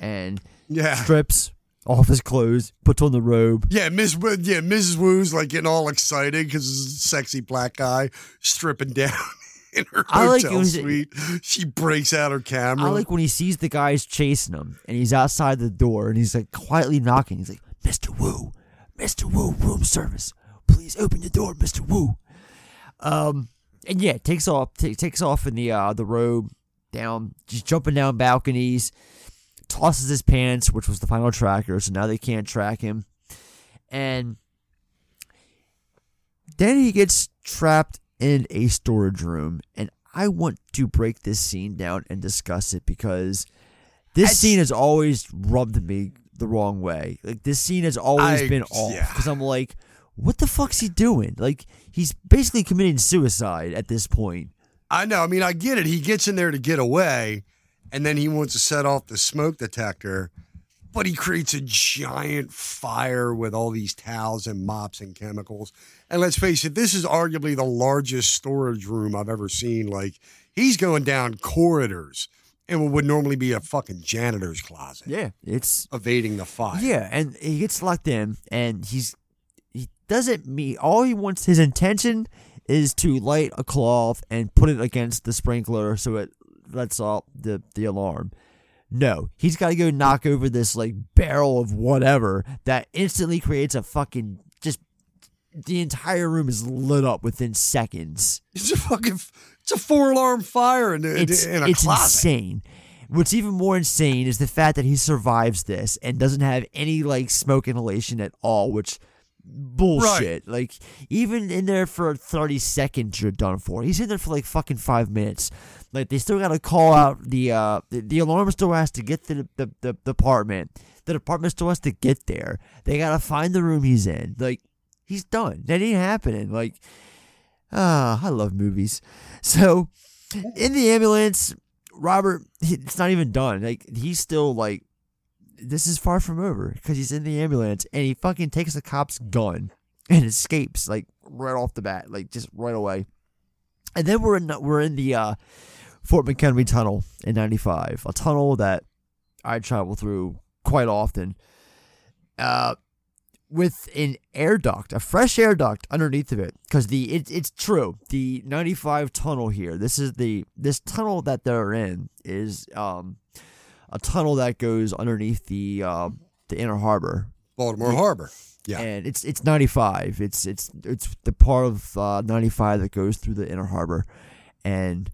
and Yeah. strips off his clothes, puts on the robe. Yeah, Miss. Yeah, Mrs. Wu's like getting all excited because this is a sexy black guy stripping down in her I like hotel was- suite. She breaks out her camera. I like when he sees the guys chasing him and he's outside the door and he's like quietly knocking. He's like, Mr. Wu, Mr. Wu, room service. Please open the door, Mr. Wu. Um, and yeah, takes off, ta takes off in the uh, the robe, down, just jumping down balconies, tosses his pants, which was the final tracker, so now they can't track him. And then he gets trapped in a storage room, and I want to break this scene down and discuss it because this scene has always rubbed me the wrong way. Like this scene has always I- been off yeah. because I'm like, what the fuck's he doing? Like he's basically committing suicide at this point. I know. I mean, I get it. He gets in there to get away, and then he wants to set off the smoke detector, but he creates a giant fire with all these towels and mops and chemicals. And let's face it, this is arguably the largest storage room I've ever seen. Like, he's going down corridors and what would normally be a fucking janitor's closet. Yeah, it's evading the fire. Yeah, and he gets locked in, and he's he doesn't meet all he wants. His intention is to light a cloth and put it against the sprinkler so it lets off the the alarm. No, he's got to go knock over this like barrel of whatever that instantly creates a fucking just. The entire room is lit up within seconds. It's a fucking, it's a four alarm fire in, a- It's in a it's closet. insane. What's even more insane is the fact that he survives this and doesn't have any like smoke inhalation at all, which bullshit. Like even in there for 30 seconds you're done for. He's in there for like fucking 5 minutes. Like they still got to call out the uh the, the alarm still has to get to the, the, the, apartment. The department still has to get there. They got to find the room he's in. Like he's done. That ain't happening. Like, ah, I love movies. So, in the ambulance, Robert, it's not even done. Like, he's still like, this is far from over because he's in the ambulance and he fucking takes the cop's gun and escapes like right off the bat, like just right away. And then we're in we're in the uh, Fort McHenry Tunnel in '95, a tunnel that I travel through quite often. Uh, with an air duct, a fresh air duct underneath of it, because the it, it's true. The 95 tunnel here. This is the this tunnel that they're in is um a tunnel that goes underneath the uh, the inner harbor, Baltimore The- Harbor. Yeah. and it's it's 95. It's it's it's the part of uh, 95 that goes through the inner harbor, and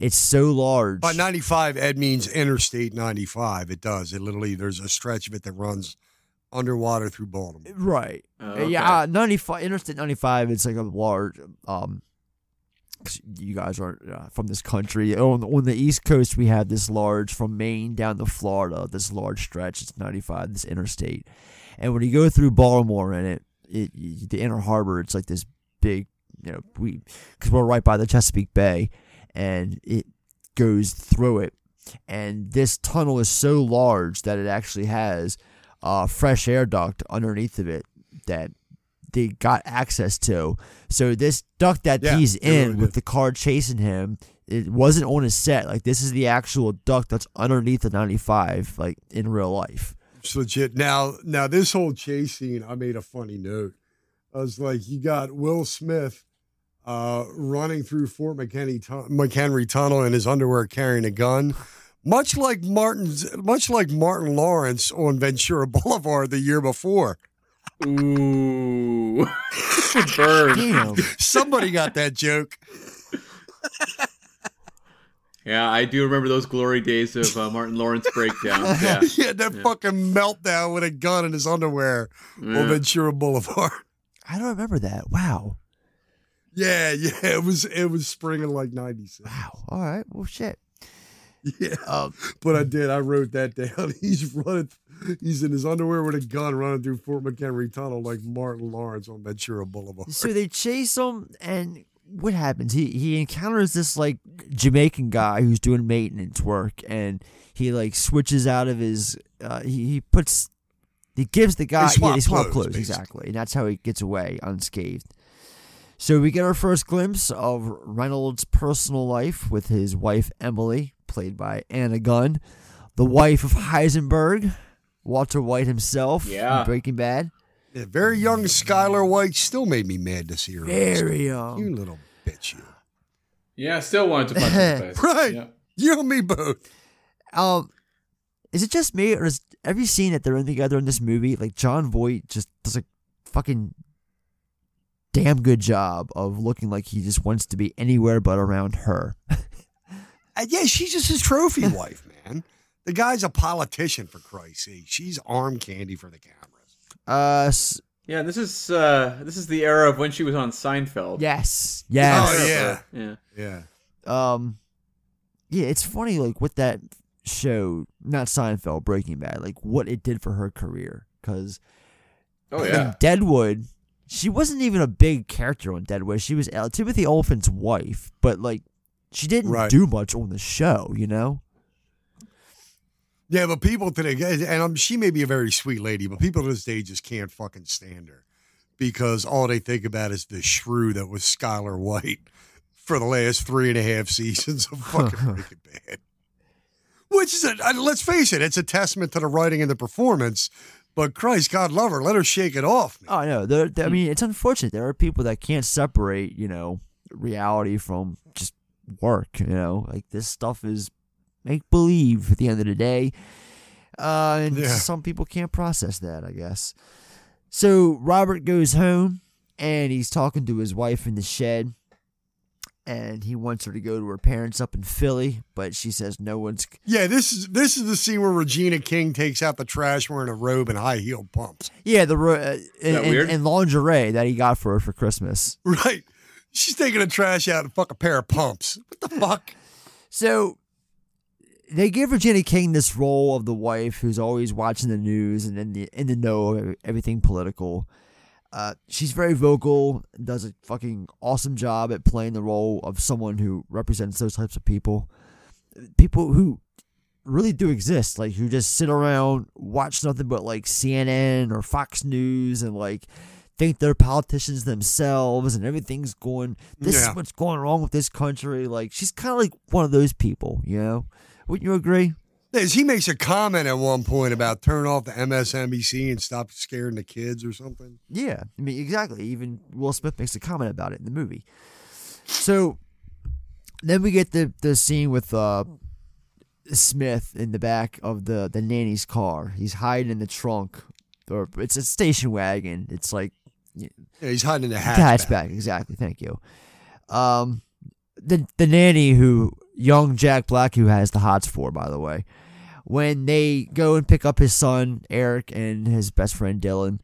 it's so large. By 95, Ed means Interstate 95. It does. It literally, there's a stretch of it that runs underwater through Baltimore. Right. Oh, Uh, okay. Yeah, uh, 95 Interstate 95 it's like a large um 'cause you guys are uh, from this country. On on the East Coast we have this large from Maine down to Florida, this large stretch. It's 95 this interstate. And when you go through Baltimore and it, it you- the inner harbor it's like this big, you know, we cuz we're right by the Chesapeake Bay and it goes through it. And this tunnel is so large that it actually has a fresh air duct underneath of it that they got access to. So this duck that Yeah, he's they really in with the car chasing him, it wasn't on a set. Like this is the actual duck that's underneath the 95, like in real life. It's legit. Now, now this whole chase scene, I made a funny note. I was like, you got Will Smith uh, running through Fort McHenry, tu- McHenry Tunnel in his underwear carrying a gun, much like Martin's, much like Martin Lawrence on Ventura Boulevard the year before. Ooh, burn. Somebody got that joke. Yeah, I do remember those glory days of uh, Martin Lawrence breakdowns. Yeah, yeah, that fucking meltdown with a gun in his underwear Yeah. on Ventura Boulevard. I don't remember that. Wow. Yeah, yeah, it was it was spring of like '96. Wow. All right. Well, shit. Yeah, Um, but I did. I wrote that down. He's running. He's in his underwear with a gun, running through Fort McHenry Tunnel like Martin Lawrence on Ventura Boulevard. So they chase him, and what happens? He he encounters this like Jamaican guy who's doing maintenance work, and he like switches out of his. Uh, he he puts. He gives the guy. swap yeah, they swap clothes, clothes, exactly, and that's how he gets away unscathed. So we get our first glimpse of Reynolds' personal life with his wife Emily, played by Anna Gunn, the wife of Heisenberg, Walter White himself, Yeah. Breaking Bad. Yeah, very young Skylar White still made me mad to see her. Very young. You little bitch, you. yeah. I still wanted to punch his face. Right. Yeah. You and me both. Um, is it just me, or is every scene that they're in together in this movie, like Jon Voight just does a fucking damn good job of looking like he just wants to be anywhere but around her. Uh, yeah, she's just his trophy wife, man. The guy's a politician, for Christ's sake. She's arm candy for the cameras. Uh, s- Yeah, this is uh this is the era of when she was on Seinfeld. yes, yes. Oh, yeah. Yeah. Yeah. Um, yeah, it's funny like what that show, not Seinfeld, Breaking Bad, like what it did for her career. Because Oh, in yeah. Deadwood, she wasn't even a big character on Deadwood. She was uh, Timothy Olyphant's wife, but like she didn't Right. do much on the show, you know. Yeah, but people today, and um, she may be a very sweet lady, but people to this day just can't fucking stand her because all they think about is the shrew that was Skylar White for the last three and a half seasons of fucking Breaking Bad. Which is, a, let's face it, it's a testament to the writing and the performance. But Christ, God love her, let her shake it off. Oh no, there- I mean, it's unfortunate. There are people that can't separate, you know, reality from just work. You know, like this stuff is make believe at the end of the day, uh, and Yeah. some people can't process that. I guess. So Robert goes home and he's talking to his wife in the shed, and he wants her to go to her parents up in Philly, but she says no one's. Yeah, this is this is the scene where Regina King takes out the trash wearing a robe and high heel pumps. Yeah, the ro- uh, and, and- and lingerie that he got for her for Christmas. Right. She's taking the trash out and fuck a pair of pumps. What the fuck? So they give Regina King this role of the wife who's always watching the news and in the in the know of everything political. Uh, she's very vocal, does a fucking awesome job at playing the role of someone who represents those types of people. People who really do exist, like who just sit around, watch nothing but like CNN or Fox News and like think they're politicians themselves and everything's going, this Yeah. is what's going wrong with this country. Like, she's kind of like one of those people, you know? Wouldn't you agree? Yes, He makes a comment at one point about turn off the MSNBC and stop scaring the kids or something. Yeah, I mean, exactly. Even Will Smith makes a comment about it in the movie. So then we get the the scene with uh, Smith in the back of the the nanny's car. He's hiding in the trunk, or it's a station wagon. It's like Yeah, he's hiding in the the hatchback. hatchback. Exactly. Thank you. Um, the the nanny who young Jack Black who has the hots for, by the way, when they go and pick up his son Eric and his best friend Dylan,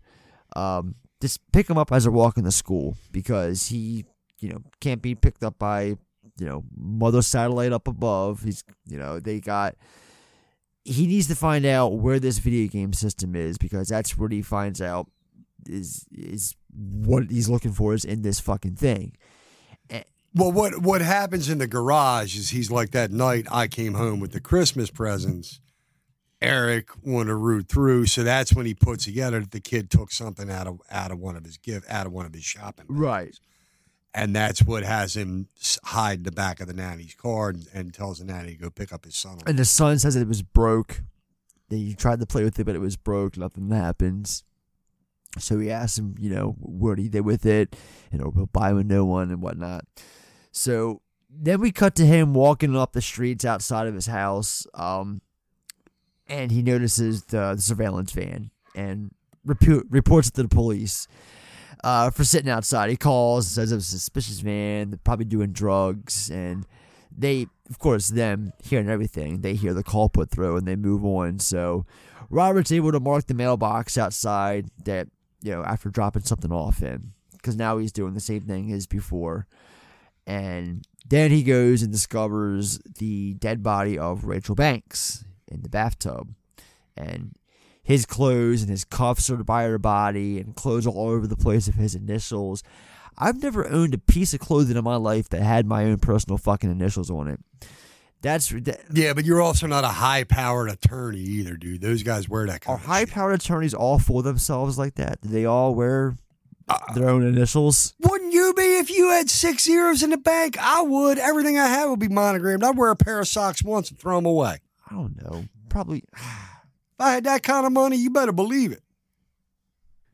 um, just pick him up as they're walking to school because he, you know, can't be picked up by, you know, mother satellite up above. He's, you know, they got. He needs to find out where this video game system is because that's what he finds out is is what he's looking for is in this fucking thing. Well, what what happens in the garage is he's like that night I came home with the Christmas presents. Eric wanted to root through, so that's when he puts together that the kid took something out of out of one of his gift out of one of his shopping, Right. and that's what has him hide the back of the nanny's car and, and tells the nanny to go pick up his son. And the son says that it was broke. That he tried to play with it, but it was broke. Nothing happens. So he asks him, you know, what he did with it, and he'll buy him a new one and whatnot. So then we cut to him walking up the streets outside of his house, um, and he notices the, the surveillance van and repu- reports it to the police uh, for sitting outside. He calls, says it was a suspicious van, they're probably doing drugs, and they, of course, them hearing everything, they hear the call put through and they move on. So Robert's able to mark the mailbox outside that, you know, after dropping something off in, because now he's doing the same thing as before. And then he goes and discovers the dead body of Rachel Banks in the bathtub. And his clothes and his cuffs are by her body and clothes all over the place of his initials. I've never owned a piece of clothing in my life that had my own personal fucking initials on it. That's that, Yeah, but you're also not a high powered attorney either, dude. Those guys wear that kind are high powered attorneys all for themselves like that? Do they all wear their own initials? Wouldn't you be if you had six zeros in the bank? I would. Everything I have would be monogrammed. I'd wear a pair of socks once and throw them away. I don't know. Probably. If I had that kind of money, you better believe it.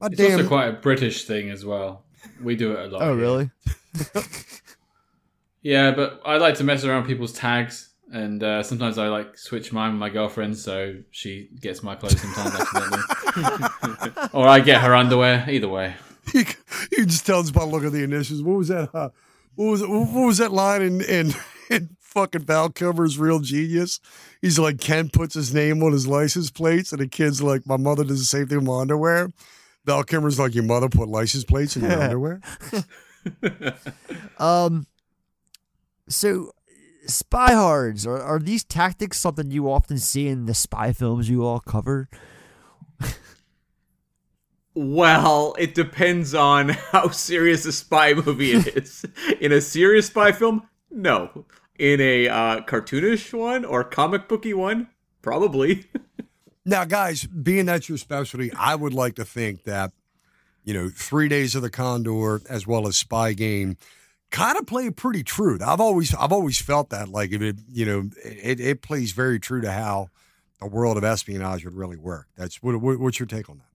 My It's damn. also quite a British thing as well. We do it a lot. Oh, here. really? Yeah, but I like to mess around with people's tags, and uh, sometimes I like switch mine with my girlfriend, so she gets my clothes sometimes accidentally, or I get her underwear. Either way. you just tell us by looking at the initials. What was that? Uh, what was what was that line in in, in fucking Val Kilmer's Real Genius? He's like Ken puts his name on his license plates, and the kid's like, "My mother does the same thing with my underwear." Val Kilmer's like, "Your mother put license plates in your underwear." Um. So, spy hards are are these tactics something you often see in the spy films you all cover? Well, it depends on how serious a spy movie it is. In a serious spy film, no. In a uh, cartoonish one or comic booky one, probably. Now, guys, being that's your specialty, I would like to think that, you know, Three Days of the Condor as well as Spy Game kind of play pretty true. I've always I've always felt that like if it, you know, it, it plays very true to how the world of espionage would really work. That's what, what what's your take on that?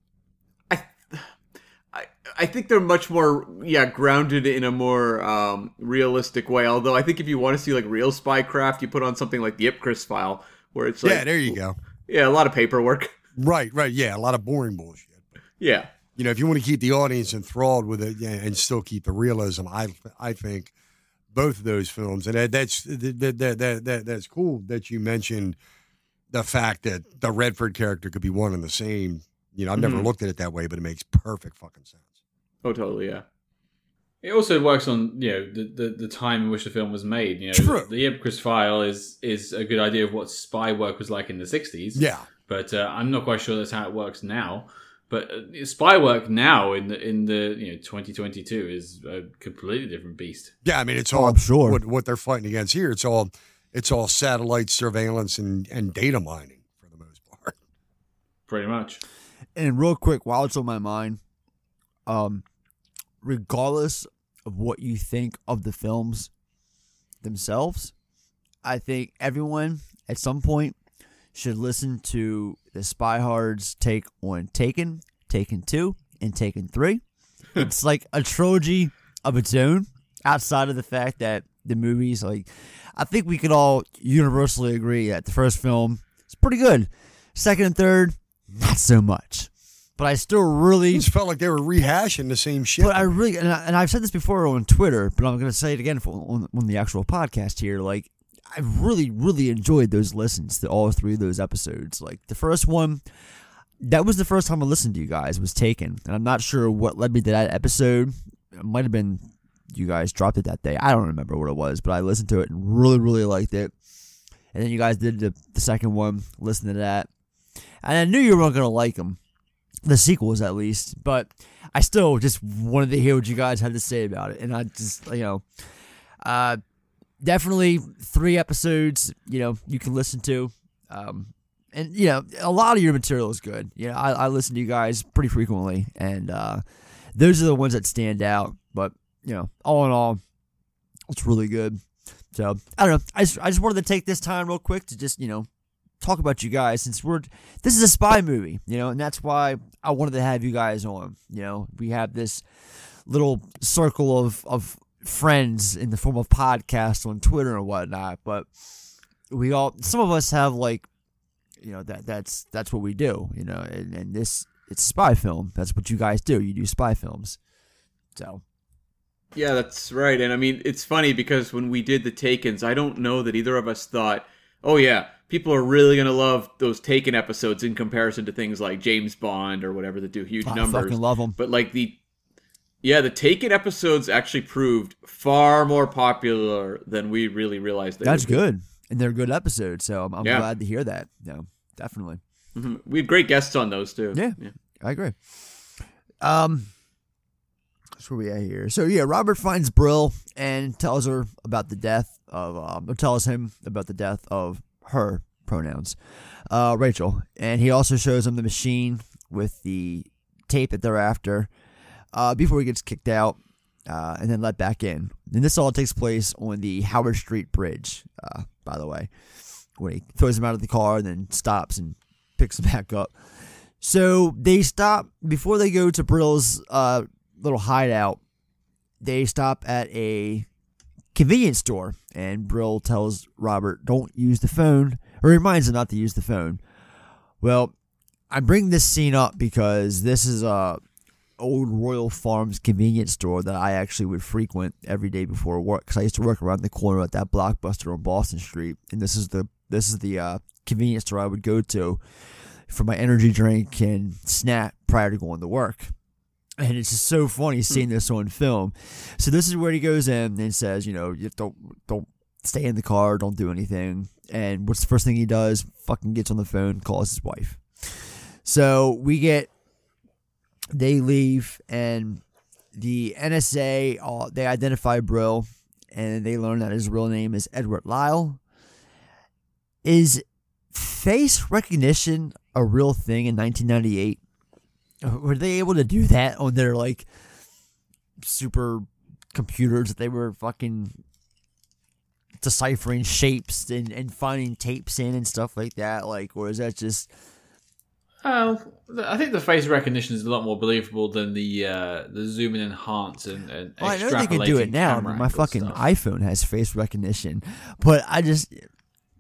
I think they're much more, yeah, grounded in a more um, realistic way. Although I think if you want to see like real spycraft, you put on something like the Ipcress file, where it's like, yeah, there you go. yeah, a lot of paperwork. Right, right, yeah, a lot of boring bullshit. Yeah. You know, if you want to keep the audience enthralled with it yeah, and still keep the realism, I I think both of those films, and that, that's that, that, that, that that's cool that you mentioned the fact that the Redford character could be one and the same. You know, I've never Mhm. looked at it that way, but it makes perfect fucking sense. Oh, totally, yeah. It also works on you know the, the, the time in which the film was made. You know, True. the Ipcress file is is a good idea of what spy work was like in the '60s. Yeah. but uh, I'm not quite sure that's how it works now. But uh, spy work now in the in the you know 2022 is a completely different beast. Yeah, I mean it's Oh, all I'm sure. what what they're fighting against here. It's all it's all satellite surveillance and, and data mining. For the most part. Pretty much. And real quick, while it's on my mind, um, regardless of what you think of the films themselves, I think everyone at some point should listen to the SpyHards take on Taken, Taken 2, and Taken 3. it's like a trilogy of its own, outside of the fact that the movies, like, I think we could all universally agree that the first film is pretty good. Second and third, not so much. But I still really It just felt like they were rehashing the same shit. but I really, and, I, I've said this before on Twitter, but I'm going to say it again for, on, on the actual podcast here. Like, I really, really enjoyed those listens to all three of those episodes. Like the first one, that was the first time I listened to you guys was taken, and I'm not sure what led me to that episode. It might have been you guys dropped it that day. I don't remember what it was, but I listened to it and really, really liked it. And then you guys did the, the second one, listened to that, and I knew you weren't going to like them the sequels at least, but I still just wanted to hear what you guys had to say about it, and I just you know, uh, definitely three episodes you know you can listen to, um, and you know a lot of your material is good. You know I, I listen to you guys pretty frequently, and uh, those are the ones that stand out. But you know, all in all, it's really good. So I don't know. I just, I just wanted to take this time real quick to just you know talk about you guys since we're this is a spy movie, you know, and that's why I wanted to have you guys on. You know, we have this little circle of of friends in the form of podcasts on Twitter and whatnot, but we all some of us have like you know that that's that's what we do, you know, and, and this it's spy film. That's what you guys do. You do spy films. So Yeah, that's right. And I mean, it's funny because when we did the Takens, I don't know that either of us thought, oh, yeah, people are really going to love those Taken episodes in comparison to things like James Bond or whatever that do huge I numbers. fucking love 'em. But like the. Yeah, the Taken episodes actually proved far more popular than we really realized they that's good. And they're good episodes, so I'm, I'm Yeah. glad to hear that. No, definitely. Mhm. We had great guests on those too. Yeah, yeah. I agree. Um, that's where we at here. So yeah, Robert finds Brill and tells her about the death of, um, tells him about the death of her pronouns, uh, Rachel, and he also shows him the machine with the tape that they're after. Uh, before he gets kicked out, uh, and then let back in. And this all takes place on the Howard Street Bridge, uh, by the way, when he throws him out of the car and then stops and picks him back up. So they stop before they go to Brill's uh, little hideout. They stop at a convenience store, and Brill tells Robert, "Don't use the phone," or reminds him not to use the phone. Well, I bring this scene up because this is a old Royal Farms convenience store that I actually would frequent every day before work because I used to work around the corner at that blockbuster on Boston Street, and this is the this is the uh, convenience store I would go to for my energy drink and snack prior to going to work. And it's just so funny seeing this on film. So this is where he goes in and says, you know, you don't don't stay in the car, don't do anything. And what's the first thing he does? Fucking gets on the phone, calls his wife. So we get they leave and the NSA uh, they identify Brill and they learn that his real name is Edward Lyle. Is face recognition a real thing in 1998? Were they able to do that on their like super computers that they were fucking deciphering shapes and, and finding tapes in and stuff like that? Like, or is that just Uh, I think the face recognition is a lot more believable than the uh, the zoom and enhance and, and Well, I know they can do it now. I my fucking stuff. iPhone has face recognition, but I just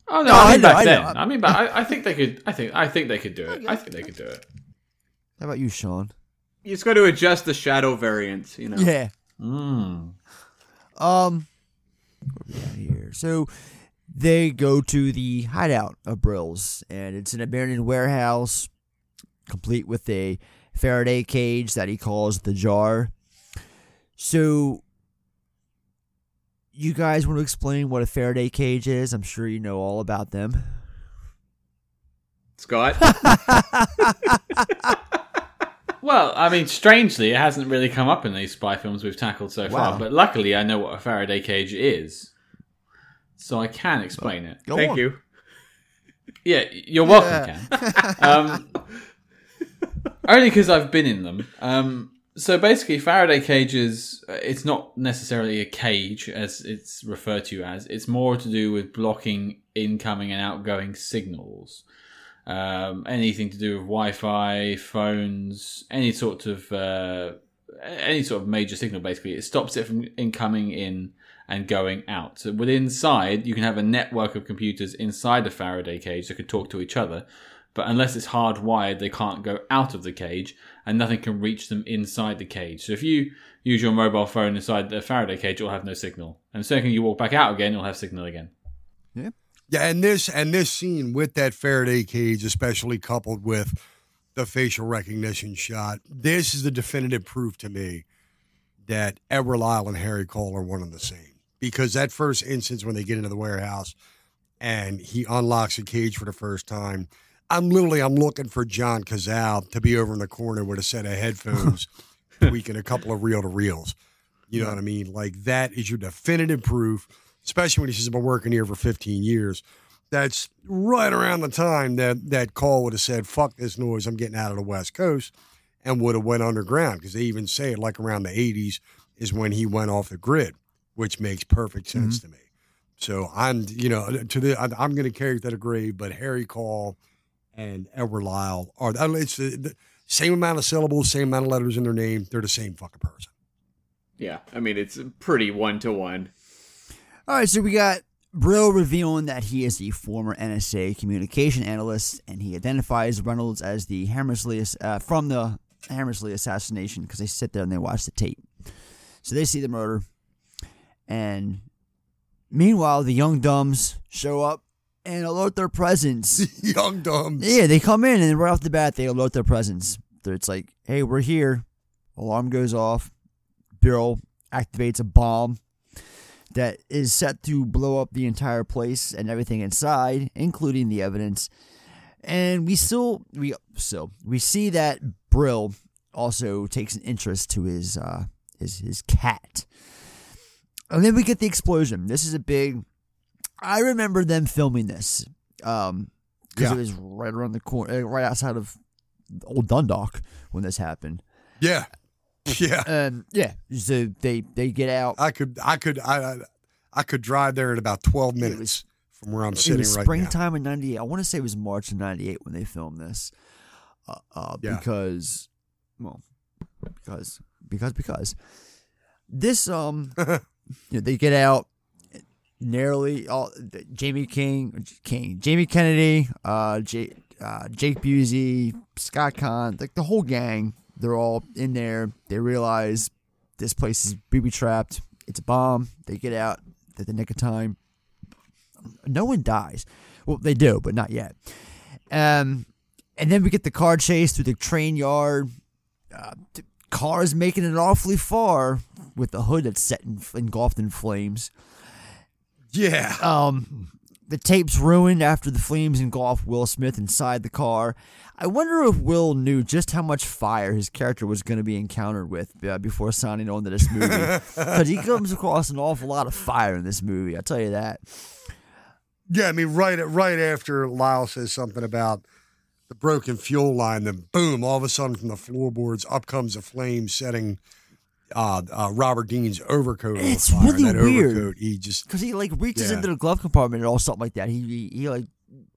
Oh no, No, I I mean know, back I then. know. I mean, but I, I think they could. I think I think they could do it. I think they could do it. How about you, Sean? You just got to adjust the shadow variance, you know. Yeah. Mm. Um, where we at here? So they go to the hideout of Brill's, and it's an abandoned warehouse, complete with a Faraday cage that he calls the jar. So, you guys want to explain what a Faraday cage is? I'm sure you know all about them. Scott? Well, I mean, strangely, it hasn't really come up in these spy films we've tackled so Wow. far. But luckily, I know what a Faraday cage is, so I can explain it. Go Thank on. you. Yeah, you're welcome, Yeah. Ken. Um, only because I've been in them. Um, so basically, Faraday cages, uh, it's not necessarily a cage as it's referred to as. It's more to do with blocking incoming and outgoing signals. Um, anything to do with Wi-Fi, phones, any sort of uh, any sort of major signal. Basically, it stops it from incoming in and going out. So within inside, you can have a network of computers inside the Faraday cage that can talk to each other. But unless it's hardwired, they can't go out of the cage, and nothing can reach them inside the cage. So if you use your mobile phone inside the Faraday cage, it'll have no signal. And the second you walk back out again, you'll have signal again. Yeah. Yeah, and this and this scene with that Faraday cage, especially coupled with the facial recognition shot, this is the definitive proof to me that Edward Lyle and Harry Caul are one and the same. Because that first instance when they get into the warehouse and he unlocks the cage for the first time, I'm literally I'm looking for John Cazale to be over in the corner with a set of headphones, tweaking a couple of reel to reels. You know what I mean? Like that is your definitive proof, especially when he says I've been working here for 15 years. That's right around the time that that Caul would have said, "Fuck this noise, I'm getting out of the West Coast," and would have went underground because they even say it like around the 80s is when he went off the grid, which makes perfect sense mm-hmm. to me. So I'm, you know, to the I'm going to carry that the grave, but Harry Caul and Edward Lyle are it's the, the same amount of syllables, same amount of letters in their name. They're the same fucking person. Yeah, I mean it's pretty one to one. All right, so we got Brill revealing that he is the former NSA communication analyst, and he identifies Reynolds as the Hammersley uh, from the Hammersley assassination because they sit there and they watch the tape. So they see the murder, and meanwhile, the young dumbs show up and alert their presence. young dumbs. Yeah, they come in and right off the bat they alert their presence. It's like, hey, we're here. Alarm goes off. Bill activates a bomb that is set to blow up the entire place and everything inside, including the evidence. And we still we so we see that Brill also takes an interest to his uh his his cat. And then we get the explosion. This is a big I remember them filming this. Um because Yeah. it was right around the corner right outside of old Dundalk when this happened. Yeah. Yeah. Um yeah. So they they get out. I could I could I I, could drive there in about 12 minutes from where I'm it sitting was right now. springtime in 98 i want to say it was march of 98 when they filmed this uh, uh, Yeah. because well because because because this um you know, they get out narrowly all jamie king king jamie kennedy uh, J, uh jake busey scott Caan, like the whole gang they're all in there they realize this place is booby trapped it's a bomb they get out at the nick of time no one dies. Well, they do, but not yet. Um, and then we get the car chase through the train yard. Uh, the car's making it awfully far with the hood that's set in, engulfed in flames. Yeah. Um, the tape's ruined after the flames engulf Will Smith inside the car. I wonder if Will knew just how much fire his character was going to be encountered with uh, before signing on to this movie. Because he comes across an awful lot of fire in this movie, I'll tell you that. Yeah, I mean, right right after Lyle says something about the broken fuel line, then boom, all of a sudden from the floorboards up comes a flame, setting uh, uh, Robert Dean's overcoat on It's fire. really that weird. overcoat, he just because he like reaches Yeah. into the glove compartment or all something like that. He he, he like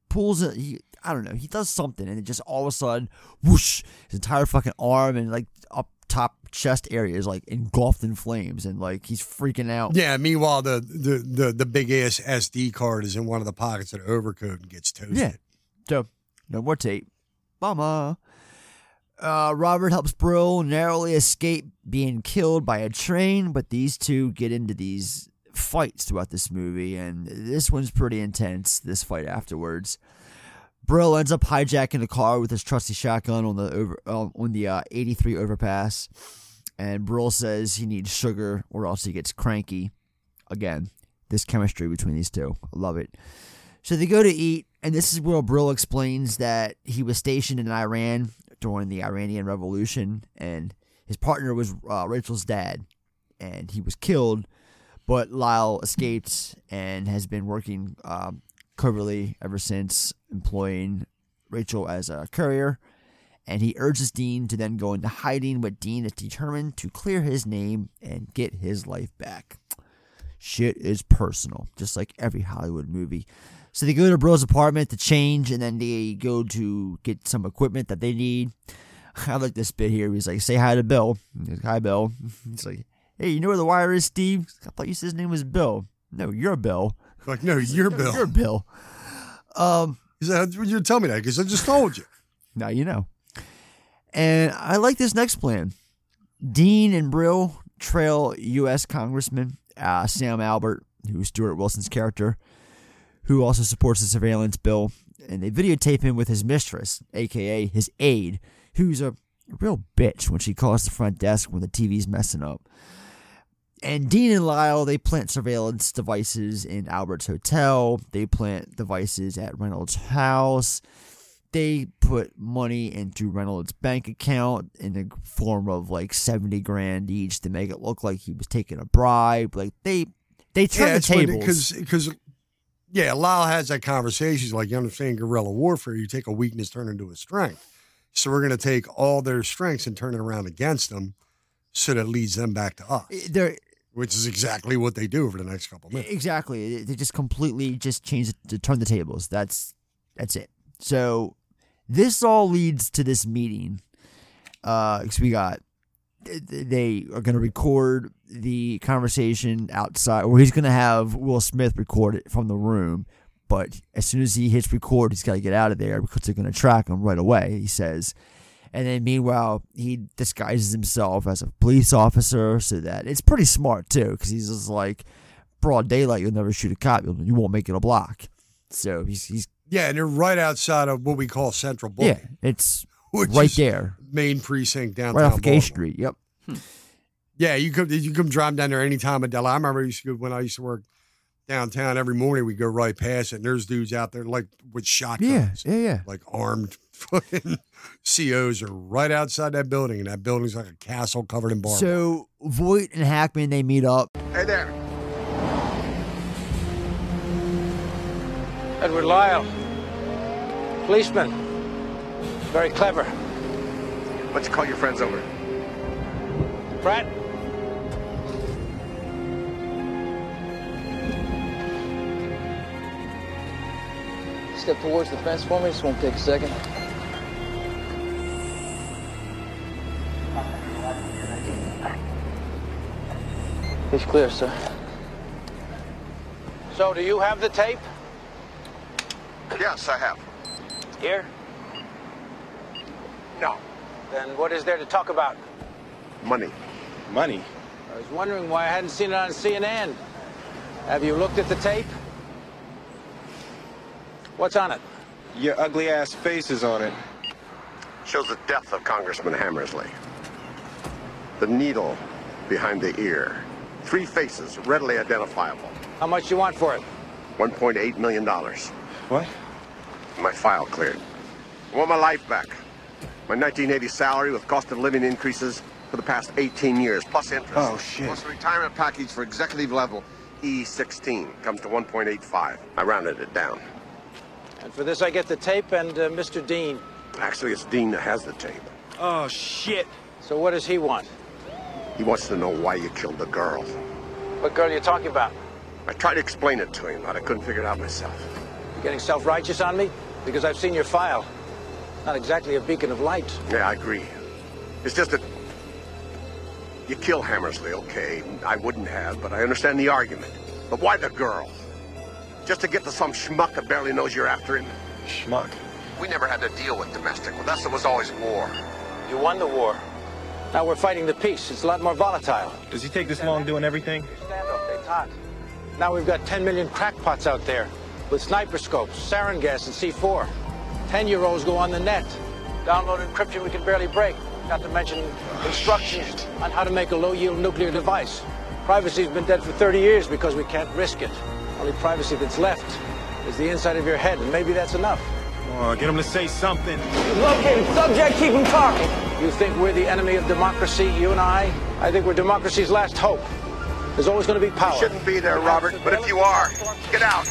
pulls it. He I don't know. He does something, and it just all of a sudden, whoosh! His entire fucking arm and like up top chest area is like engulfed in flames, and like he's freaking out. yeah. Meanwhile, the the the, the big ass SD card is in one of the pockets of the overcoat and gets toasted. Yeah. So no more tape. Mama. Uh, Robert helps Brill narrowly escape being killed by a train, but these two get into these fights throughout this movie, and this one's pretty intense. This fight afterwards, Brill ends up hijacking the car with his trusty shotgun on the over uh, on the uh, 83 overpass, and Brill says he needs sugar or else he gets cranky. Again, this chemistry between these two, I love it. So they go to eat, and this is where Brill explains that he was stationed in Iran during the Iranian Revolution, and his partner was uh, Rachel's dad, and he was killed. But Lyle escaped and has been working um, covertly ever since, employing Rachel as a courier. And he urges Dean to then go into hiding, but Dean is determined to clear his name and get his life back. Shit is personal, just like every Hollywood movie. So they go to Brill's apartment to change, and then they go to get some equipment that they need. I like this bit here. He's like, "Say hi to Bill." He's like, "Hi, Bill." He's like, "Hey, you know where the wire is, Steve?" I thought you said his name was Bill. No, you're Bill. Like, no, you're Bill. You're Bill. Um, He said, "You tell me that because I just told you." now you know. And I like this next plan. Dean and Brill trail U.S. Congressman uh, Sam Albert, who's Stuart Wilson's character, who also supports the surveillance bill, and they videotape him with his mistress, aka his aide, who's a real bitch when she calls the front desk when the TV's messing up. And Dean and Lyle, they plant surveillance devices in Albert's hotel. They plant devices at Reynolds' house. They put money into Reynolds' bank account in the form of like 70 grand each to make it look like he was taking a bribe. Like they they turn the tables. because because yeah, Lyle has that conversation. He's like, you understand guerrilla warfare? You take a weakness, turn it into a strength. So we're going to take all their strengths and turn it around against them, so that leads them back to us. They're which is exactly what they do over the next couple of minutes. Exactly. They just completely just change to turn the tables. That's that's it. So this all leads to this meeting. Uh, because we got they are going to record the conversation outside, or he's going to have Will Smith record it from the room. But as soon as he hits record, he's got to get out of there because they're going to track him right away. He says. And then meanwhile, he disguises himself as a police officer so that it's pretty smart too, because he's just like, broad daylight, you'll never shoot a cop. You'll, you won't make it a block. So he's, he's Yeah, and you're right outside of what we call Central Booking. yeah, it's which right is there, main precinct downtown. right off of Gay Street. Yep. Hmm. Yeah, you come you come drive down there any time of day. I remember I used to when I used to work downtown every morning. We go right past it, and there's dudes out there like with shotguns. Yeah, yeah, yeah. Like armed fucking COs are right outside that building, and that building's like a castle covered in barbed. So Voight and Hackman they meet up. Hey there. Edward Lyle, policeman. Very clever. Why don't you call your friends over? Pratt? Step towards the fence for me. This won't take a second. He's clear, sir. So, do you have the tape? Yes, I have. Here? No. Then what is there to talk about? Money. Money? I was wondering why I hadn't seen it on CNN. Have you looked at the tape? What's on it? Your ugly ass face is on it. Shows the death of Congressman Hammersley. The needle behind the ear. Three faces, readily identifiable. How much you want for it? $1.8 million. What? My file cleared. I want my life back. My 1980 salary with cost of living increases for the past 18 years, plus interest. Oh, shit. Plus a retirement package for executive level E16 comes to 1.85. I rounded it down. And for this, I get the tape and uh, Mr. Dean. Actually, it's Dean that has the tape. Oh, shit. So what does he want? He wants to know why you killed the girl. What girl are you talking about? I tried to explain it to him, but I couldn't figure it out myself. You getting self-righteous on me? Because I've seen your file. Not exactly a beacon of light. Yeah, I agree. It's just that you kill Hammersley, okay? I wouldn't have, but I understand the argument. But why the girl? Just to get to some schmuck that barely knows you're after him? Schmuck. We never had to deal with domestic. With us, it was always war. You won the war. Now we're fighting the peace. It's a lot more volatile. Does he take this long doing everything? Stand up, it's hot. Now we've got 10 million crackpots out there with sniper scopes, sarin gas, and C4. 10-year-olds go on the net. Download encryption we can barely break. Not to mention instructions oh, on how to make a low-yield nuclear device. Privacy's been dead for 30 years because we can't risk it. Only privacy that's left is the inside of your head, and maybe that's enough. Oh, get him to say something. Located subject, keep him talking. You think we're the enemy of democracy, you and I? I think we're democracy's last hope. There's always going to be power. You shouldn't be there, Robert. But if you are, get out.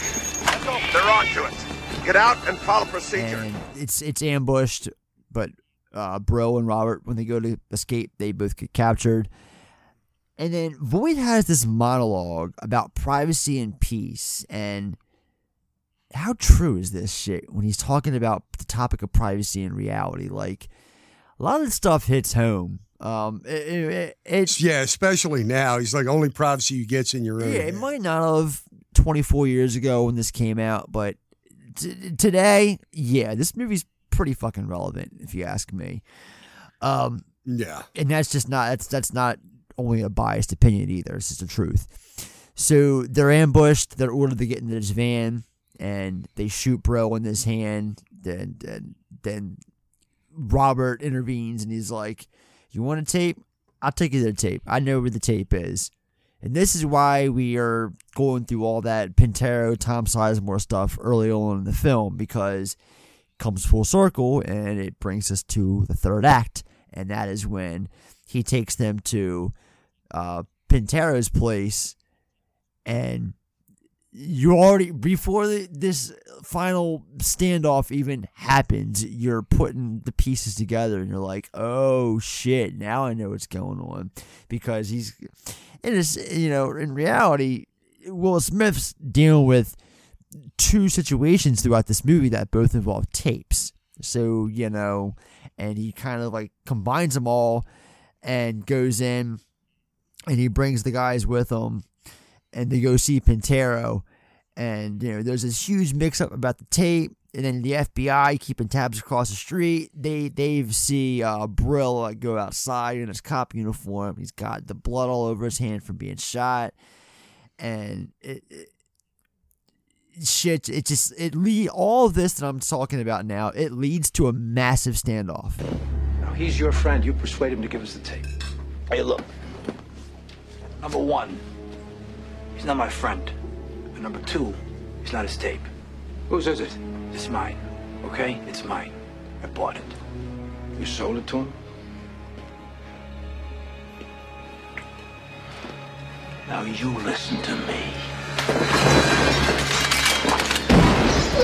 They're on to it. Get out and follow procedure. And it's it's ambushed, but uh, Brill and Robert, when they go to escape, they both get captured. And then Voight has this monologue about privacy and peace. And how true is this shit when he's talking about the topic of privacy and reality? Like, a lot of this stuff hits home. Um, it, it, it's yeah, especially now. He's like only privacy you get's in your own. yeah, it might not have 24 years ago when this came out, but t- today, yeah, this movie's pretty fucking relevant if you ask me. Um, yeah, and that's just not that's that's not only a biased opinion either. It's just the truth. So they're ambushed. They're ordered to get into this van, and they shoot Bro in his hand. Then then then Robert intervenes, and he's like, "You want a tape? I'll take you to the tape. I know where the tape is." And this is why we are going through all that Pintero, Tom Sizemore stuff early on in the film because it comes full circle and it brings us to the third act, and that is when he takes them to uh, Pintero's place, and you already before the, this final standoff even happens, you're putting the pieces together, and you're like, "Oh shit!" Now I know what's going on because he's in this. You know, in reality, Will Smith's dealing with two situations throughout this movie that both involve tapes. So you know, and he kind of like combines them all and goes in and he brings the guys with him and they go see Pintero and you know there's this huge mix up about the tape and then the FBI keeping tabs across the street they they see uh, Brill go outside in his cop uniform he's got the blood all over his hand from being shot and it, it shit it just it lead all this that I'm talking about now it leads to a massive standoff Now, he's your friend. You persuade him to give us the tape. Hey, look. Number one, he's not my friend. And number two, he's not his tape. Whose is it? It's mine. Okay? It's mine. I bought it. You sold it to him? Now you listen to me.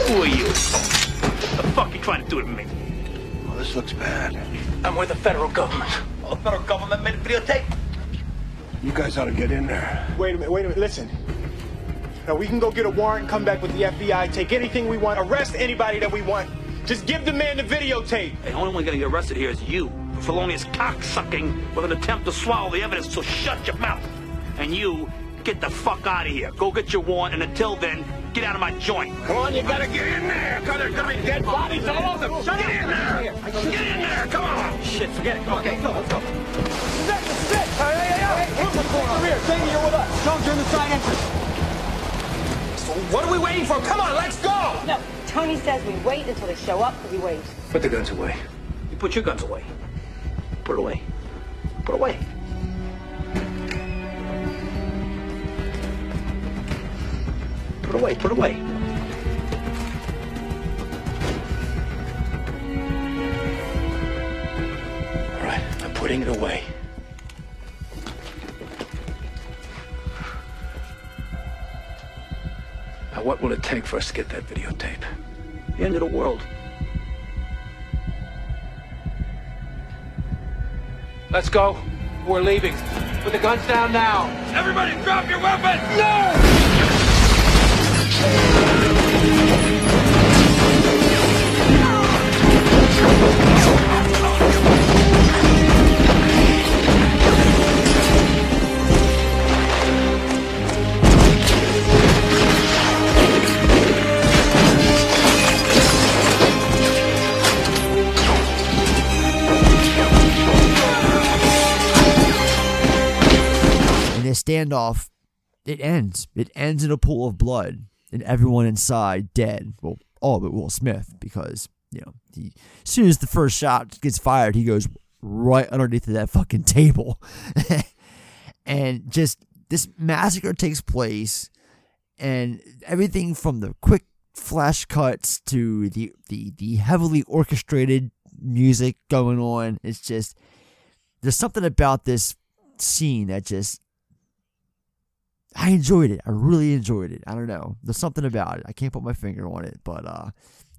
Who are you? What The fuck you trying to do to me? Well, this looks bad. I'm with the federal government. Oh, the federal government made a videotape? You guys ought to get in there. Wait a minute, wait a minute, listen. Now we can go get a warrant, come back with the FBI, take anything we want, arrest anybody that we want. Just give the man the videotape. The only one gonna get arrested here is you for felonious cocksucking with an attempt to swallow the evidence, so shut your mouth. And you, get the fuck out of here. Go get your warrant, and until then, get out of my joint. Come on, you gotta get in there, because there's gonna be dead bodies all over them. Shut get up. in there! Get in there, come on! Shit, forget it. Come on, Okay, go, let's go. That's the sit! Hey, hey, hey, hey! Come here, Jamie, you're with us. Jones, you're in the side entrance. So what are we waiting for? Come on, let's go! No, Tony says we wait until they show up, we wait. waits. Put the guns away. You put your guns away. Put it away. Put it away. Put it away, put it away. All right, I'm putting it away. Now, what will it take for us to get that videotape? The end of the world. Let's go. We're leaving. Put the guns down now. Everybody drop your weapons! No! Standoff it ends. It ends in a pool of blood and everyone inside dead well all but will smith because you know he, as soon as the first shot gets fired he goes right underneath that fucking table and just this massacre takes place and everything from the quick flash cuts to the the the heavily orchestrated music going on. It's just there's something about this scene that just I enjoyed it. I really enjoyed it. I don't know. There's something about it. I can't put my finger on it, but uh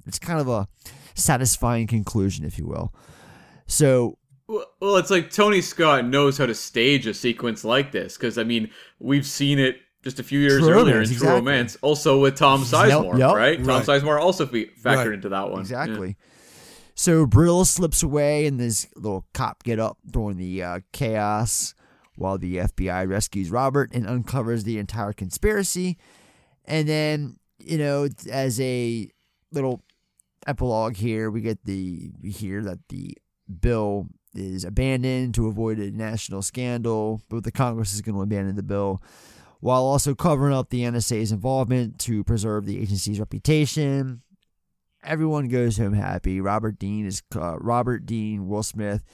it's kind of a satisfying conclusion, if you will. So Well, it's like Tony Scott knows how to stage a sequence like this because I mean we've seen it just a few years True earlier Romance, in True exactly. Romance, also with Tom Sizemore, yep. right? Tom Right. Sizemore also fe- factored Right. into that one. Exactly. So Brill slips away, and this little cop get up during the uh, chaos, while the FBI rescues Robert and uncovers the entire conspiracy. And then, you know, as a little epilogue here, we get the we hear that the bill is abandoned to avoid a national scandal, but the Congress is going to abandon the bill while also covering up the NSA's involvement to preserve the agency's reputation. Everyone goes home happy. Robert Dean is uh, Robert Dean Will Smith.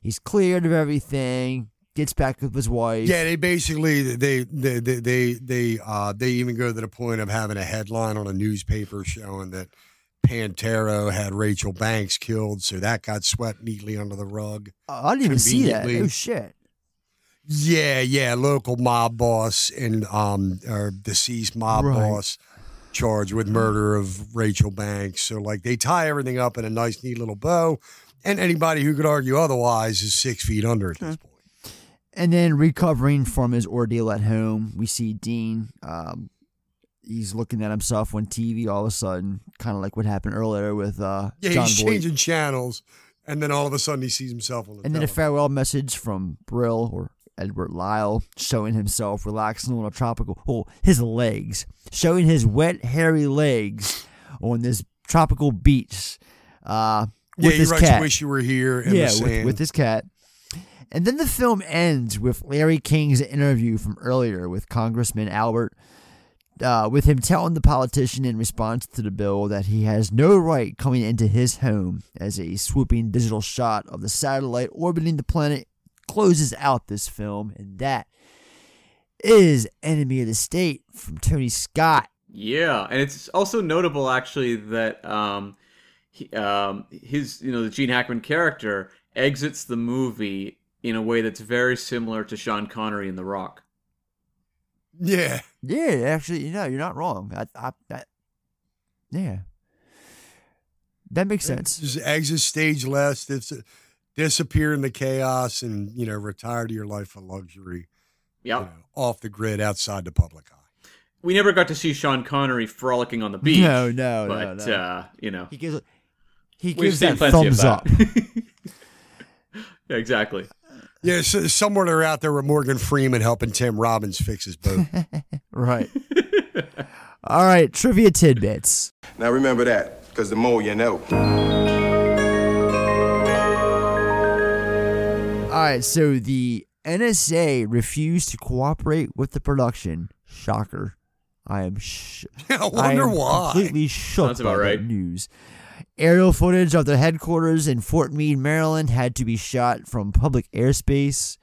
He's cleared of everything. Gets back with his wife. Yeah, they basically they they they they they uh they even go to the point of having a headline on a newspaper showing that Pintero had Rachel Banks killed, so that got swept neatly under the rug. I didn't even see that. Oh shit. Yeah, yeah, local mob boss and um or deceased mob Right. boss charged with murder of Rachel Banks. So like they tie everything up in a nice neat little bow, and anybody who could argue otherwise is six feet under at this point. And then recovering from his ordeal at home, we see Dean. Um, he's looking at himself on TV all of a sudden, kind of like what happened earlier with uh, Yeah, John he's Voight. changing channels, and then all of a sudden he sees himself on the And then a farewell message from Brill or Edward Lyle showing himself relaxing on a tropical, oh, his legs, showing his wet, hairy legs on this tropical beach uh, Yeah, he his writes, cat. "Wish you were here in the yeah, with, with his cat. And then the film ends with Larry King's interview from earlier with Congressman Albert, uh, with him telling the politician in response to the bill that he has no right coming into his home as a swooping digital shot of the satellite orbiting the planet closes out this film. And that is Enemy of the State from Tony Scott. Yeah, and it's also notable actually that um, he, um, his you know the Gene Hackman character exits the movie in a way that's very similar to Sean Connery in The Rock. Yeah. Yeah, actually, you know, you're not wrong. I, I, that, yeah. That makes sense. Just exit stage less, dis- disappear in the chaos, and you know retire to your life of luxury. Yep. you know, off the grid, outside the public eye. We never got to see Sean Connery frolicking on the beach. No, no, no, but, no. Uh, you know, He gives, he gives that thumbs that. up. yeah, exactly. Yeah, so somewhere they're out there with Morgan Freeman helping Tim Robbins fix his boat. right. All right, trivia tidbits. Now remember that, because the more you know. All right, so the NSA refused to cooperate with the production. Shocker. I am sh- I wonder am why. completely shocked Sounds about by that right. news. Aerial footage of the headquarters in Fort Meade, Maryland had to be shot from public airspace.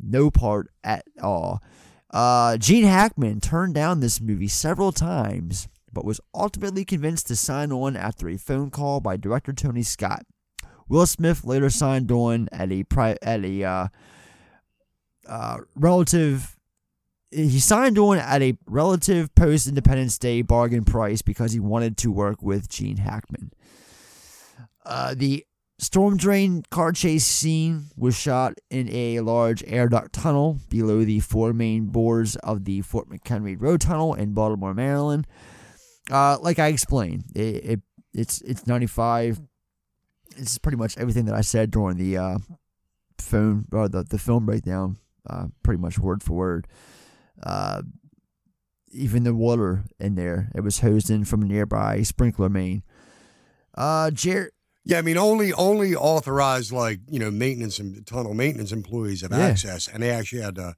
No part at all. Uh, Gene Hackman turned down this movie several times, but was ultimately convinced to sign on after a phone call by director Tony Scott. Will Smith later signed on at a pri- at a uh, uh, relative. He signed on at a relative post Independence Day bargain price because he wanted to work with Gene Hackman. Uh, the storm drain car chase scene was shot in a large air duct tunnel below the four main bores of the Fort McHenry Road Tunnel in Baltimore, Maryland. Uh, like I explained, it, it it's it's ninety five. It's pretty much everything that I said during the uh, phone or the the film breakdown. Uh, pretty much word for word. Uh, even the water in there, it was hosed in from a nearby sprinkler main. Uh, Yeah, I mean only only authorized like you know maintenance and tunnel maintenance employees have Yeah. access, and they actually had to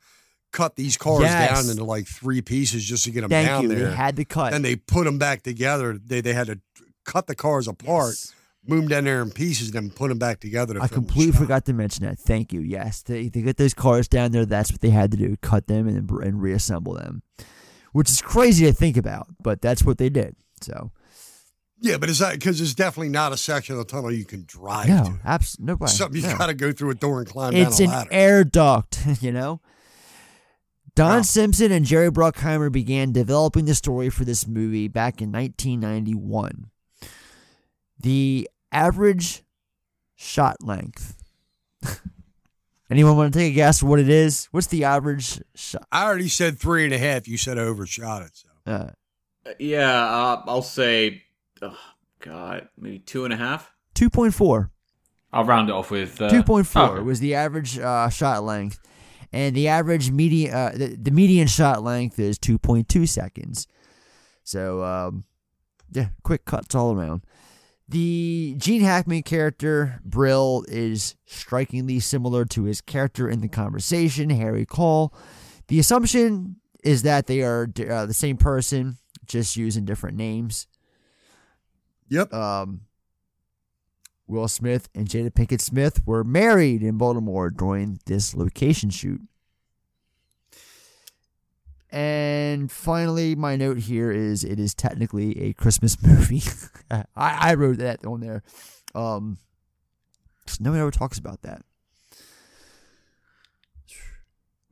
cut these cars Yes. down into like three pieces just to get them Thank down you. They had to cut. and they put them back together. They they had to cut the cars apart, move them down there in pieces, and then put them back together. To I completely forgot to mention that. Thank you. Yes, to, to get those cars down there, that's what they had to do: cut them and and reassemble them, which is crazy to think about, but that's what they did. So Yeah, but is that because it's definitely not a section of the tunnel you can drive to? no, abs- no way. Something you no. got to go through a door and climb It's down an a ladder. air duct, you know. Don Simpson and Jerry Bruckheimer began developing the story for this movie back in 1991. The average shot length. Anyone want to take a guess what it is? What's the average shot? I already said three and a half. You said overshot it. So. Uh, Yeah, uh, I'll say, oh, God, maybe two and a half. 2.4. I'll round it off with uh, 2.4 okay. was the average uh, shot length, and the average median uh, the, the median shot length is 2.2 seconds. So um, yeah, quick cuts all around. The Gene Hackman character Brill is strikingly similar to his character in the conversation, Harry Caul. The assumption is that they are uh, the same person, just using different names. Yep. Um, Will Smith and Jada Pinkett Smith were married in Baltimore during this location shoot. And finally, my note here is it is technically a Christmas movie. I, I wrote that on there. Um, just no one ever talks about that.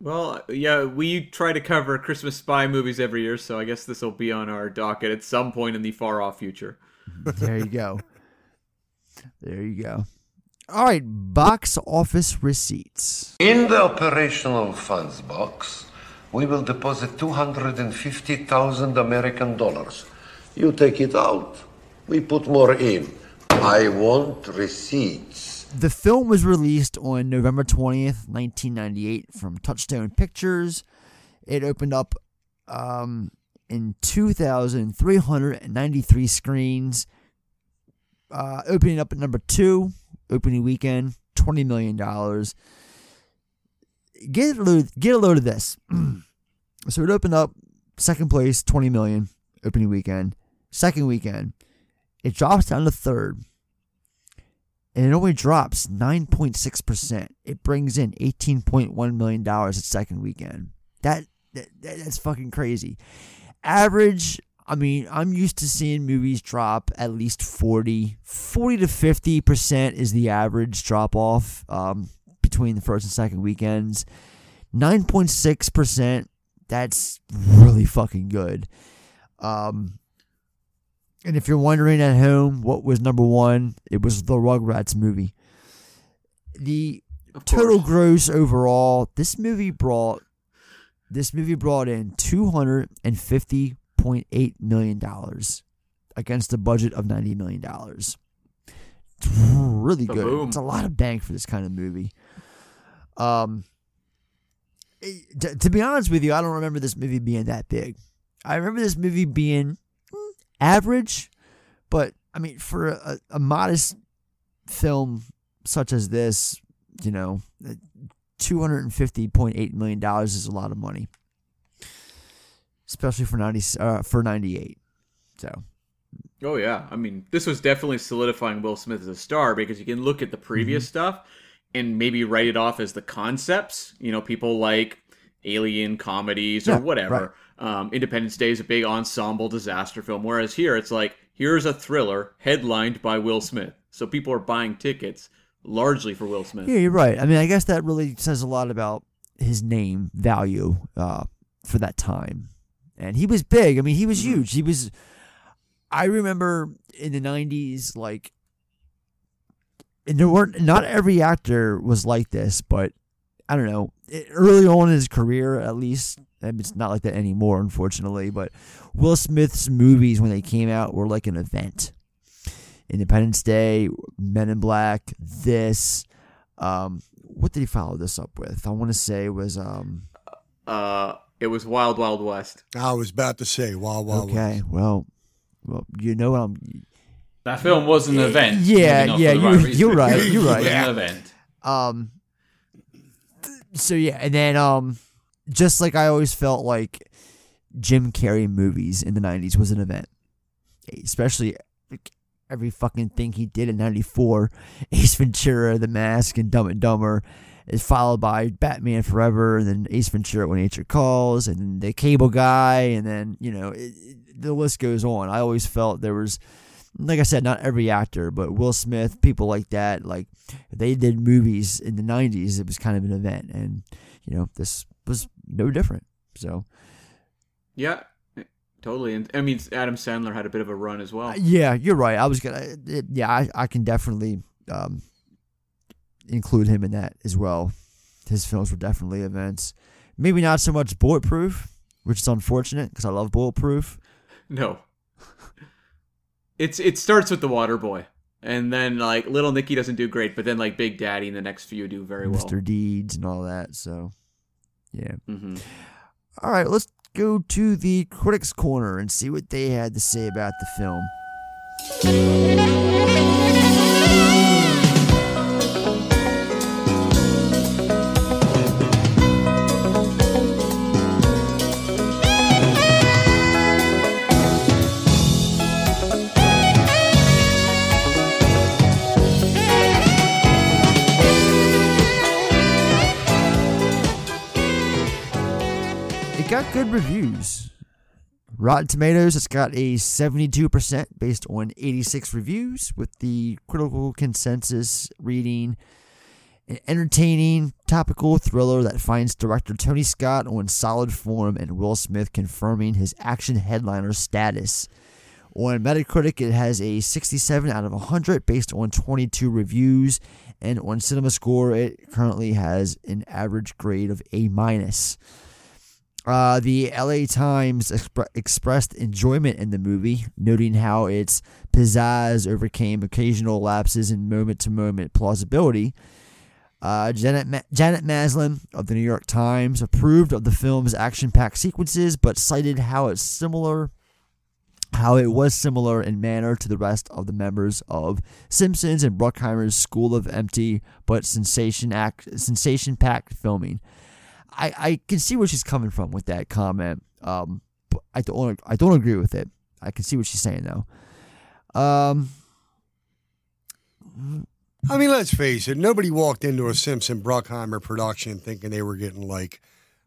Well, yeah, we try to cover Christmas spy movies every year, so I guess this will be on our docket at some point in the far off future. There you go. there you go. All right, box office receipts. In the operational funds box, we will deposit 250,000 American dollars. You take it out, we put more in. I want receipts. The film was released on November 20th, 1998 from Touchstone Pictures. It opened up um, in 2,393 screens, uh, opening up at number two, opening weekend, $20 million. Get a load, get a load of this. so it opened up second place, 20 million, opening weekend. Second weekend, it drops down to third and it only drops 9.6%. It brings in $18.1 million at second weekend. That, that That's fucking crazy. Average, I mean, I'm used to seeing movies drop at least 40, 40 to 50% is the average drop off um, between the first and second weekends. 9.6%, that's really fucking good. Um, and if you're wondering at home what was number one, it was the Rugrats movie. The total gross overall, this movie brought this movie brought in two hundred and fifty point eight million dollars against a budget of ninety million dollars. It's really good. It's a lot of bang for this kind of movie. Um, eh, to, to be honest with you, I don't remember this movie being that big. I remember this movie being mm, average, but I mean, for a, a modest film such as this, you know, two hundred and fifty point eight million dollars is a lot of money, especially for ninety uh, for ninety eight. So Oh yeah, I mean, this was definitely solidifying Will Smith as a star because you can look at the previous Mm-hmm. stuff and maybe write it off as the concepts. You know, people like alien comedies or Yeah, whatever. Um, Independence Day is a big ensemble disaster film, whereas here it's like here's a thriller headlined by Will Smith, so people are buying tickets largely for Will Smith. yeah, you're right. I mean, I guess that really says a lot about his name value uh, for that time, and he was big. I mean, he was huge. He was. I remember in the '90s, like, and there weren't not every actor was like this, but I don't know. It, early on in his career, at least, and it's not like that anymore, unfortunately. But Will Smith's movies, when they came out, were like an event. Independence Day, Men in Black, this. Um, what did he follow this up with? I want to say it was um. Uh, it was Wild Wild West. I was about to say Wild Wild Okay, well, well, you know what I'm. That film was an event. Yeah, yeah, you, right you're right. You're right. was an event. Um. So yeah, and then um, just like I always felt like Jim Carrey movies in the '90s was an event, especially like, every fucking thing he did in '94, Ace Ventura, The Mask, and Dumb and Dumber, is followed by Batman Forever, and then Ace Ventura When Nature Calls, and then the Cable Guy, and then you know it, it, the list goes on. I always felt there was, like I said, not every actor, but Will Smith, people like that, like they did movies in the '90s. It was kind of an event, and you know this was no different. So Yeah, eh, totally. And I mean, Adam Sandler had a bit of a run as well. Yeah, you're right. I was gonna. It, yeah, I, I can definitely um, include him in that as well. His films were definitely events. Maybe not so much Bulletproof, which is unfortunate because I love Bulletproof. No. It's it starts with the Water Boy, and then like Little Nicky doesn't do great, but then like Big Daddy and the next few do very well. Mr. Deeds and all that. So, yeah. Mm-hmm. All right, let's go to the critics' corner and see what they had to say about the film. Reviews. Rotten Tomatoes, it's got a 72% based on 86 reviews, with the critical consensus reading an entertaining, topical thriller that finds director Tony Scott on solid form and Will Smith confirming his action headliner status. On Metacritic, it has a 67 out of 100 based on 22 reviews, and on CinemaScore, it currently has an average grade of A minus. Uh, the LA Times expre- expressed enjoyment in the movie, noting how its pizzazz overcame occasional lapses in moment to moment plausibility. Uh, Janet, Ma- Janet Maslin of the New York Times approved of the film's action packed sequences, but cited how it's similar. How it was similar in manner to the rest of the members of Simpsons and Bruckheimer's School of Empty but sensation act sensation packed filming. I, I can see where she's coming from with that comment. Um, but I don't I don't agree with it. I can see what she's saying though. Um, I mean, let's face it. Nobody walked into a Simpson Bruckheimer production thinking they were getting like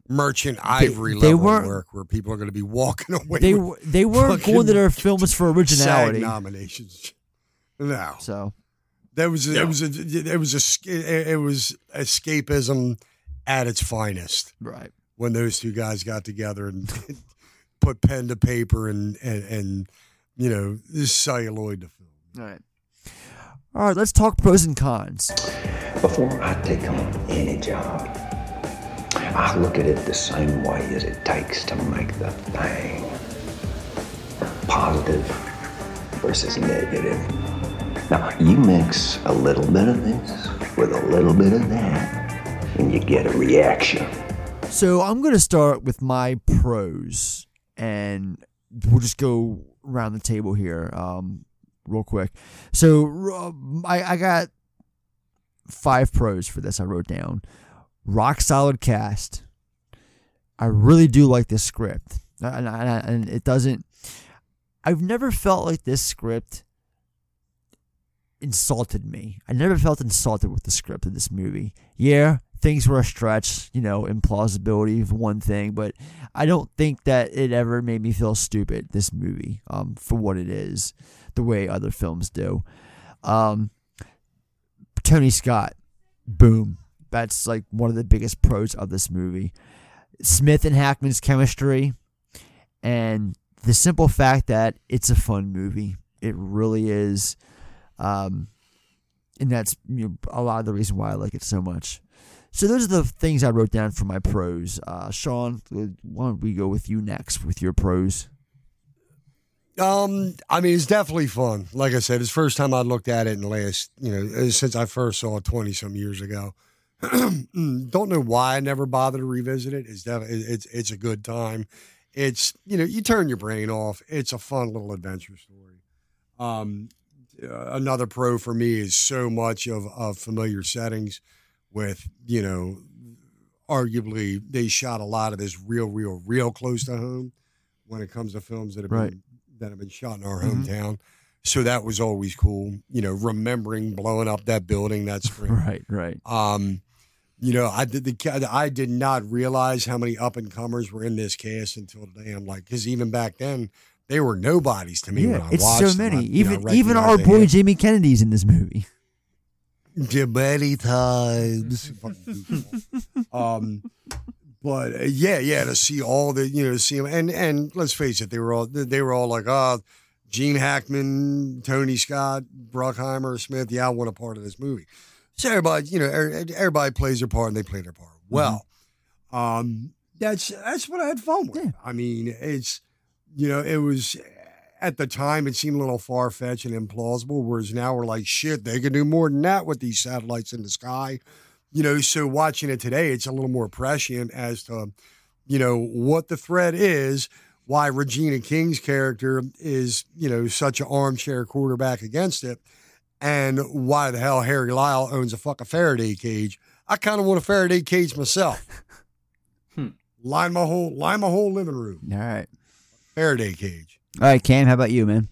merchant ivory they level weren't- work where people are going to be walking away. they were they weren't going to their films for originality. SAG nominations. No. So There was a, No. it was a, it was a it it was escapism at its finest. Right. When those two guys got together and put pen to paper and and, and you know this celluloid to film. All right. All right, let's talk pros and cons. Before I take on any job, I look at it the same way as it takes to make the thing positive versus negative. Now, you mix a little bit of this with a little bit of that, and you get a reaction. So I'm going to start with my pros, and we'll just go around the table here, um, real quick. So uh, I, I got five pros for this. I wrote down rock solid cast. I really do like this script, and, and, and it doesn't. I've never felt like this script insulted me. I never felt insulted with the script of this movie. Yeah, things were a stretch, you know, implausibility of one thing, but I don't think that it ever made me feel stupid, this movie, um, for what it is, the way other films do. Um, Tony Scott, boom. That's like one of the biggest pros of this movie. Smith and Hackman's chemistry, and the simple fact that it's a fun movie. It really is. Um, and that's you know, a lot of the reason why I like it so much. So those are the things I wrote down for my pros. Uh, Sean, why don't we go with you next with your pros? Um, I mean, it's definitely fun. Like I said, it's the first time I looked at it in the last, you know, since I first saw it twenty some years ago. Don't know why I never bothered to revisit it. It's def- it's it's a good time. It's you know you turn your brain off. It's a fun little adventure story. Um, uh, another pro for me is so much of of familiar settings. With you know, arguably they shot a lot of this real, real, real close to home when it comes to films that have Right. been that have been shot in our Mhm. hometown. So that was always cool. You know, remembering blowing up that building that spring. Right, right. Um, You know, I did the I did not realize how many up and comers were in this cast until today. I'm like, because even back then they were nobodies to me when Yeah, I it's watched so them. I- many. know, even even our boy Jamie Kennedy's in this movie. Yeah, many times. Um, but uh, yeah, yeah, to see all the you know, to them, and and let's face it, they were all they were all like, ah, Gene Hackman, Tony Scott, Bruckheimer, Smith. Yeah, I want a part of this movie. So everybody, you know, er- everybody plays their part and they play their part well. Um, that's that's what I had fun with. I mean, it's you know, it was at the time it seemed a little far fetched and implausible, whereas now we're like, shit, they can do more than that with these satellites in the sky. You know, so watching it today, it's a little more prescient as to, you know, what the threat is, why Regina King's character is, you know, such an armchair quarterback against it, and why the hell Harry Lyle owns a fucking Faraday cage. I kind of want a Faraday cage myself. Hmm. Line my whole line my whole living room. All right. Faraday cage. All right, Cam, how about you, man?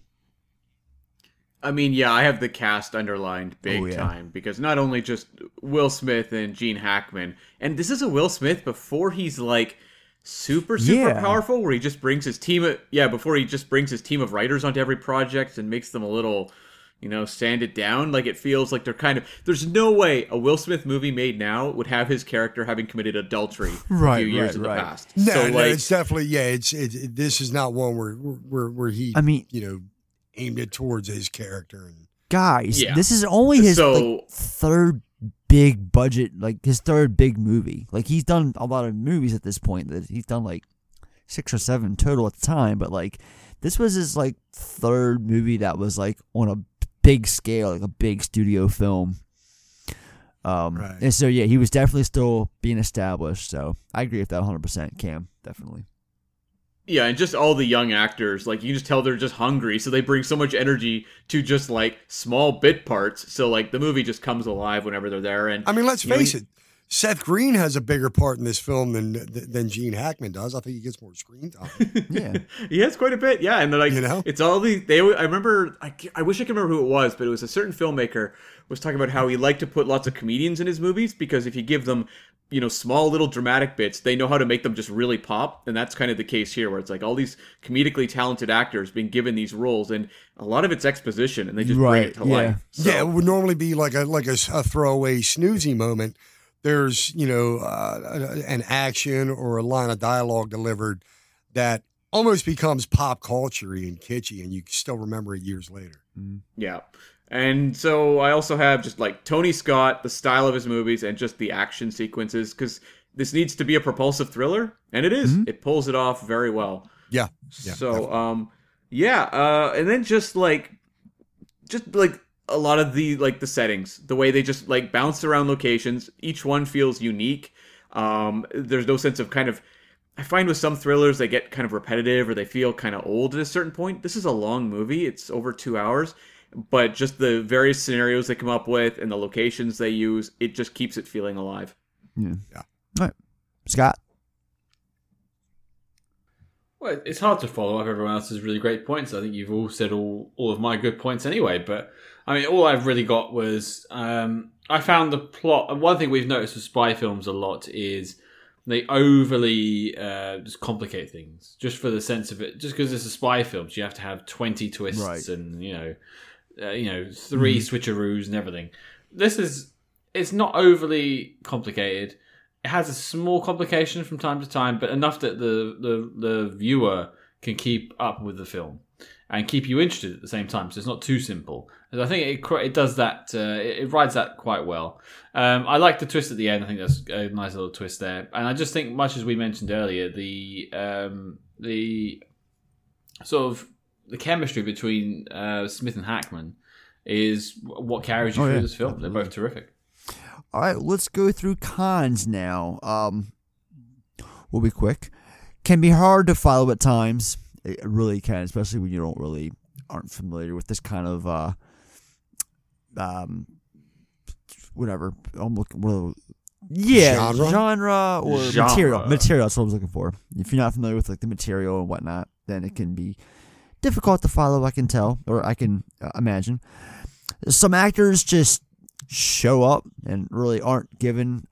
I mean, yeah, I have the cast underlined big Oh, yeah. time because not only just Will Smith and Gene Hackman, and this is a Will Smith before he's like super super Yeah. powerful, where he just brings his team. Of, yeah, before he just brings his team of writers onto every project and makes them a little, you know, sand it down. Like it feels like they're kind of. There's no way a Will Smith movie made now would have his character having committed adultery Right, a few years right, in the right. past. No, so no, like, it's definitely yeah. It's it, it- This is not one where where where he. I mean- you know, aimed it towards his character and Guys, Yeah. this is only his So- like, third big budget, like his third big movie. Like he's done a lot of movies at this point. That he's done like six or seven total at the time, but like this was his like third movie that was like on a big scale, like a big studio film. Um, and so yeah, he was definitely still being established. So I agree with that 100. percent Cam, definitely. Yeah, and just all the young actors, like you can just tell they're just hungry, so they bring so much energy to just like small bit parts. So like the movie just comes alive whenever they're there. And I mean, let's you know, face it. Seth Green has a bigger part in this film than than Gene Hackman does. I think he gets more screen time. yeah, he has quite a bit. Yeah, and they're like, You know? it's all these. They, I remember. I, I wish I could remember who it was, but it was a certain filmmaker was talking about how he liked to put lots of comedians in his movies because if you give them, you know, small little dramatic bits, they know how to make them just really pop. And that's kind of the case here, where it's like all these comedically talented actors being given these roles, and a lot of it's exposition, and they just bring it to life. Yeah, it would normally be like a like a, s- a throwaway snoozy moment. There's you know uh, an action or a line of dialogue delivered that almost becomes pop culture and kitschy, and you still remember it years later. Yeah. And so I also have just like Tony Scott, the style of his movies, and just the action sequences, because this needs to be a propulsive thriller, and it is. It pulls it off very well. Yeah. yeah so, um, yeah, uh, and then just like, just like a lot of the like the settings, the way they just like bounce around locations. Each one feels unique. Um, there's no sense of kind of. I find with some thrillers they get kind of repetitive or they feel kind of old at a certain point. This is a long movie; it's over two hours, but just the various scenarios they come up with and the locations they use, it just keeps it feeling alive. Yeah. All right, Scott. Well, it's hard to follow up everyone else's really great points. I think you've all said all, all of my good points anyway. But I mean, all I've really got was um, I found the plot. One thing we've noticed with spy films a lot is they overly uh, just complicate things just for the sense of it. Just because it's a spy film, you have to have twenty twists Right. and you know, uh, you know, 3 Mhm. switcheroos and everything. This is it's not overly complicated. It has a small complication from time to time, but enough that the the, the viewer can keep up with the film and keep you interested at the same time. So it's not too simple. And I think it it does that. Uh, it, it rides that quite well. Um, I like the twist at the end. I think that's a nice little twist there. And I just think, much as we mentioned earlier, the um, the sort of the chemistry between uh, Smith and Hackman is what carries you Oh, through yeah, this film. They're both terrific. All right, let's go through cons now. Um, we'll be quick. Can be hard to follow at times. It really can, especially when you don't really aren't familiar with this kind of uh, um, whatever. I'm looking. What, yeah, Genre? genre or Genre. material. Material. That's what I was looking for. If you're not familiar with like the material and whatnot, then it can be difficult to follow. I can tell, or I can uh, imagine. Some actors just show up and really aren't given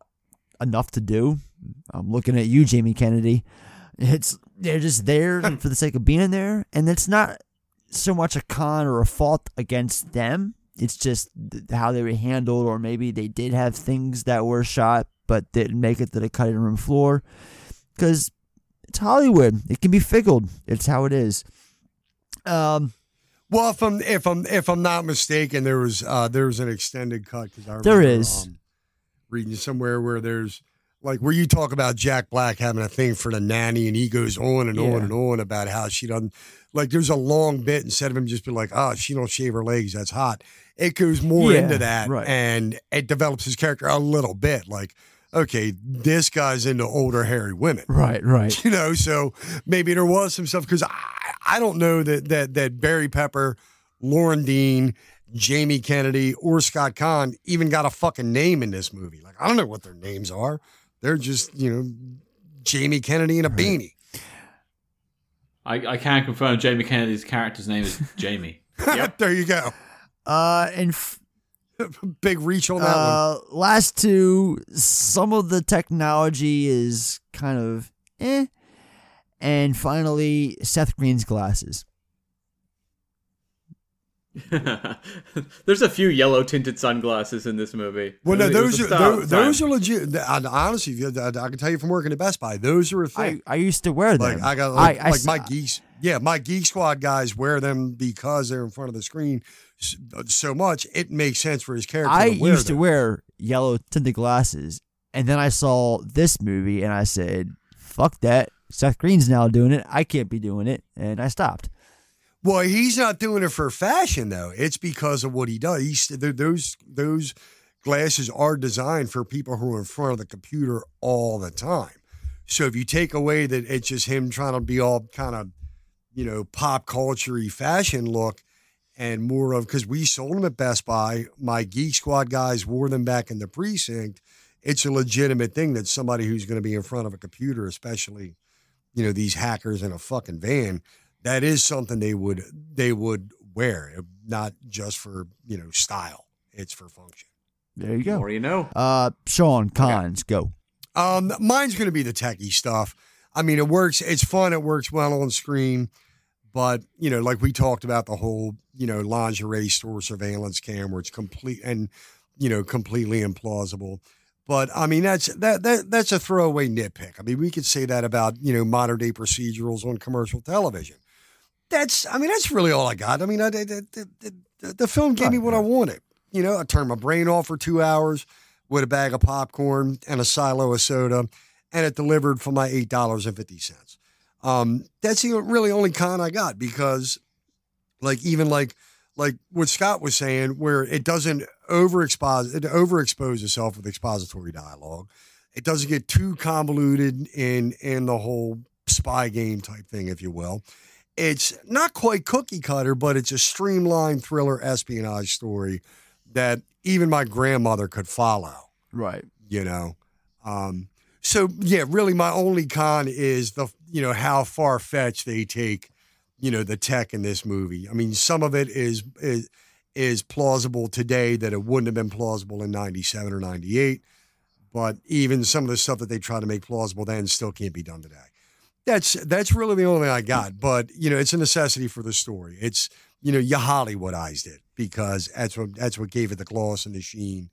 enough to do. I'm looking at you, Jamie Kennedy. It's they're just there for the sake of being there, and it's not so much a con or a fault against them. It's just th- how they were handled, or maybe they did have things that were shot but didn't make it to the cutting room floor. Because it's Hollywood, it can be fickle. It's how it is. Um, Well, if I'm if I'm if I'm not mistaken, there was uh there was an extended cut because I remember, is. um, reading somewhere where there's like where you talk about Jack Black having a thing for the nanny, and he goes on and Yeah. on and on about how she doesn't like. There's a long bit instead of him just being like, "Oh, she don't shave her legs, that's hot." It goes more Yeah, into that, right. and it develops his character a little bit. Like, okay, this guy's into older hairy women, Right, right. you know so maybe there was some stuff because I, I don't know that that that barry pepper loren dean jamie kennedy or scott caan even got a fucking name in this movie like i don't know what their names are they're just you know jamie kennedy and a beanie I, I can confirm Jamie Kennedy's character's name is Jamie. Yep. there you go uh, and f- big reach on that one uh, last two, some of the technology is kind of eh. And finally, Seth Green's glasses. There's a few yellow tinted sunglasses in this movie. well, no, those are those, at the time. those are legit. I, honestly, if you- I, I can tell you from working at Best Buy, those are a thing. I, I used to wear them. Like I got like, I- I like s- my geeks. Yeah, my geek squad guys wear them because they're in front of the screen so much. It makes sense for his character. I to wear used them. to wear yellow tinted glasses, and then I saw this movie, and I said, "Fuck that." Seth Green's now doing it. I can't be doing it, and I stopped. Well, he's not doing it for fashion though. It's because of what he does. He's those those glasses are designed for people who are in front of the computer all the time. So if you take away that it's just him trying to be all kind of, you know, pop culture fashion look and more of because we sold them at Best Buy. My Geek Squad guys wore them back in the precinct. It's a legitimate thing that somebody who's going to be in front of a computer, especially, you know, these hackers in a fucking van, that is something they would they would wear, not just for you know style. It's for function. There you go. More you know. Uh, Sean Cons, go. Um, mine's going to be the techie stuff. I mean, it works. It's fun. It works well on screen. But you know, like we talked about the whole you know lingerie store surveillance cam, where it's complete and you know completely implausible. But I mean, that's that that that's a throwaway nitpick. I mean, we could say that about you know modern day procedurals on commercial television. That's I mean, that's really all I got. I mean, I, the, the, the, film gave me what I wanted. You know, I turned my brain off for two hours with a bag of popcorn and a silo of soda, and it delivered for my eight dollars and fifty cents. Um, that's the really only con I got because, like, even like like what Scott was saying, where it doesn't overexpose it overexpose itself with expository dialogue. It doesn't get too convoluted in in the whole spy game type thing, if you will. It's not quite cookie cutter, but it's a streamlined thriller espionage story that even my grandmother could follow Right. you know? Um so yeah really my only con is the you know how far fetched they take you know the tech in this movie. I mean some of it is is is plausible today that it wouldn't have been plausible in 97 or 98 but even some of the stuff that they try to make plausible then still can't be done today that's that's really the only thing i got but you know it's a necessity for the story it's you know you hollywoodized it because that's what that's what gave it the gloss and the sheen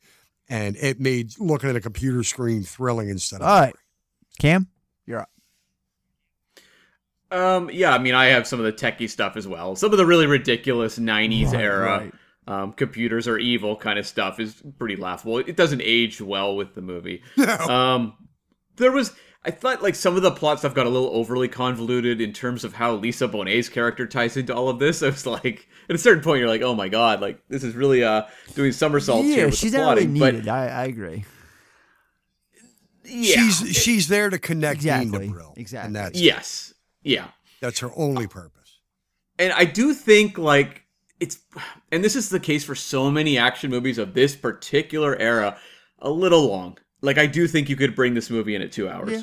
and it made looking at a computer screen thrilling instead of All right. Cam, you're up. Um, yeah, I mean, I have some of the techie stuff as well. Some of the really ridiculous '90s Right, era right. Um, computers are evil kind of stuff is pretty laughable. It doesn't age well with the movie. Um, there was, I thought, like some of the plot stuff got a little overly convoluted in terms of how Lisa Bonet's character ties into all of this. I was like, at a certain point, you're like, oh my god, like this is really uh doing somersaults here yeah, with she's the not really plotting. needed. I, I agree. Yeah, she's she's there to connect Dean Exactly. to Brill Exactly. and that's yes, yeah. that's her only purpose and I do think like it's and this is the case for so many action movies of this particular era a little long like i do think you could bring this movie in at two hours Yeah.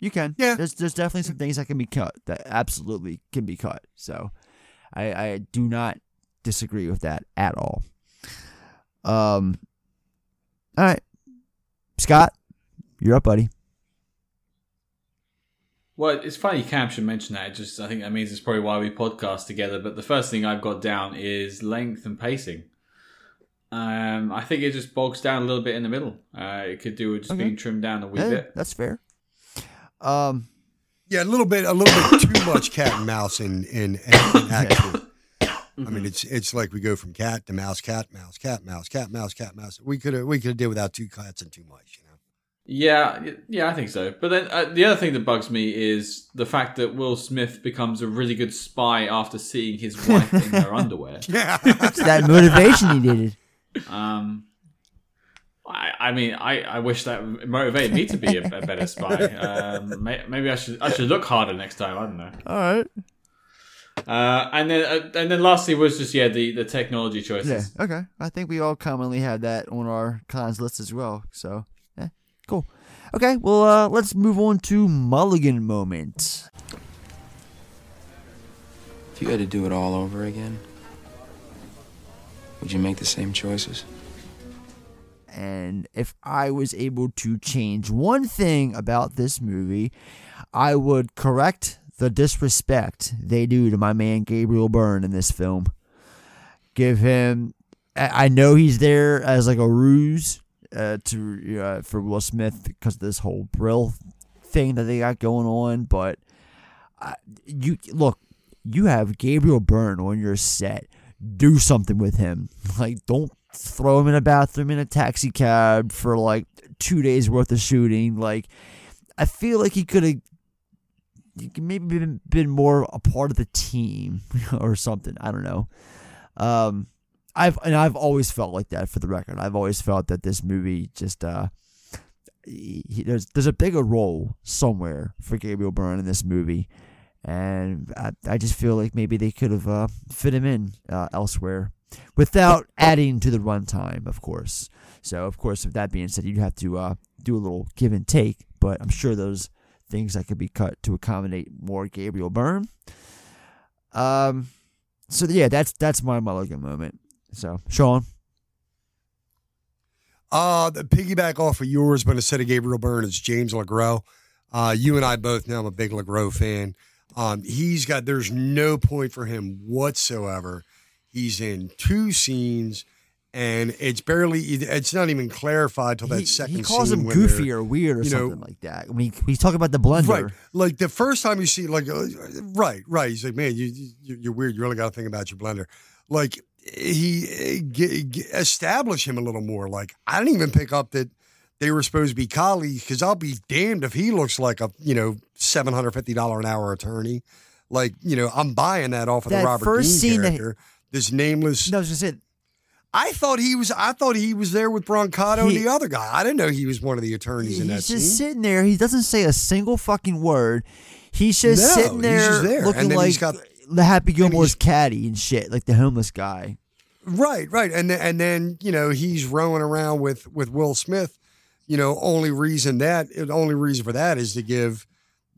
You can. Yeah. There's there's definitely some things that can be cut that absolutely can be cut. So I I do not disagree with that at all. Um all right. Scott, you're up, buddy. Well, it's funny Cam should mention that. It just I think that means it's probably why we podcast together. But the first thing I've got down is length and pacing. Um, I think it just bogs down a little bit in the middle. Uh, it could do with just Okay. being trimmed down a wee Yeah, bit. that's fair. Um, Yeah, a little bit, a little bit too much cat and mouse in in, in Act Two. I mean, it's it's like we go from cat to mouse, cat, mouse, cat, mouse, cat, mouse, cat, mouse. We could have we could have did without two cats and too much. You know? Yeah, yeah, I think so. But then uh, the other thing that bugs me is the fact that Will Smith becomes a really good spy after seeing his wife in her underwear. Yeah, It's that motivation he needed. Um, I, I mean, I, I wish that motivated me to be a, a better spy. Um, may, maybe I should I should look harder next time. I don't know. All right. Uh, and then uh, and then lastly was just yeah the, the technology choices. Yeah. choices. Okay. I think we all commonly had that on our cons list as well. So, yeah, cool. Okay. Well, uh, let's move on to Mulligan moment. If you had to do it all over again, would you make the same choices? And if I was able to change one thing about this movie, I would correct the disrespect they do to my man Gabriel Byrne in this film. Give him. I know he's there as like a ruse uh, to uh, for Will Smith because of this whole Brill thing that they got going on, but uh, you look, you have Gabriel Byrne on your set. Do something with him. Like, don't throw him in a bathroom in a taxi cab for like two days worth of shooting. Like, I feel like he could have maybe been, been more a part of the team or something. I don't know. Um, I've and I've always felt like that. For the record, I've always felt that this movie just uh, he, there's there's a bigger role somewhere for Gabriel Byrne in this movie, and I, I just feel like maybe they could have uh, fit him in uh, elsewhere without adding to the runtime, of course. So, of course, with that being said, you'd have to uh, do a little give and take, but I'm sure those things that could be cut to accommodate more Gabriel Byrne. Um, so yeah, that's that's my Mulligan moment. So, Sean, Uh, the piggyback off of yours, but instead of Gabriel Byrne, it's James LeGros. Uh, you and I both know I'm a big LeGros fan. Um, he's got, there's no point for him whatsoever. He's in two scenes, and it's barely, it's not even clarified till that he, second he calls him goofy or weird or you know, something like that. I mean, he's talking about the blender. Right. Like the first time you see, like, uh, right, right. He's like, man, you, you you're weird. You really got to think about your blender. Like he uh, g- g- establish him a little more. Like I didn't even pick up that they were supposed to be colleagues because I'll be damned if he looks like a you know seven hundred fifty dollar an hour attorney. Like you know, I'm buying that off of That the Robert first Dean scene that- character. This nameless. No, I was just saying. I thought he was. I thought he was there with Brancato He- and the other guy. I didn't know he was one of the attorneys in that He's scene. just sitting there. He doesn't say a single fucking word. He's just No, sitting there, just there. looking like got- the Happy Gilmore's caddy and shit, like the homeless guy. Right, right, and then, and then you know he's rowing around with with Will Smith. You know, only reason that the only reason for that is to give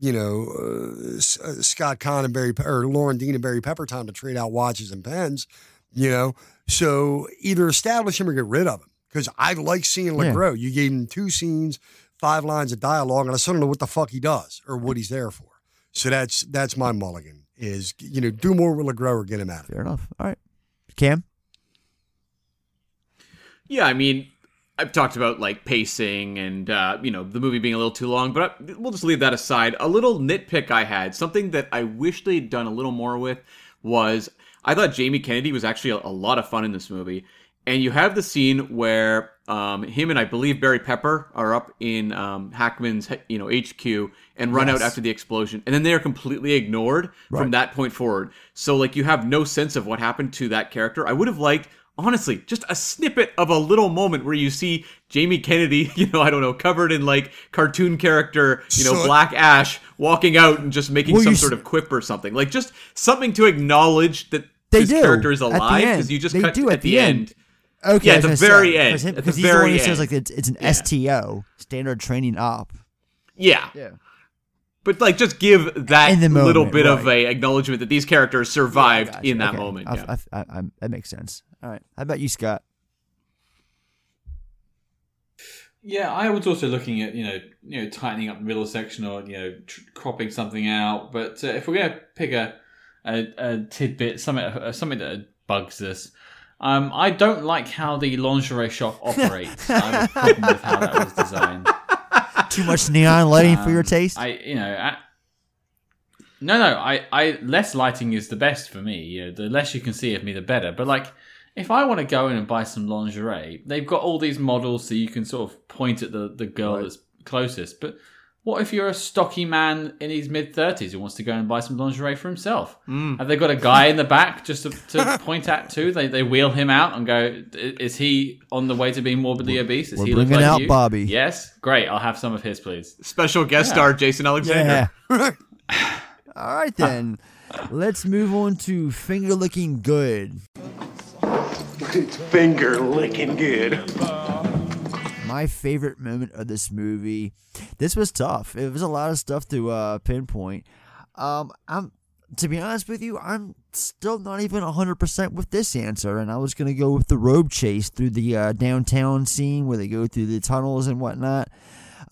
you know uh, uh, Scott Caan and Barry or Loren Dean and Barry Pepper time to trade out watches and pens. You know, so either establish him or get rid of him because I like seeing Yeah. You gave him two scenes, five lines of dialogue, and I still don't know what the fuck he does or what he's there for. So that's that's my mulligan is you know do more with LeGros or get him out of Fair enough. All right, Cam. Yeah, I mean, I've talked about like pacing and uh, you know the movie being a little too long, but I, we'll just leave that aside. A little nitpick I had, something that I wish they'd done a little more with, was I thought Jamie Kennedy was actually a, a lot of fun in this movie. And you have the scene where um, him and I believe Barry Pepper are up in um, Hackman's you know HQ and run out after the explosion, and then they are completely ignored Right. from that point forward. So like you have no sense of what happened to that character. I would have liked honestly just a snippet of a little moment where you see Jamie Kennedy, you know, I don't know, covered in like cartoon character, you know, So- black ash, walking out and just making Well, some sort s- of quip or something. Like just something to acknowledge that They this do character is alive because you just They cut do at, at the end. end. Okay, yeah, at the very say, end. because him- because he's the one who end. says like it's, it's an Yeah. STO, standard training op. Yeah. Yeah. But like, just give that the little moment, bit of a acknowledgement that these characters survived Gotcha, in that okay. moment. I- yeah. I- I- I- that makes sense. All right. How about you, Scott? Yeah, I was also looking at you know you know tightening up the middle section or you know tr- cropping something out. But uh, if we're gonna pick a a, a tidbit, something uh, something that bugs us, um, I don't like how the lingerie shop operates. I have a problem with how that was designed. Too much neon lighting for your Um, taste. I you know. I, no, no. I, I less lighting is the best for me. You know, the less you can see of me, the better. But like, if I want to go in and buy some lingerie, they've got all these models, so you can sort of point at the the girl that's closest. But what if you're a stocky man in his mid thirties who wants to go and buy some lingerie for himself? Mm. Have they got a guy in the back just to, to point at too? They they wheel him out and go, is he on the way to being morbidly obese? Does we're he look bringing like out you?" Bobby. Yes, great. I'll have some of his, please. Special guest Yeah. star Jason Alexander. Yeah. All right then. Let's move on to finger licking good. It's finger licking good. My favorite moment of this movie. This was tough. It was a lot of stuff to uh, pinpoint. Um, I'm to be honest with you, I'm still not even 100% with this answer, and I was gonna go with the robe chase through the uh, downtown scene where they go through the tunnels and whatnot,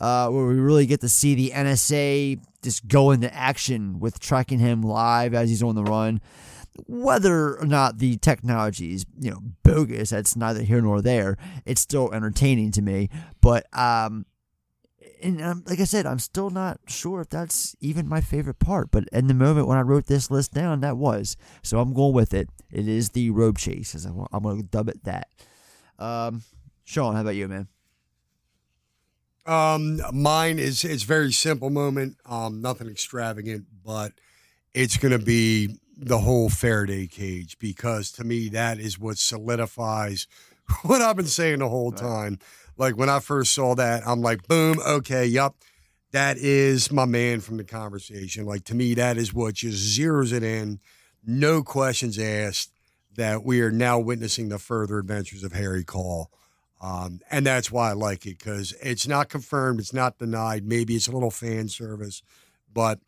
uh, where we really get to see the NSA just go into action with tracking him live as he's on the run whether or not the technology is you know bogus that's neither here nor there. It's still entertaining to me. But um and um, like i said i'm still not sure if that's even my favorite part. But in the moment when i wrote this list down that was. So i'm going with it. It is the robe chase as I'm- i'm going to dub it that. Um sean how about you man? Um, mine is it's very simple moment. Um, nothing extravagant, but it's going to be the whole Faraday cage because to me that is what solidifies what I've been saying the whole time. Like when I first saw that, I'm like, boom, okay, yup, that is my man from the conversation. Like to me, that is what just zeroes it in, no questions asked. That we are now witnessing the further adventures of Harry Caul. Um, and that's why I like it because it's not confirmed, it's not denied. Maybe it's a little fan service, but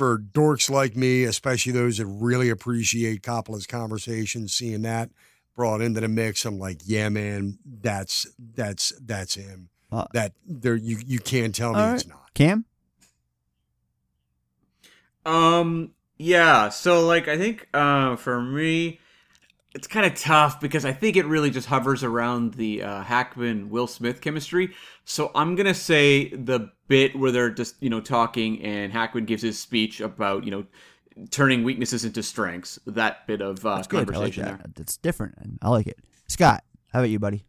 for dorks like me, especially those that really appreciate Coppola's conversation, seeing that brought into the mix, I'm like, yeah, man, that's that's that's him. Uh, that there, you you can't tell me all it's not. cam Um. Yeah. So, like, I think uh, for me, it's kind of tough because I think it really just hovers around the uh, Hackman Will Smith chemistry. So I'm gonna say the bit where they're just you know talking and Hackman gives his speech about you know turning weaknesses into strengths. That bit of uh, that's good i like conversation that there. that's different and i like it scott how about you buddy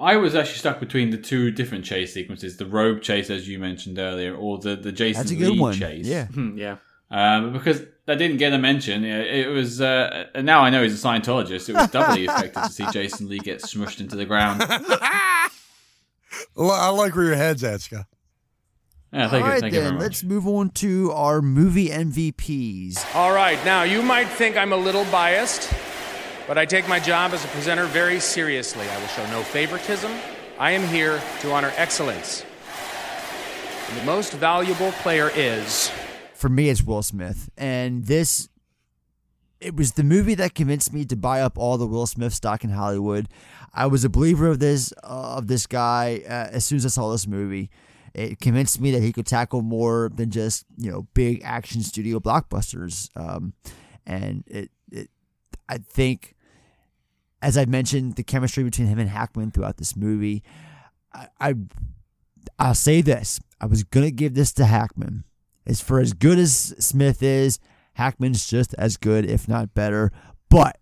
I was actually stuck between the two different chase sequences: the robe chase, as you mentioned earlier, or the the Jason That's a good Lee one. chase. Yeah. Hmm, yeah. Um, because that didn't get a mention. It it was, uh, and now I know he's a Scientologist. It was doubly effective to see Jason Lee get smushed into the ground. Well, I like where your head's at, Scott. Yeah, thank All you, thank then very let's move on to our movie MVPs. All right, now you might think I'm a little biased, but I take my job as a presenter very seriously. I will show no favoritism. I am here to honor excellence. And the most valuable player is. For me, it's Will Smith, and this it was the movie that convinced me to buy up all the Will Smith stock in Hollywood. I was a believer of this uh, of this guy uh, as soon as I saw this movie. It convinced me that he could tackle more than just you know big action studio blockbusters. Um, and it, it, I think, as I mentioned, the chemistry between him and Hackman throughout this movie. I, I I'll say this: I was gonna give this to Hackman. As for as good as Smith is, Hackman's just as good, if not better. But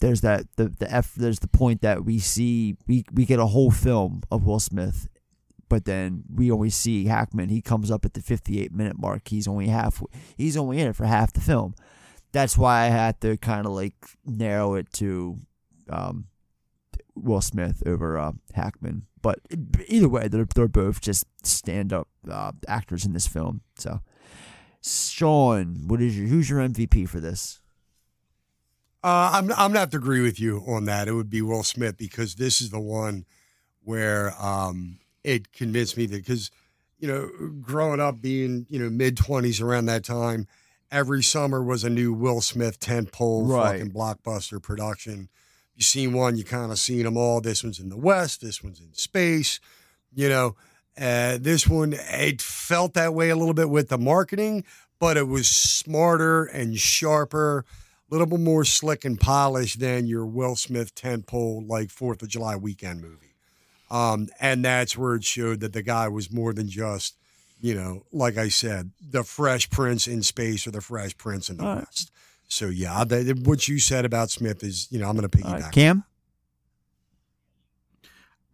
there's that the the F there's the point that we see we we get a whole film of Will Smith, but then we only see Hackman. He comes up at the 58 minute mark. He's only half he's only in it for half the film. That's why I had to kind of like narrow it to um, Will Smith over uh, Hackman. But either way, they're they're both just stand up uh, actors in this film. So, Sean, what is your who's your MVP for this? Uh, I'm I'm gonna have to agree with you on that. It would be Will Smith because this is the one where um, it convinced me that because you know growing up being you know mid twenties around that time, every summer was a new Will Smith tentpole Right. fucking blockbuster production you seen one, you kind of seen them all. This one's in the West, this one's in space. You know, uh, this one it felt that way a little bit with the marketing, but it was smarter and sharper, a little bit more slick and polished than your Will Smith tentpole like Fourth of July weekend movie. Um, and that's where it showed that the guy was more than just, you know, like I said, the Fresh Prince in space or the Fresh Prince in the All right. West. So yeah, that, what you said about Smith is, you know, I'm going to piggyback. Cam?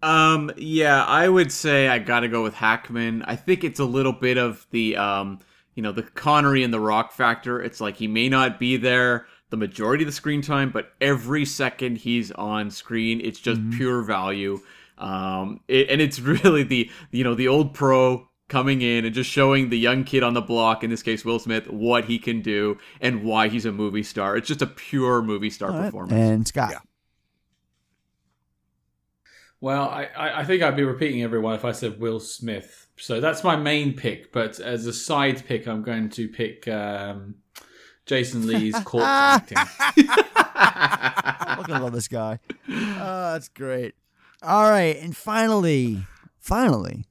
Um, yeah, I would say I got to go with Hackman. I think it's a little bit of the, um, you know, the Connery and the Rock factor. It's like he may not be there the majority of the screen time, but every second he's on screen, it's just pure value. Um, it, and it's really the, you know, the old pro coming in and just showing the young kid on the block, in this case Will Smith, what he can do and why he's a movie star. It's just a pure movie star All right. performance. And Scott. Well, I, I I think I'd be repeating everyone if I said Will Smith. So that's my main pick. But as a side pick, I'm going to pick um, Jason Lee's corpse acting. I'm looking love this guy. Oh, that's great. All right, and finally, finally,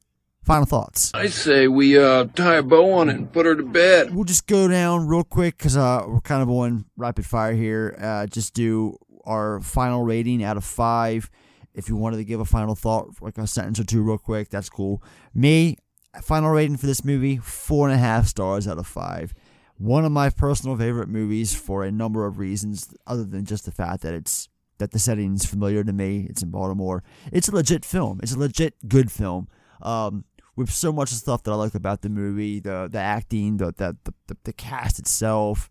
final thoughts. I say we uh, tie a bow on it and put her to bed. We'll just go down real quick because uh, we're kind of on rapid fire here. Uh, just do our final rating out of five. If you wanted to give a final thought, like a sentence or two, real quick, that's cool. Me, final rating for this movie, four and a half stars out of five. One of my personal favorite movies for a number of reasons, other than just the fact that it's that the setting is familiar to me. It's in Baltimore. It's a legit film. It's a legit good film. Um, with so much stuff that I like about the movie, the the acting, the the the, the, cast itself,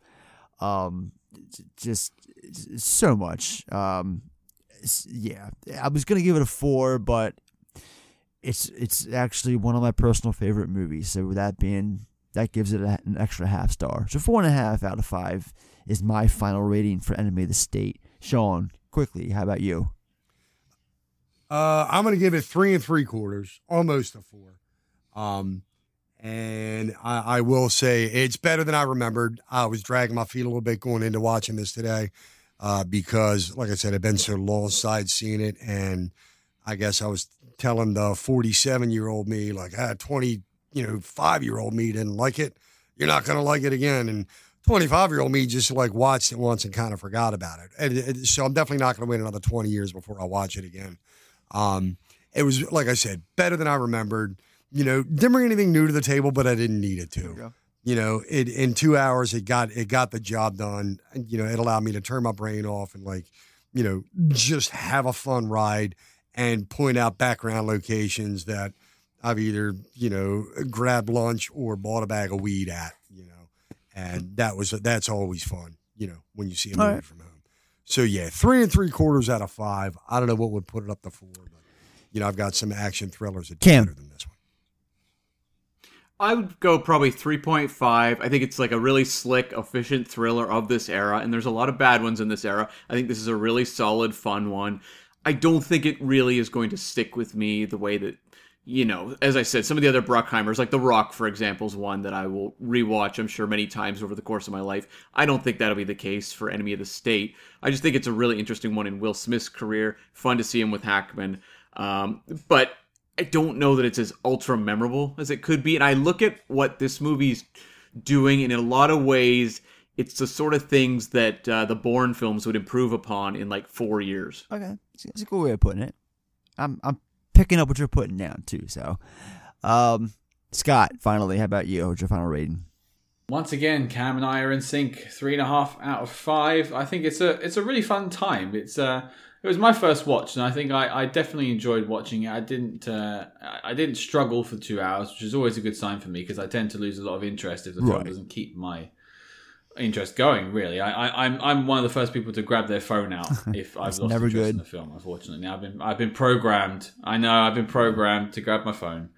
um, just so much. Um, yeah, I was gonna give it a four, but it's it's actually one of my personal favorite movies. So with that being, that gives it an extra half star. So four and a half out of five is my final rating for Enemy of the State. Sean, quickly, how about you? Uh, I'm to give it three and three quarters, almost a four. Um, and I, I will say it's better than I remembered. I was dragging my feet a little bit going into watching this today uh, because, like I said, I've been so long side seeing it, and I guess I was telling the 47 year old me like, ah, 20, you know, five year old me didn't like it. You're not going to like it again, and 25 year old me just like watched it once and kind of forgot about it. And, and so I'm definitely not going to wait another 20 years before I watch it again. Um, it was like I said, better than I remembered. You know, didn't bring anything new to the table, but I didn't need it to. You know, it in two hours it got it got the job done. And, You know, it allowed me to turn my brain off and like, you know, just have a fun ride and point out background locations that I've either you know grabbed lunch or bought a bag of weed at. You know, and that was that's always fun. You know, when you see a movie right. from home. So yeah, three and three quarters out of five. I don't know what would put it up to four, but you know, I've got some action thrillers that do better than this one. I would go probably 3.5. I think it's like a really slick, efficient thriller of this era, and there's a lot of bad ones in this era. I think this is a really solid, fun one. I don't think it really is going to stick with me the way that, you know, as I said, some of the other Bruckheimers, like The Rock, for example, is one that I will rewatch, I'm sure, many times over the course of my life. I don't think that'll be the case for Enemy of the State. I just think it's a really interesting one in Will Smith's career. Fun to see him with Hackman. Um, but I don't know that it's as ultra memorable as it could be. And I look at what this movie's doing, and in a lot of ways, it's the sort of things that uh, the Bourne films would improve upon in like four years. Okay, that's a cool way of putting it. I'm I'm picking up what you're putting down too. So, um, Scott, finally, how about you? What's your final rating? Once again, Cam and I are in sync. Three and a half out of five. I think it's a it's a really fun time. It's uh it was my first watch, and I think I, I definitely enjoyed watching it. I didn't uh, I didn't struggle for two hours, which is always a good sign for me because I tend to lose a lot of interest if the film doesn't keep my interest going. Really, I, I I'm I'm one of the first people to grab their phone out if I've lost never interest in the film. Unfortunately, I've been I've been programmed. I know I've been programmed to grab my phone.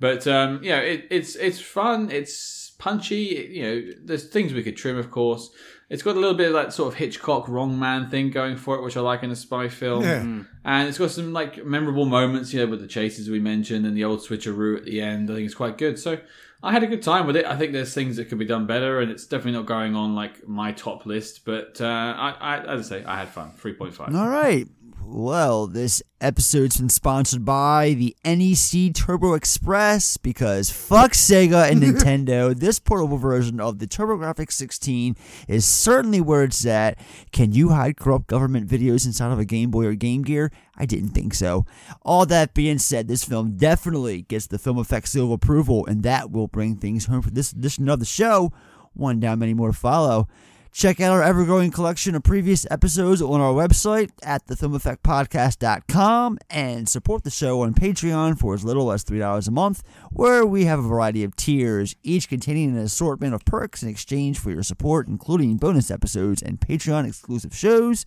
But um, yeah, it, it's it's fun. It's punchy. You know, there's things we could trim, of course. It's got a little bit of that sort of Hitchcock wrong man thing going for it, which I like in a spy film. Yeah. Mm. And it's got some like memorable moments, you know, with the chases we mentioned and the old switcheroo at the end. I think it's quite good. So I had a good time with it. I think there's things that could be done better, and it's definitely not going on like my top list. But uh, I, I, as I say, I had fun. Three point five. All right. Well, this episode's been sponsored by the NEC Turbo Express because fuck Sega and Nintendo. This portable version of the TurboGrafx 16 is certainly where it's at. Can you hide corrupt government videos inside of a Game Boy or Game Gear? I didn't think so. All that being said, this film definitely gets the Film Effects seal of approval, and that will bring things home for this edition of the show. One down, many more to follow. Check out our ever growing collection of previous episodes on our website at thefilmeffectpodcast.com and support the show on Patreon for as little as $3 a month, where we have a variety of tiers, each containing an assortment of perks in exchange for your support, including bonus episodes and Patreon exclusive shows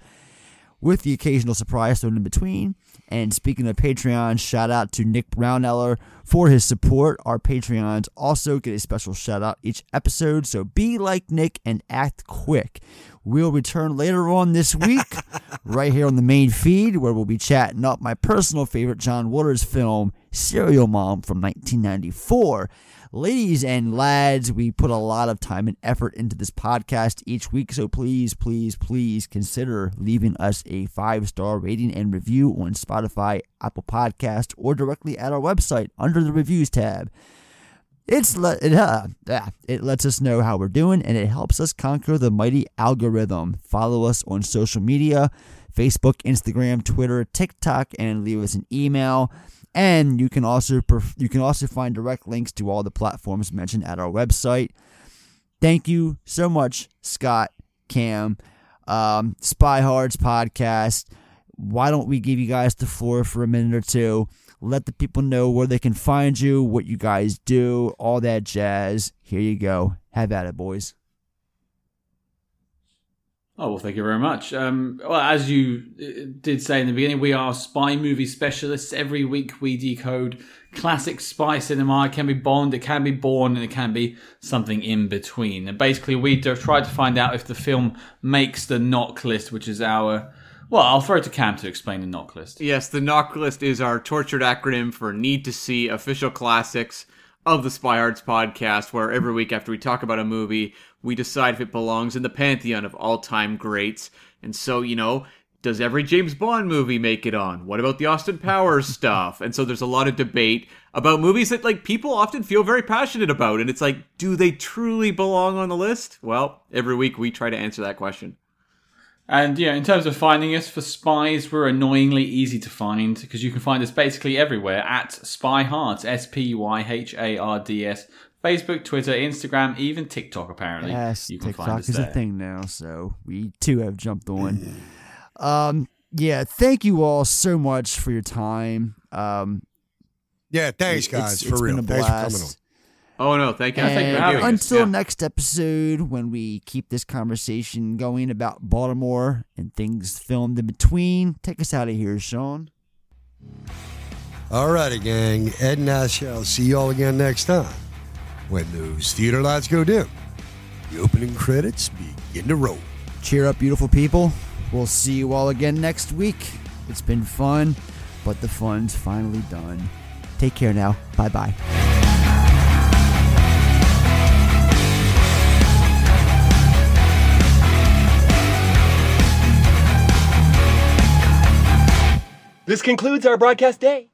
with the occasional surprise thrown in between. And speaking of Patreon, shout out to Nick Browneller for his support. Our Patreons also get a special shout out each episode, so be like Nick and act quick. We'll return later on this week, right here on the main feed, where we'll be chatting up my personal favorite John Waters film, Serial Mom from 1994. Ladies and lads, we put a lot of time and effort into this podcast each week, so please, please, please consider leaving us a five star rating and review on Spotify, Apple Podcast, or directly at our website under the reviews tab. It's le- it, uh, it lets us know how we're doing and it helps us conquer the mighty algorithm. Follow us on social media Facebook, Instagram, Twitter, TikTok, and leave us an email. And you can also perf- you can also find direct links to all the platforms mentioned at our website. Thank you so much, Scott, Cam, um, SpyHards podcast. Why don't we give you guys the floor for a minute or two? Let the people know where they can find you, what you guys do, all that jazz. Here you go. Have at it, boys. Oh, well, thank you very much. Um, well, as you uh, did say in the beginning, we are spy movie specialists. Every week we decode classic spy cinema. It can be Bond, it can be Bourne, and it can be something in between. And basically, we try to find out if the film makes the knock list, which is our. Well, I'll throw it to Cam to explain the knock list. Yes, the knock list is our tortured acronym for need to see official classics of the SpyHards podcast, where every week after we talk about a movie, we decide if it belongs in the pantheon of all time greats. And so, you know, does every James Bond movie make it on? What about the Austin Powers stuff? And so there's a lot of debate about movies that like people often feel very passionate about. And it's like, do they truly belong on the list? Well, every week we try to answer that question. And yeah, in terms of finding us for spies, we're annoyingly easy to find because you can find us basically everywhere at Spyhards, S P Y H A R D S. Facebook, Twitter, Instagram, even TikTok. Apparently, Yes, you can TikTok find is there. a thing now, so we too have jumped on. um, yeah, thank you all so much for your time. Um, Yeah, thanks, guys, it's- for it's real. been a Thanks for coming blast. Oh no, thank you. Thank you for And having us. until Yeah. next episode, when we keep this conversation going about Baltimore and things filmed in between, take us out of here, Sean. All righty, gang. Ed and I shall see y'all again next time when those theater lights go dim. The opening credits begin to roll. Cheer up, beautiful people. We'll see you all again next week. It's been fun, but the fun's finally done. Take care now. Bye bye. This concludes our broadcast day.